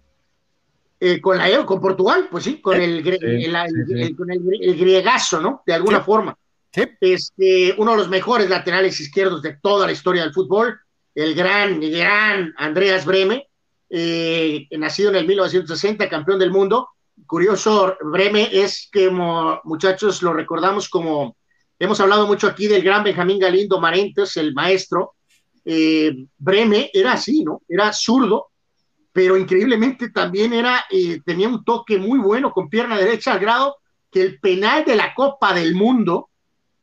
Eh, con la con Portugal, pues sí, con, el, el, griegazo, ¿no? De alguna forma. Este, uno de los mejores laterales izquierdos de toda la historia del fútbol. el gran, gran Andreas Breme, eh, nacido en el 1960, campeón del mundo. Curioso, Breme es que, muchachos, lo recordamos como, hemos hablado mucho aquí del gran Benjamín Galindo Marentes, el maestro. Eh, Breme era así, ¿no? Era zurdo, pero increíblemente también era, eh, tenía un toque muy bueno con pierna derecha, al grado que el penal de la Copa del Mundo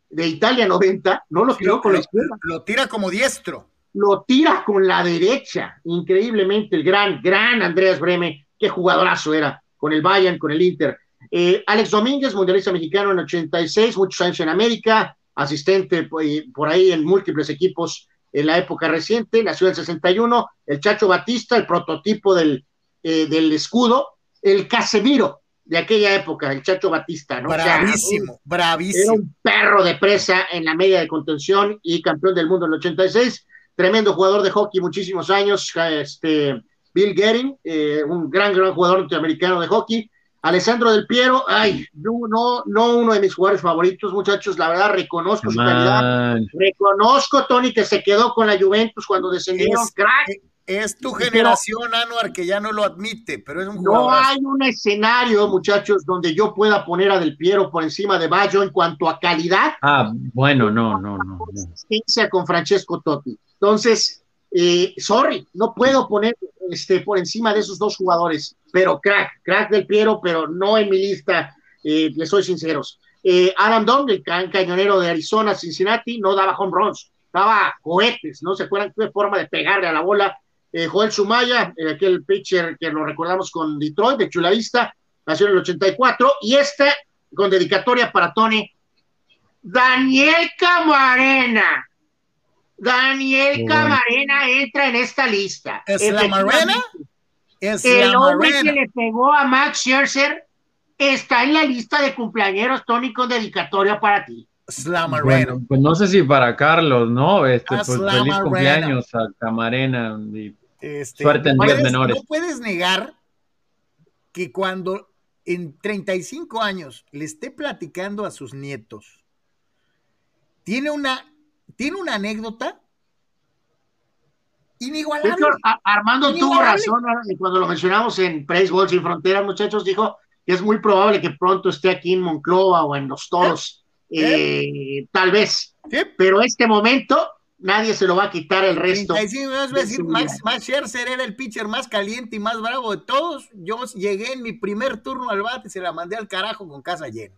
de Italia 90 no lo tiró con la izquierda. Lo tira como diestro. Lo tira con la derecha, increíblemente, el gran, gran Andreas Breme, qué jugadorazo era, con el Bayern, con el Inter. Eh, Alex Domínguez, mundialista mexicano en 86, muchos años en América, asistente pues, por ahí en múltiples equipos en la época reciente, nació en el 61, el Chacho Batista, el prototipo del, eh, del escudo, el Casemiro de aquella época, el Chacho Batista, ¿no? Bravísimo, bravísimo. Era un perro de presa en la media de contención y campeón del mundo en el 86, tremendo jugador de hockey, muchísimos años, este, Bill Gehring, eh, un gran, gran jugador norteamericano de hockey, Alessandro Del Piero, ay, no, no, uno de mis jugadores favoritos, muchachos, la verdad reconozco su calidad, reconozco, Tony, que se quedó con la Juventus cuando descendieron, es, crack. Es tu generación, Anuar, que ya no lo admite, pero es un jugador. No hay un escenario, muchachos, donde yo pueda poner a Del Piero por encima de Baggio en cuanto a calidad. Ah, bueno, no, no, no. no. con Francesco Totti. Entonces, eh, sorry, no puedo poner este, por encima de esos dos jugadores, pero crack, crack del Piero, pero no en mi lista, eh, les soy sinceros. Eh, Adam Don, el cañonero de Arizona, Cincinnati, no daba home runs, daba cohetes, ¿no? ¿Se acuerdan qué forma de pegarle a la bola? Eh, Joel Sumaya, aquel pitcher que lo recordamos con Detroit, de Chulavista, nació en el 84, y este, con dedicatoria para Tony, Daniel Camarena, Daniel Camarena entra en esta lista. ¿Es la Marena? ¿Es el hombre que le pegó a Max Scherzer está en la lista de cumpleaños, Tony, con dedicatoria para ti. Bueno, pues no sé si para Carlos, ¿no? Este, pues feliz cumpleaños a Camarena y este, suerte en días menores. No puedes negar que cuando en 35 años le esté platicando a sus nietos, tiene una tiene una anécdota inigualable. Armando tuvo razón cuando lo mencionamos en Praise Ball Sin Fronteras, muchachos, dijo que es muy probable que pronto esté aquí en Monclova o en Los Toros, ¿Eh? Eh, tal vez. Pero este momento nadie se lo va a quitar el resto. Max, Max Scherzer era el pitcher más caliente y más bravo de todos. Yo llegué en mi primer turno al bate y se la mandé al carajo con casa llena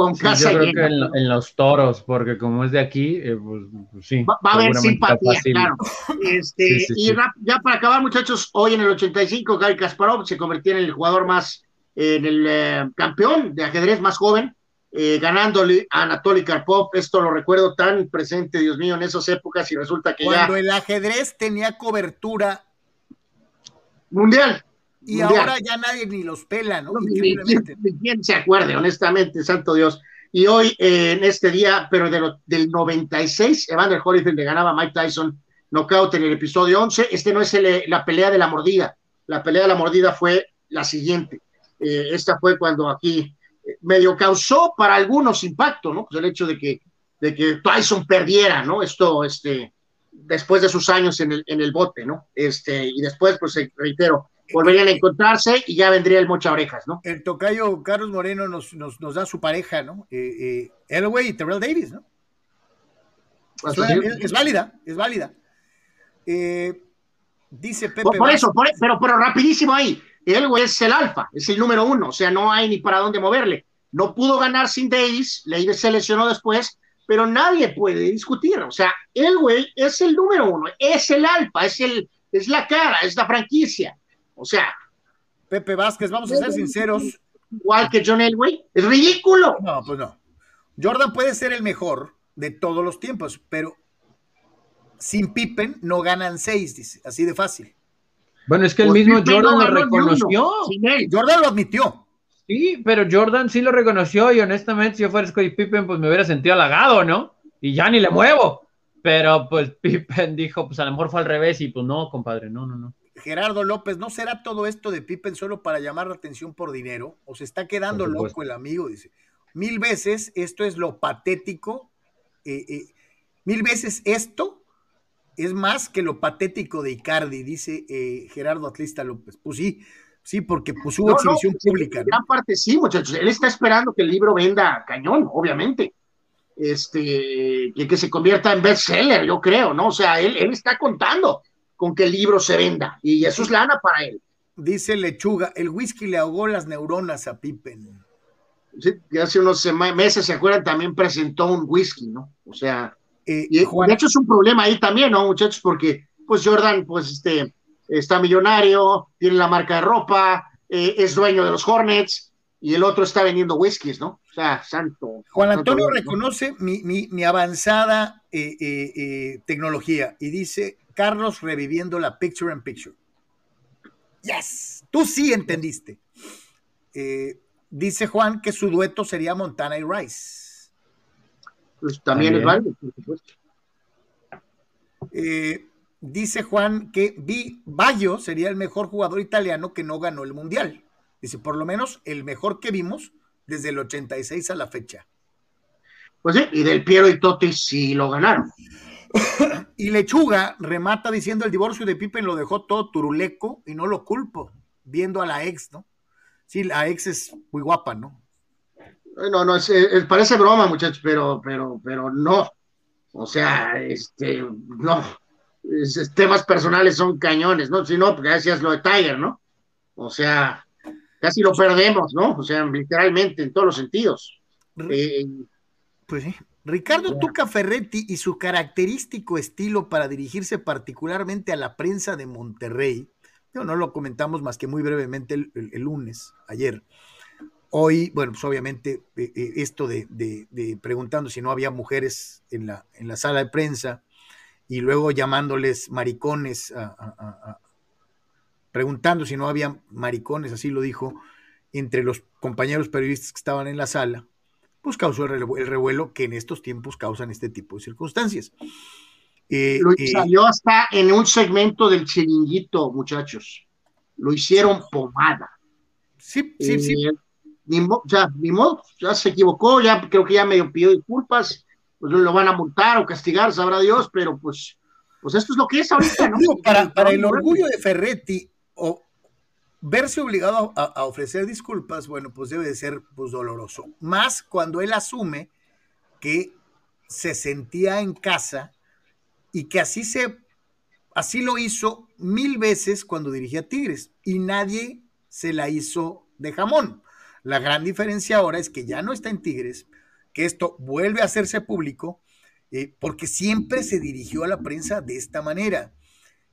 con casa yo creo que en, los toros, porque como es de aquí, eh, pues, pues, sí. Va, a haber simpatía, claro. Este, y ya para acabar, muchachos, hoy en el 85, Gary Kasparov se convirtió en el jugador más, en el eh, campeón de ajedrez más joven, eh, ganándole a Anatoly Karpov. Esto lo recuerdo tan presente, Dios mío, en esas épocas y resulta que Cuando el ajedrez tenía cobertura mundial. Y ahora ya nadie ni los pela, ¿no? ¿Quién se acuerde, honestamente, santo Dios? Y hoy, eh, en este día, pero de del 96, Evander Holyfield le ganaba a Mike Tyson knockout en el episodio 11. Este no es la pelea de la mordida. La pelea de la mordida fue la siguiente. Eh, esta fue cuando aquí eh, medio causó para algunos impacto, ¿no? Pues el hecho de que, de que Tyson perdiera, ¿no? Esto, este, después de sus años en el, en el bote, ¿no? Este, y después, pues reitero, volverían a encontrarse y ya vendría el mocha orejas, ¿no? El tocayo Carlos Moreno nos, nos, nos da su pareja, ¿no? Eh, eh, Elway y Terrell Davis, ¿no? Es, válida, es válida. Eh, dice Pepe. Por, eso, pero, pero rapidísimo ahí. Elway es el alfa, es el número uno, o sea, no hay ni para dónde moverle. No pudo ganar sin Davis, Davis se lesionó después, pero nadie puede discutir. O sea, Elway es el número uno, es el alfa, es, el, es la cara, es la franquicia. O sea. Pepe Vázquez, vamos a ser sinceros. Igual que John Elway. Es ridículo. No, pues no. Jordan puede ser el mejor de todos los tiempos, pero sin Pippen no ganan seis, dice. Así de fácil. Bueno, es que el pues mismo Jordan lo reconoció. Jordan lo admitió. Sí, pero Jordan sí lo reconoció y honestamente si yo fuera Scottie Pippen pues me hubiera sentido halagado, ¿no? Y ya ni le muevo. Pero pues Pippen dijo, pues a lo mejor fue al revés y pues no, compadre, no, no, no. Gerardo López, ¿no será todo esto de Pippen solo para llamar la atención por dinero? ¿O se está quedando loco el amigo? Dice, mil veces esto es lo patético, eh, eh, mil veces esto es más que lo patético de Icardi, dice eh, Gerardo Atlista López. Pues sí, sí, porque pues hubo exhibición pública. En gran parte sí, muchachos. Él está esperando que el libro venda cañón, obviamente. Este, que, que se convierta en bestseller, yo creo, ¿no? O sea, él, él está contando con que el libro se venda y eso es lana para él. Dice Lechuga, el whisky le ahogó las neuronas a Pippen. Sí, hace unos meses, ¿se acuerdan? También presentó un whisky, ¿no? O sea, eh, y, de hecho es un problema ahí también, ¿no, muchachos? Porque pues Jordan, pues este, está millonario, tiene la marca de ropa, eh, es dueño de los Hornets y el otro está vendiendo whiskies, ¿no? O sea, santo. Juan Antonio reconoce mi, mi, avanzada eh, tecnología y dice, Carlos reviviendo la picture in picture. Yes, tú sí entendiste. dice Juan que su dueto sería Montana y Rice pues también, es válido, eh, dice Juan que Baggio sería el mejor jugador italiano que no ganó el Mundial. Dice, por lo menos el mejor que vimos desde el 86 a la fecha. Pues sí, y del Piero y Totti sí lo ganaron. y Lechuga remata diciendo el divorcio de Pippen lo dejó todo turuleco y no lo culpo, viendo a la ex, ¿no? Sí, la ex es muy guapa, ¿no? No, no, es, parece broma, muchachos, pero, pero, pero no. O sea, este, no. temas personales son cañones, ¿no? Si no, gracias lo de Tiger, ¿no? O sea, casi lo perdemos, ¿no? O sea, literalmente, en todos los sentidos. Eh, pues sí. Ricardo Tuca Ferretti y su característico estilo para dirigirse particularmente a la prensa de Monterrey, no, no lo comentamos más que muy brevemente el lunes, ayer, Hoy, bueno, pues obviamente eh, eh, esto de, preguntando si no había mujeres en la, en la sala de prensa y luego llamándoles maricones, preguntando si no había maricones, así lo dijo, entre los compañeros periodistas que estaban en la sala, pues causó el, revuelo que en estos tiempos causan este tipo de circunstancias. Eh, lo salió hasta en un segmento del chiringuito, muchachos. Lo hicieron pomada. Sí, sí, sí ni ya, ni modo, ya se equivocó, ya creo que ya medio pidió disculpas, pues lo van a multar o castigar, sabrá Dios, pero pues, pues esto es lo que es ahorita, ¿no? para, para el orgullo de Ferretti, o verse obligado a, ofrecer disculpas, bueno, pues debe de ser pues doloroso. Más cuando él asume que se sentía en casa y que así se así lo hizo mil veces cuando dirigía Tigres y nadie se la hizo de jamón. La gran diferencia ahora es que ya no está en Tigres, que esto vuelve a hacerse público, eh, porque siempre se dirigió a la prensa de esta manera.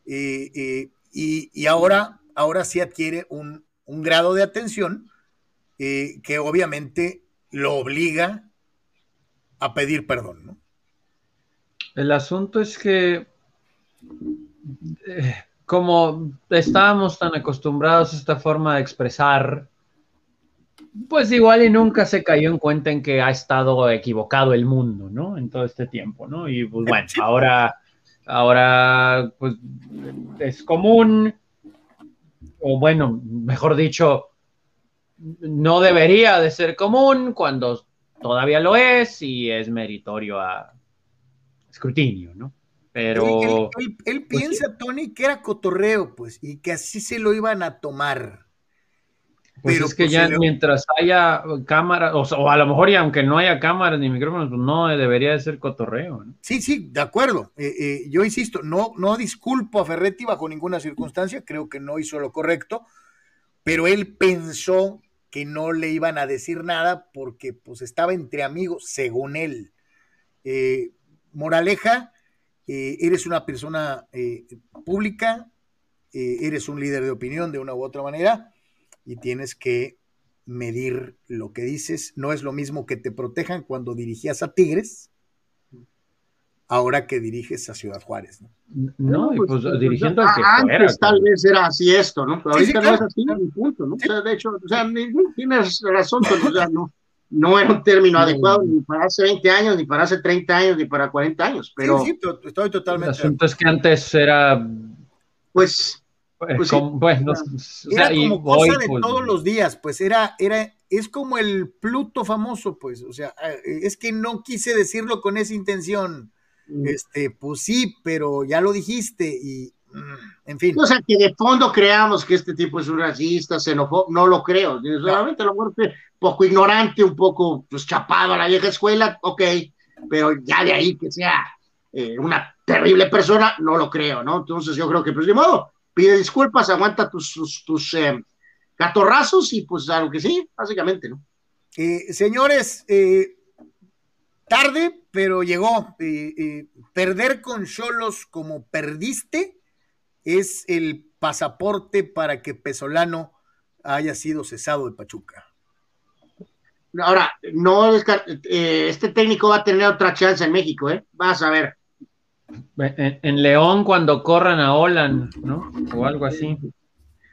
Eh, eh, y, ahora, ahora sí adquiere un, grado de atención que obviamente lo obliga a pedir perdón. ¿no? El asunto es que como estábamos tan acostumbrados a esta forma de expresar pues igual y nunca se cayó en cuenta en que ha estado equivocado el mundo, ¿no? En todo este tiempo, ¿no? Y pues bueno, ahora, ahora, pues es común, o bueno, mejor dicho, no debería de ser común cuando todavía lo es y es meritorio a escrutinio, ¿no? Pero... Él, pues piensa, Tony, que era cotorreo, pues, y que así se lo iban a tomar. Pues pero es que ya mientras haya cámara, o, a lo mejor y aunque no haya cámaras ni micrófonos, pues no debería de ser cotorreo. Sí, sí, de acuerdo. Eh, eh, yo insisto, no, no disculpo a Ferretti bajo ninguna circunstancia, creo que no hizo lo correcto, pero él pensó que no le iban a decir nada porque pues estaba entre amigos, según él. Eh, moraleja, eres una persona pública, eres un líder de opinión de una u otra manera y tienes que medir lo que dices. No es lo mismo que te protejan cuando dirigías a Tigres, ahora que diriges a Ciudad Juárez. No, no pues, pues, pues dirigiendo al que Antes tal vez era así esto, ¿no? Pero ahorita no es así, ni punto, ¿no? O sea, de hecho, o sea, tienes razón, pero, o sea, no, no era un término adecuado ni para hace 20 años, ni para hace 30 años, ni para 40 años, pero... Sí, sí, estoy totalmente... El asunto es que antes era... Pues pues, como, bueno, era como cosa de pues, todos los días, pues era, era, es como el Pluto famoso, pues, o sea, eh, es que no quise decirlo con esa intención. este, pues sí, pero ya lo dijiste y mm, en fin. O sea, que de fondo creamos que este tipo es un racista, xenófobo, no lo creo. Solamente lo muerte poco ignorante, un poco pues, chapado a la vieja escuela, ok, pero ya de ahí que sea eh, una terrible persona, no lo creo, ¿no? Entonces yo creo que, pues de modo, pide disculpas, aguanta tus, tus, tus eh, catorrazos y pues algo que sí, básicamente, ¿no? Eh, señores, tarde, pero llegó. perder con Cholos como perdiste es el pasaporte para que Pesolano haya sido cesado de Pachuca. Ahora, no eh, este técnico va a tener otra chance en México, ¿eh? Vas a ver. En, León cuando corran a Olan, ¿no? O algo así.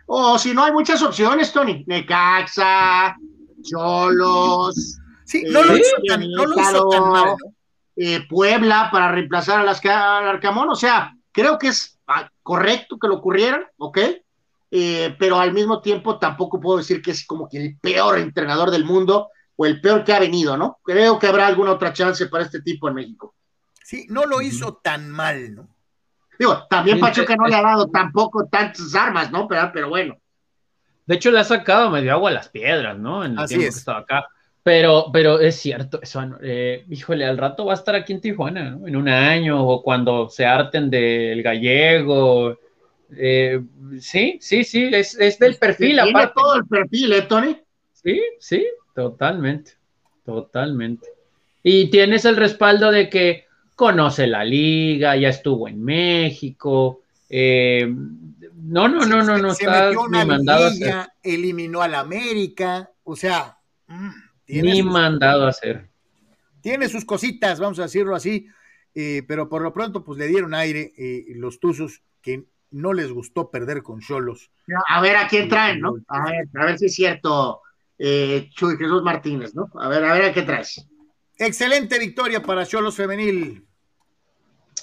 O si no, hay muchas opciones, Tony. Necaxa, Cholos. Sí, no lo, hizo, tan, no lo hizo tan mal. Eh, Puebla para reemplazar a las, al Arcamón. O sea, creo que es ah, correcto que lo ocurriera, ¿ok? Eh, pero al mismo tiempo tampoco puedo decir que es como que el peor entrenador del mundo o el peor que ha venido, ¿no? Creo que habrá alguna otra chance para este tipo en México. Sí, no lo hizo tan mal, ¿no? Digo, también Pachuca no le ha dado tampoco tantas armas, ¿no? Pero, pero bueno. De hecho, le ha sacado medio agua a las piedras, ¿no? En el Así tiempo que estaba acá. Pero, pero es cierto, eso, eh, híjole, al rato va a estar aquí en Tijuana, ¿no? En un año, o cuando se harten del gallego. Eh, sí, sí, sí, es, es del perfil, Tiene aparte. todo el perfil, ¿eh, Tony? Sí, sí, Totalmente, totalmente. Y tienes el respaldo de que conoce la liga, ya estuvo en México. Eh, no, no, no, no, no se metió una mandado eliminó al América, o sea, mm, ni mandado a hacer. Tiene sus cositas, vamos a decirlo así, eh, pero por lo pronto, pues le dieron aire eh, los Tuzos que no les gustó perder con Cholos. A ver a quién traen, ¿no? A ver, a ver si es cierto eh, Chuy Jesús Martínez, ¿no? A ver, a ver, ¿a qué traes? Excelente victoria para Cholos Femenil.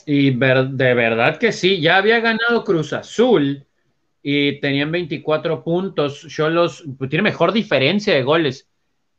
Y de verdad que sí, ya había ganado Cruz Azul y tenían 24 puntos. Cholos pues, tiene mejor diferencia de goles.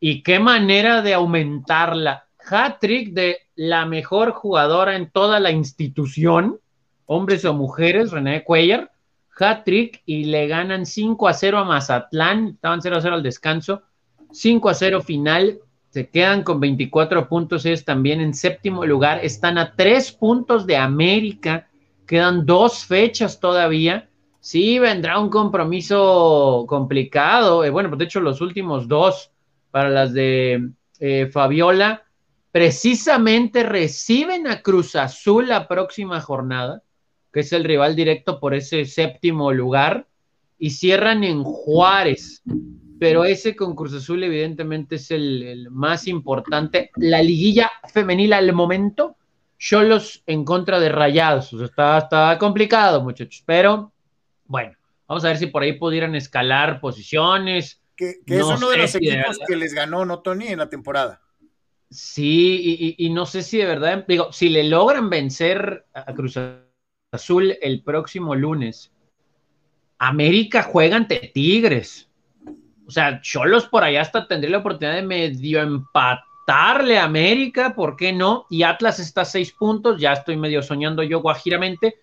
Y qué manera de aumentarla. Hat-trick de la mejor jugadora en toda la institución, hombres o mujeres, René Cuellar hat-trick y le ganan 5 a 0 a Mazatlán, estaban 0 a 0 al descanso, 5 a 0 final, se quedan con 24 puntos, ellos también en séptimo lugar, están a 3 puntos de América, quedan dos fechas todavía, sí vendrá un compromiso complicado, eh, bueno, pues de hecho los últimos dos para las de eh, Fabiola, precisamente reciben a Cruz Azul la próxima jornada que es el rival directo por ese séptimo lugar, y cierran en Juárez. Pero ese con Cruz Azul, evidentemente, es el, más importante. La liguilla femenil al momento, Cholos en contra de Rayados. está, está complicado, muchachos. Pero bueno, vamos a ver si por ahí pudieran escalar posiciones. Que, es uno de los equipos que les ganó, ¿no, Tony, en la temporada? Sí, y, no sé si de verdad, digo, si le logran vencer a Cruz Azul el próximo lunes. América juega ante Tigres. Sea, Cholos por allá hasta tendría la oportunidad de medio empatarle a América, ¿por qué no? Y Atlas está a seis puntos, ya estoy medio soñando yo guajiramente,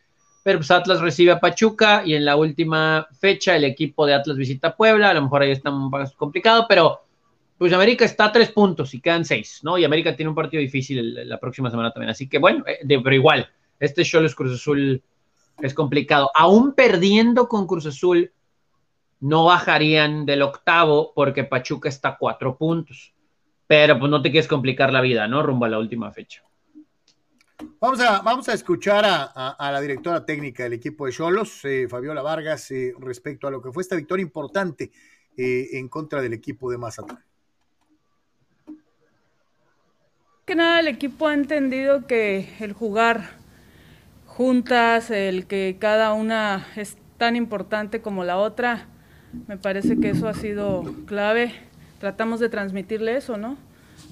pero pues Atlas recibe a Pachuca y en la última fecha el equipo de Atlas visita Puebla, a lo mejor ahí está poco complicado, pero pues América está a tres puntos y quedan seis, ¿no? Y América tiene un partido difícil la próxima semana también, así que bueno, eh, pero igual, este Cholos Cruz Azul es complicado. Aún perdiendo con Cruz Azul, no bajarían del octavo porque Pachuca está a cuatro puntos. Pero pues no te quieres complicar la vida, ¿no? Rumbo a la última fecha. Vamos a, vamos a escuchar a, la directora técnica del equipo de Cholos, eh, Fabiola Vargas, eh, respecto a lo que fue esta victoria importante eh, en contra del equipo de Mazatlán. Que nada, el equipo ha entendido que el jugar juntas, el que cada una es tan importante como la otra, me parece que eso ha sido clave. Tratamos de transmitirle eso, ¿no?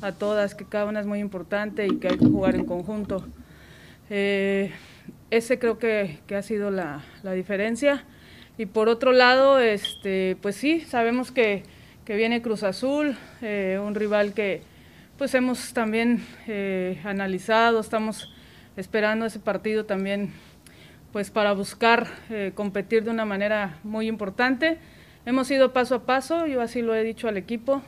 A todas, que cada una es muy importante y que hay que jugar en conjunto. Eh, ese creo que, ha sido la, diferencia. Y por otro lado, este, pues sí, sabemos que, viene Cruz Azul, eh, un rival que pues hemos también eh, analizado, estamos esperando ese partido también, pues para buscar competir de una manera muy importante. Hemos ido paso a paso, yo así lo he dicho al equipo,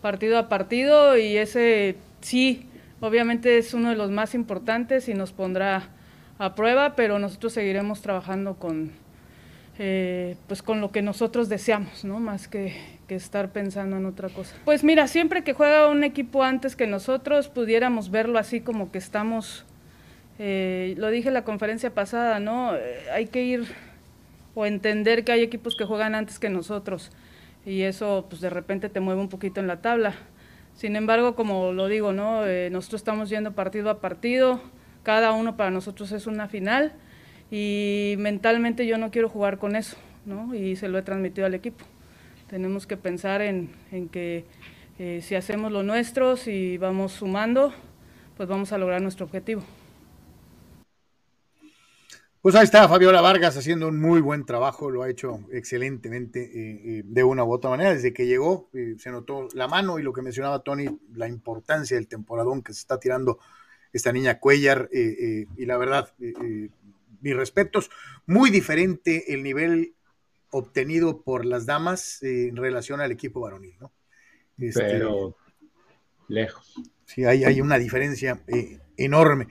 partido a partido y ese sí, obviamente es uno de los más importantes y nos pondrá a prueba, pero nosotros seguiremos trabajando con, eh, pues con lo que nosotros deseamos, ¿no? Más que, que, estar pensando en otra cosa. Pues mira, siempre que juega un equipo antes que nosotros, pudiéramos verlo así como que estamos, eh, lo dije en la conferencia pasada, ¿no? Eh, hay que ir o entender que hay equipos que juegan antes que nosotros y eso pues de repente te mueve un poquito en la tabla. Sin embargo, como lo digo, ¿no? nosotros estamos yendo partido a partido, cada uno para nosotros es una final y mentalmente yo no quiero jugar con eso, ¿no? Y se lo he transmitido al equipo. Tenemos que pensar en, en que eh, si hacemos lo nuestro, si vamos sumando, pues vamos a lograr nuestro objetivo. Pues ahí está Fabiola Vargas haciendo un muy buen trabajo, lo ha hecho excelentemente eh, eh, de una u otra manera. Desde que llegó se notó la mano y lo que mencionaba Tony, la importancia del temporadón que se está tirando esta niña Cuellar y la verdad, mis respetos. Muy diferente el nivel obtenido por las damas eh, en relación al equipo varonil, ¿no? Este, Pero lejos. Sí, hay, hay una diferencia eh, enorme.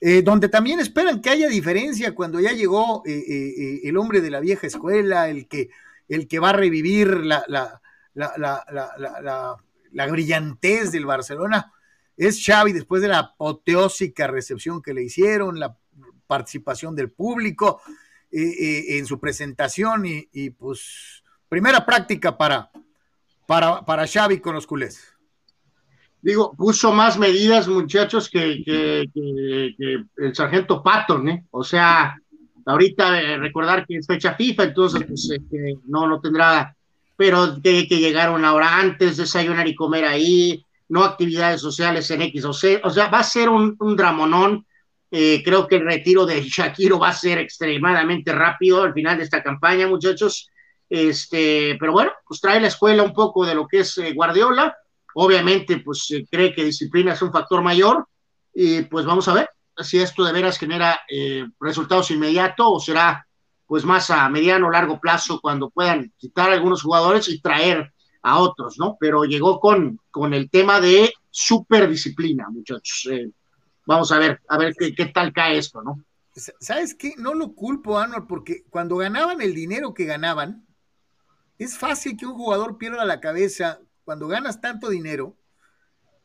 Eh, donde también esperan que haya diferencia cuando ya llegó el hombre de la vieja escuela, el que, el que va a revivir la, la, la, la brillantez del Barcelona, es Xavi después de la apoteósica recepción que le hicieron, la participación del público eh, eh, en su presentación y, pues primera práctica para, para, para Xavi con los culés. Digo, puso más medidas, muchachos, que, el sargento Patton, ¿eh? O sea, ahorita eh, recordar que es fecha FIFA, entonces pues, no, no tendrá, pero que, que llegar una hora antes, desayunar y comer ahí, no actividades sociales en X o C, o sea, va a ser un, un dramonón eh, creo que el retiro de Shakiro va a ser extremadamente rápido al final de esta campaña, muchachos. Este, pero bueno, pues trae la escuela un poco de lo que es eh, Guardiola. Obviamente, pues cree que disciplina es un factor mayor. Y pues vamos a ver si esto de veras genera eh, resultados inmediatos o será pues más a mediano o largo plazo cuando puedan quitar algunos jugadores y traer a otros, ¿no? Pero llegó con, con el tema de superdisciplina, muchachos. Vamos a ver, a ver qué, tal cae esto, ¿no? ¿Sabes qué? No lo culpo, Anual, porque cuando ganaban el dinero que ganaban, es fácil que un jugador pierda la cabeza cuando ganas tanto dinero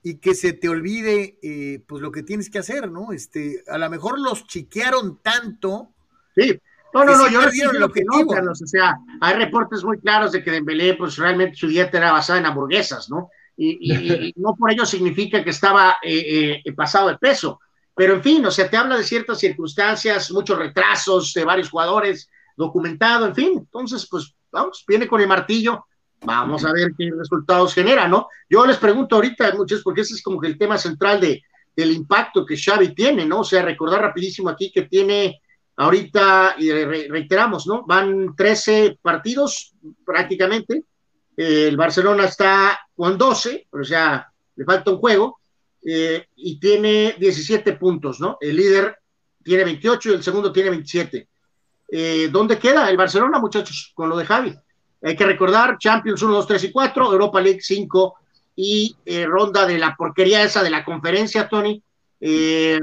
y que se te olvide eh, pues lo que tienes que hacer, ¿no? Este, a lo mejor los chiquearon tanto. Sí, no, no, no, yo no lo que no, Carlos, o sea, hay reportes muy claros de que Dembélé, pues realmente su dieta era basada en hamburguesas, ¿no? y, no por ello significa que estaba eh, eh, pasado de peso. Pero en fin, o sea, te habla de ciertas circunstancias, muchos retrasos de varios jugadores, documentado, en fin. Entonces, pues vamos, viene con el martillo, vamos a ver qué resultados genera, ¿no? Yo les pregunto ahorita, muchos, porque ese es como que el tema central de, del impacto que Xavi tiene, ¿no? O sea, recordar rapidísimo aquí que tiene ahorita, y reiteramos, ¿no? Van 13 partidos prácticamente, el Barcelona está con 12, o sea, le falta un juego, eh, y tiene 17 puntos, ¿no? El líder tiene 28 y el segundo tiene 27. Eh, ¿Dónde queda el Barcelona, muchachos, con lo de Javi? Hay que recordar, Champions 1, 2, 3 y 4, Europa League 5 y eh, ronda de la porquería esa de la conferencia, Tony. de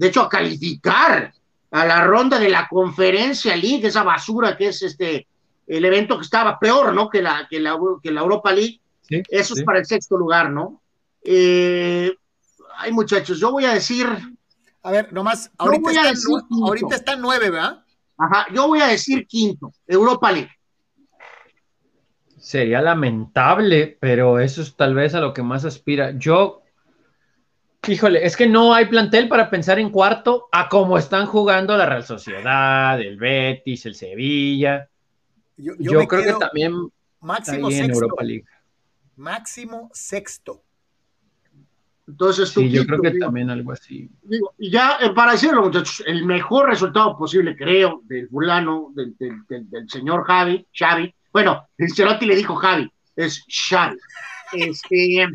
hecho, a calificar a la ronda de la conferencia League, esa basura que es este el evento que estaba peor, ¿no? Que la, que la, que la Europa League. Eso es para el sexto lugar, ¿no? Eh, ay, muchachos, yo voy a decir. A ver, nomás, ahorita, está, ahorita está nueve, ¿verdad? Ajá, yo voy a decir quinto, Europa League. Sería lamentable, pero eso es tal vez a lo que más aspira. Yo, híjole, es que no hay plantel para pensar en cuarto a cómo están jugando la Real Sociedad, el Betis, el Sevilla. Yo, creo que también máximo sexto, Europa League. Máximo sexto. Entonces, sí, yo creo que también algo así. y ya, eh, para decirlo, muchachos, el mejor resultado posible, creo, del fulano, del, señor Javi, Xavi, bueno, el Cerotti le dijo Javi, es Xavi. Este,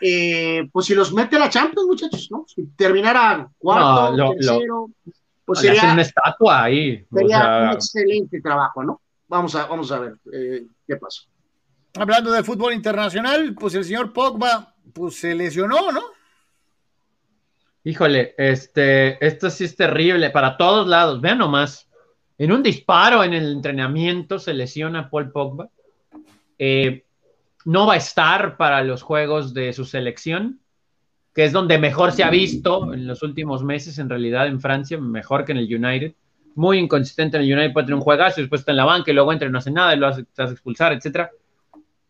eh, pues si los mete a la Champions, muchachos, ¿no? Si terminara cuarto, No, lo- tercero, pues sería, una estatua ahí. o sería sea, un excelente trabajo, ¿no? Vamos a, vamos a ver eh, qué pasó. Hablando de fútbol internacional, pues el señor Pogba pues se lesionó, ¿no? Híjole, este, esto sí es terrible para todos lados. Vean nomás. En un disparo en el entrenamiento se lesiona Paul Pogba. Eh, no va a estar para los juegos de su selección, que es donde mejor se ha visto en los últimos meses, en realidad en Francia, mejor que en el United. Muy inconsistente en el United, puede tener un juegazo y después está en la banca y luego entra y no hace nada y lo hace, hace expulsar, etcétera.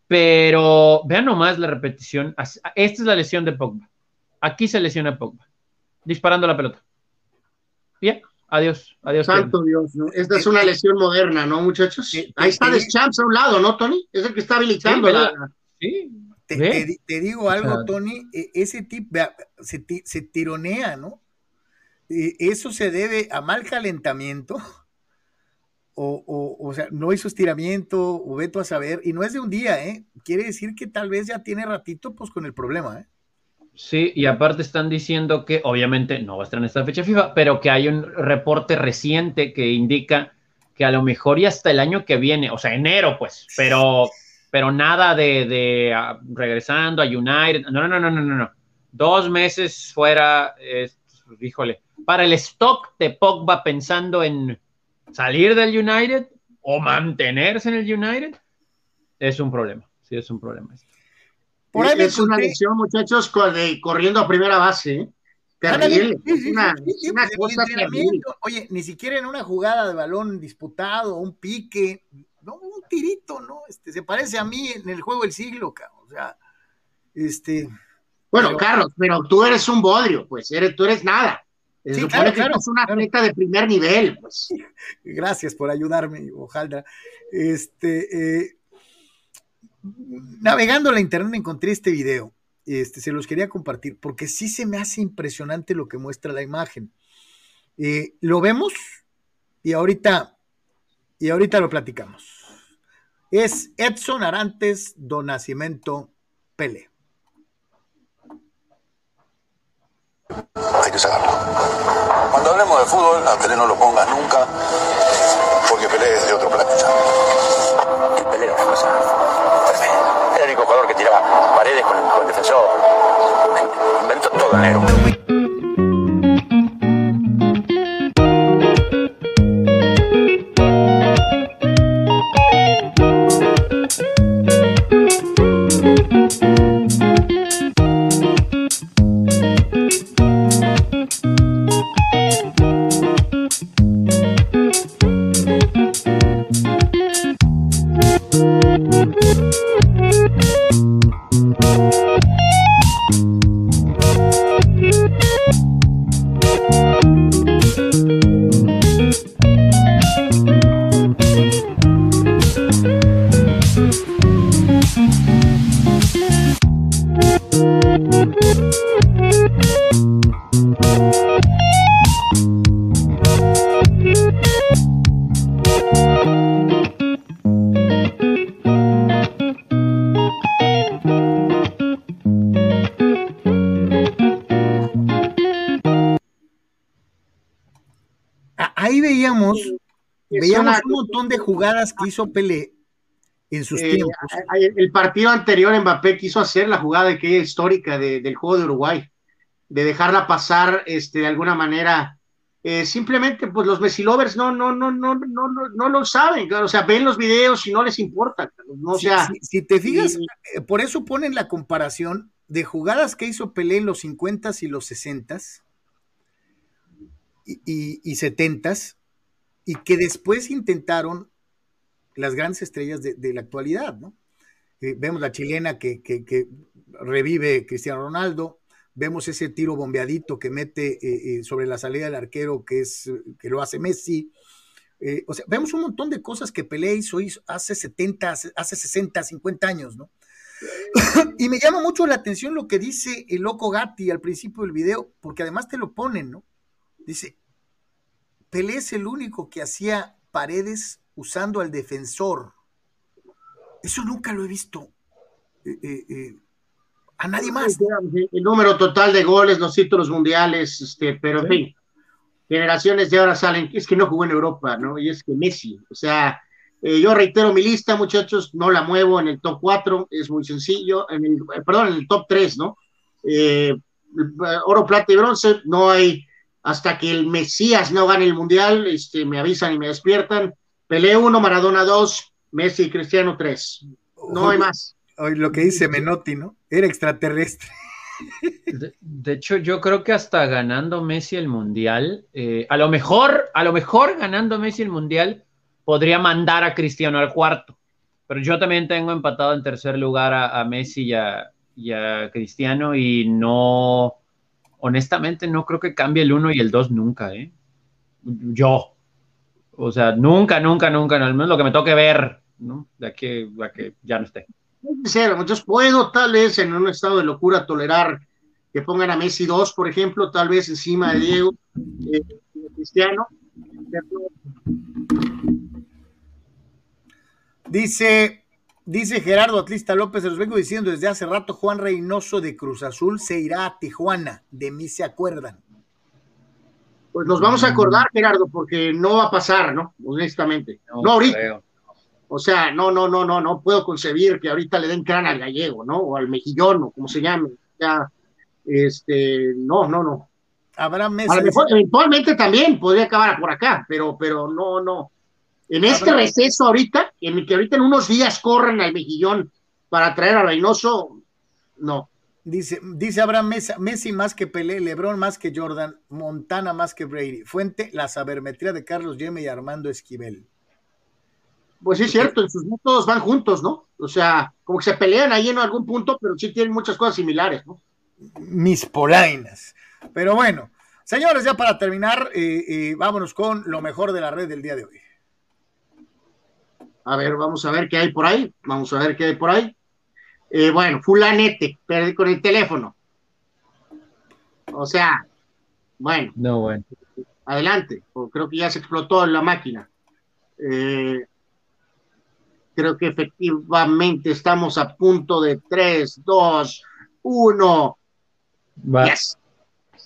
Pero vean nomás la repetición. Esta es la lesión de Pogba. Aquí se lesiona Pogba disparando la pelota. Bien, adiós, adiós. Santo Dios, ¿no? Esta es una lesión moderna, ¿no, muchachos? Ahí está. Deschamps a un lado, ¿no, Tony? Es el que está habilitando Sí, la... Sí, Te, digo algo, O sea- Tony, e- ese tipo se, ti- se tironea, ¿no? Eh, Eso se debe a mal calentamiento, o, o, o sea, no hizo estiramiento, o veto a saber, y no es de un día, ¿eh? Quiere decir que tal vez ya tiene ratito, pues, con el problema, ¿eh? Sí, y aparte están diciendo que obviamente no va a estar en esta fecha FIFA, pero que hay un reporte reciente que indica que a lo mejor ya hasta el año que viene, o sea, enero, pues, pero, pero nada de, de ah, regresando a United. No, no, no, no, no, no. Dos meses fuera, híjole, para el stock de Pogba pensando en salir del United o mantenerse en el United, es un problema. Sí, es un problema. Por ahí me es una lesión, muchachos, corriendo a primera base, ¿eh? Terrible. Sí, Es sí, una, es una cosa terrible. Oye, ni siquiera en una jugada de balón disputado, un pique, no, un tirito, ¿no? Este, se parece a mí en el juego del siglo, cabrón. O sea, este, Bueno, Pero- Carlos, pero tú eres un bodrio, pues, eres, tú eres nada. Sí, claro, claro, tú eres un claro. atleta de primer nivel, pues. gracias por ayudarme, ojalá. Este, eh, navegando la internet me encontré este video. Este, se los quería compartir porque sí se me hace impresionante lo que muestra la imagen. Eh, lo vemos y ahorita, y ahorita lo platicamos. Es Edson Arantes do Nascimento Pele. hay que sacarlo. Cuando hablemos de fútbol, a Pelé no lo pongas nunca, porque Pelé es de otro planeta. Pelé era una cosa que tiraba paredes con con el defensor. Inventó todo el negro. Jugadas que hizo Pelé en sus Eh, tiempos. el partido anterior Mbappé quiso hacer la jugada aquella histórica de- del juego de Uruguay, de dejarla pasar este, de alguna manera. Eh, simplemente, pues los Messi lovers no, no, no, no, no, no, no lo saben, o sea, ven los videos y no les importa, ¿no? o Si- sea, si, si te fijas, y- eh, por eso ponen la comparación de jugadas que hizo Pelé en los 50s y los 60s y, y, y 70s y que después intentaron las grandes estrellas de, la actualidad, ¿no? Eh, vemos la chilena que, revive Cristiano Ronaldo, vemos ese tiro bombeadito que mete eh, eh, sobre la salida del arquero que, es, que lo hace Messi. O sea, vemos un montón de cosas que Pelé hizo, hizo hace 70, hace hace 60, 50 años, ¿no? y me llama mucho la atención lo que dice el loco Gatti al principio del video, porque además te lo ponen, ¿no? Dice, Pelé es el único que hacía paredes usando al defensor. Eso nunca lo he visto. Eh, eh, eh, a nadie más. El número total de goles, los títulos mundiales, este, pero en fin, generaciones de ahora salen, es que no jugó en Europa, ¿no? Y es que Messi, o sea, yo reitero mi lista, muchachos, no la muevo en el top 4, es muy sencillo, en el, perdón, en el top 3, ¿no? Eh, oro, plata y bronce, no hay, hasta que el Mesías no gane el mundial, este, me avisan y me despiertan. Pelé 1, Maradona 2, Messi y Cristiano 3. No hay más. Hoy lo que dice Menotti, ¿no? Era extraterrestre. De, hecho, yo creo que hasta ganando Messi el mundial, eh, a lo mejor, a lo mejor ganando Messi el mundial, podría mandar a Cristiano al cuarto. Pero yo también tengo empatado en tercer lugar a, Messi y a, y a Cristiano y no, honestamente no creo que cambie el 1 y el 2 nunca, ¿eh? Yo. O sea, nunca, nunca, nunca, al menos lo que me toque ver, ¿no? De aquí a que ya no esté. Entonces puedo tal vez en un estado de locura tolerar que pongan a Messi 2, por ejemplo, tal vez encima de Diego, eh, Cristiano. Dice Dice Gerardo Atlista López, se los vengo diciendo desde hace rato, Juan Reynoso de Cruz Azul se irá a Tijuana, de mí se acuerdan. Pues nos vamos a acordar, Gerardo, porque no va a pasar, ¿no? Honestamente. No, ahorita. O sea, no, no, no, no, no puedo concebir que ahorita le den crana al gallego, ¿no? O al mejillón, o como se llame. Ya, este, no, no, no. Habrá meses. A lo mejor, eventualmente también podría acabar por acá, pero, pero no, no. En este receso ahorita, en el que ahorita en unos días corren al mejillón para traer a Reynoso, no. Dice, dice Abraham Mesa, Messi más que Pelé, Lebron más que Jordan, Montana más que Brady. Fuente, la sabermetría de Carlos Yeme y Armando Esquivel. Pues sí, es cierto, en sus métodos van juntos, ¿no? O sea, como que se pelean ahí en algún punto, pero sí tienen muchas cosas similares, ¿no? Mis polainas. Pero bueno, señores, ya para terminar, eh, eh, vámonos con lo mejor de la red del día de hoy. A ver, vamos a ver qué hay por ahí. Vamos a ver qué hay por ahí. Eh, bueno, fulanete, perdí con el teléfono. O sea, bueno. No, bueno. Adelante, creo que ya se explotó la máquina. Eh, creo que efectivamente estamos a punto de 3, 2, 1. Yes.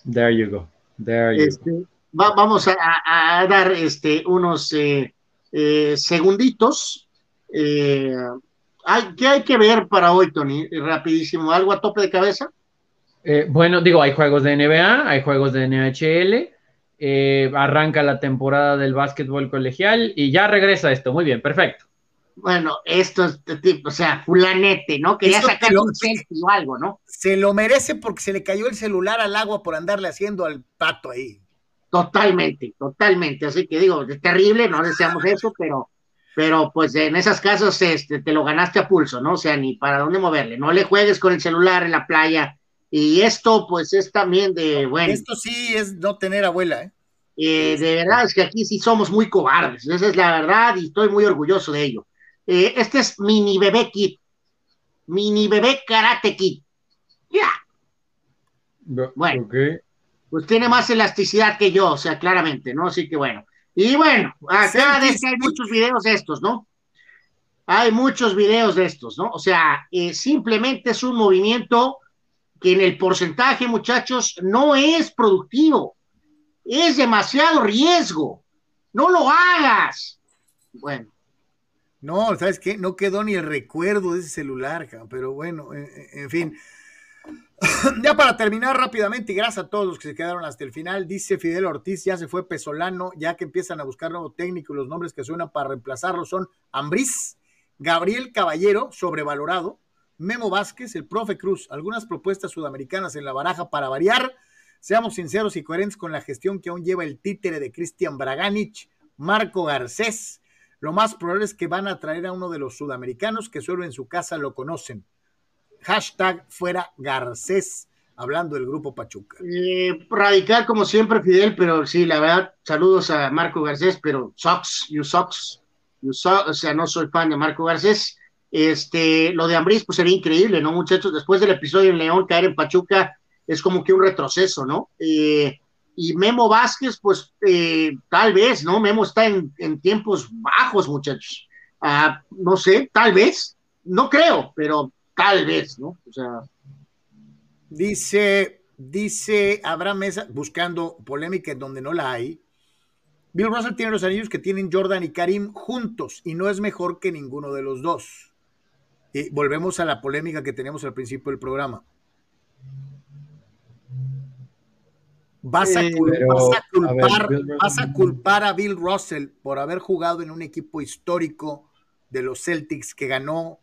There you go. There you este, vamos a, dar este, unos eh, eh, segunditos. Eh, hay, ¿Qué hay que ver para hoy, Tony? Rapidísimo, ¿algo a tope de cabeza? Eh, bueno, digo, hay juegos de NBA, hay juegos de NHL, arranca la temporada del básquetbol colegial y ya regresa esto. Muy bien, perfecto. Bueno, esto es, o sea, fulanete, ¿no? Quería sacar un selfie o algo, ¿no? Se lo merece porque se le cayó el celular al agua por andarle haciendo al pato ahí. Totalmente, totalmente. Así que digo, es terrible, no deseamos eso, pero, pero pues en esas casos este, te lo ganaste a pulso, ¿no? O sea, ni para dónde moverle. No le juegues con el celular en la playa. Y esto, pues, es también de, bueno. Esto sí es no tener abuela, ¿eh? eh de verdad es que aquí sí somos muy cobardes, esa es la verdad y estoy muy orgulloso de ello. Eh, este es Mini Bebé Kit, Mini Bebé Karate Kit. Ya. Bueno, pues tiene más elasticidad que yo, o sea, claramente, ¿no? Así que bueno. Y bueno, acá hay muchos videos de estos, ¿no? Hay muchos videos de estos, ¿no? O sea, eh, simplemente es un movimiento que en el porcentaje, muchachos, no es productivo. Es demasiado riesgo. No lo hagas. Bueno. No, ¿sabes qué? No quedó ni el recuerdo de ese celular, pero bueno, en fin. ya para terminar rápidamente, y gracias a todos los que se quedaron hasta el final, dice Fidel Ortiz, ya se fue Pesolano, ya que empiezan a buscar nuevo técnico, los nombres que suenan para reemplazarlo son Ambriz, Gabriel Caballero, sobrevalorado, Memo Vázquez, el profe Cruz, algunas propuestas sudamericanas en la baraja para variar. Seamos sinceros y coherentes con la gestión que aún lleva el títere de Cristian Braganich, Marco Garcés. Lo más probable es que van a traer a uno de los sudamericanos que solo en su casa lo conocen hashtag fuera Garcés, hablando del grupo Pachuca. Eh, radical como siempre, Fidel, pero sí, la verdad, saludos a Marco Garcés, pero Sox, you Sox, you o sea, no soy fan de Marco Garcés. Este, lo de Ambriz, pues sería increíble, ¿no, muchachos? Después del episodio en León, caer en Pachuca es como que un retroceso, ¿no? Eh, y Memo Vázquez, pues eh, tal vez, ¿no? Memo está en, tiempos bajos, muchachos. Ah, no sé, tal vez, no creo, pero tal vez, ¿no? O sea, Dice, dice Abraham Mesa, buscando polémica en donde no la hay. Bill Russell tiene los anillos que tienen Jordan y Karim juntos y no es mejor que ninguno de los dos. Y volvemos a la polémica que teníamos al principio del programa. Vas a, Sí, cul- pero, vas a a culpar, ver, Bill vas a culpar a Bill Russell por haber jugado en un equipo histórico de los Celtics que ganó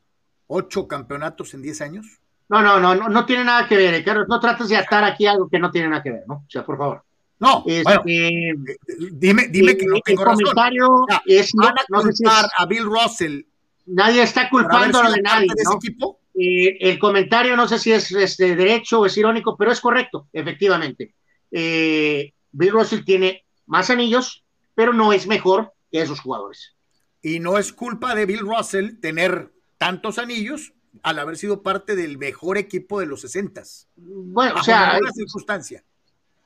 ocho campeonatos en 10 años. No, no, no, no, no tiene nada que ver, eh, Carlos. No trates de atar aquí algo que no tiene nada que ver, ¿no? O sea, por favor. No, Este, bueno, dime, dime que no el tengo razón. comentario Ya, es, a no sé si es- a Bill Russell nadie está culpándolo de nadie, de ese ¿no? equipo. Eh, el comentario no sé si es este, derecho o es irónico, pero es correcto, efectivamente. Eh, Bill Russell tiene más anillos, pero no es mejor que esos jugadores. Y no es culpa de Bill Russell tener tantos anillos al haber sido parte del mejor equipo de los 60 Bueno, o sea, ninguna circunstancia.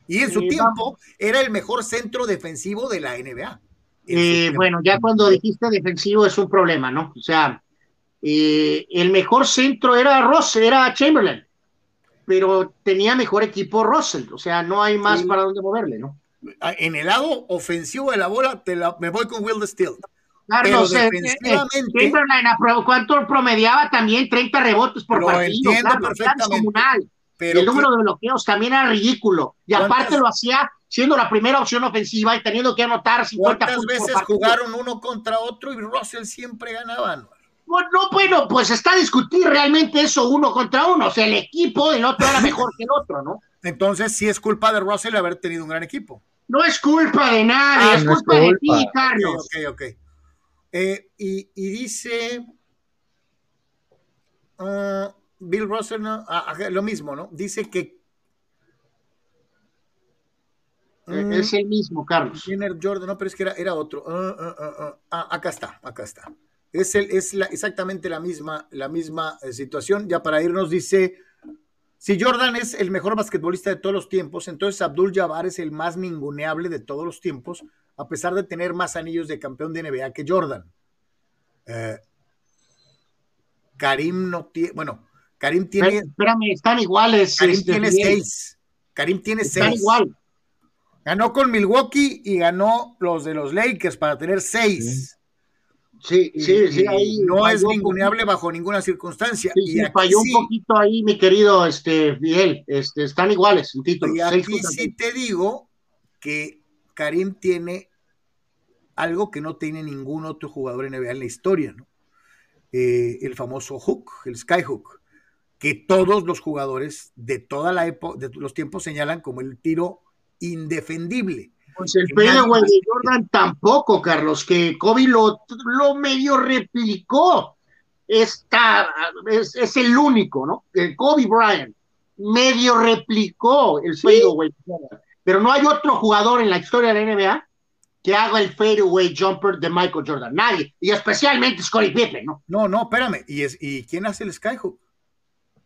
Y en su eh, tiempo era el mejor centro defensivo de la NBA. Eh, bueno, ya cuando dijiste defensivo es un problema, ¿no? O sea, eh, el mejor centro era Ross, era Chamberlain, pero tenía mejor equipo Russell, o sea, no hay más Sí. para dónde moverle, ¿no? En el lado ofensivo de la bola, te la- me voy con Will Steele. Carlos, Pero eh, defensivamente- ¿cuánto promediaba también? 30 rebotes por Lo partido, entiendo era perfectamente, Pero el número de bloqueos también era ridículo. Y ¿Cuántas- aparte lo hacía siendo la primera opción ofensiva y teniendo que anotar 50 ¿cuántas puntos veces jugaron uno contra otro y Russell siempre ganaba? Bueno, no, bueno, pues está a discutir realmente eso uno contra uno. O sea, el equipo del otro era mejor que el otro, ¿no? Entonces sí es culpa de Russell haber tenido un gran equipo. No es culpa de nadie, Ah, es no es culpa de ti, Ok, Carlos. ok, ok. Eh, y, y dice ah, Bill Russell, ¿no? Ah, ajá, lo mismo, ¿no? Dice que Eh, Es el mismo, Carlos. Jenner Jordan, no, pero es que era, era otro. Ah, ah, ah, ah. Ah, acá está, acá está. Es, el, es la, exactamente la misma, la misma eh, situación. Ya para irnos, dice: si Jordan es el mejor basquetbolista de todos los tiempos, entonces Abdul Jabbar es el más ninguneable de todos los tiempos, a pesar de tener más anillos de campeón de NBA que Jordan. Eh, Karim no tiene, bueno, Karim tiene, espérame, están iguales. Karim este, tiene seis. Karim tiene Están seis. igual. Ganó con Milwaukee y ganó los de los Lakers para tener seis. Sí, Y- sí, sí. y Ahí no es un ninguneable bajo ninguna circunstancia. Sí, y sí, falló un poquito ahí, mi querido este, Miguel. Este, están iguales en títulos. y aquí sí te digo que Karim tiene algo que no tiene ningún otro jugador NBA en la historia, ¿no? Eh, el famoso hook, el skyhook, que todos los jugadores de toda la época, de los tiempos señalan como el tiro indefendible. Pues el fadeaway de Jordan tampoco, Carlos, que Kobe lo, lo medio replicó. Está, es, es el único, ¿no? El Kobe Bryant medio replicó el fadeaway de Jordan. Pero no hay otro jugador en la historia de la NBA que haga el fadeaway jumper de Michael Jordan. Nadie. Y especialmente Scottie Pippen, ¿no? No, no, espérame. ¿Y, es, ¿y quién hace el skyhook?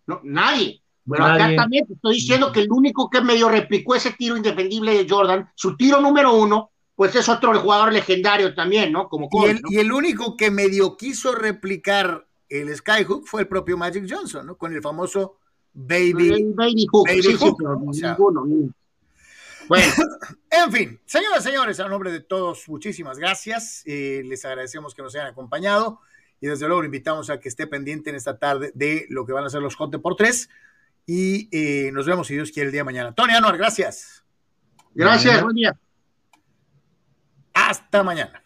No, nadie. Pero acá Nadie. también te estoy diciendo que el único que medio replicó ese tiro indefendible de Jordan, su tiro número uno, pues es otro jugador legendario también, ¿no? Como Y el, ¿no? y el único que medio quiso replicar el skyhook fue el propio Magic Johnson, ¿no? Con el famoso Baby. El Baby Hook, Baby sí, sí, Hook, pero o sea. ninguno, ni- Bueno, En fin, señoras y señores, a nombre de todos, muchísimas gracias. Eh, les agradecemos que nos hayan acompañado y desde luego lo invitamos a que esté pendiente en esta tarde de lo que van a ser los Hot por tres. Y eh, nos vemos, si Dios quiere, el día de mañana. Tony Anuar, gracias. gracias, buen día. Hasta mañana.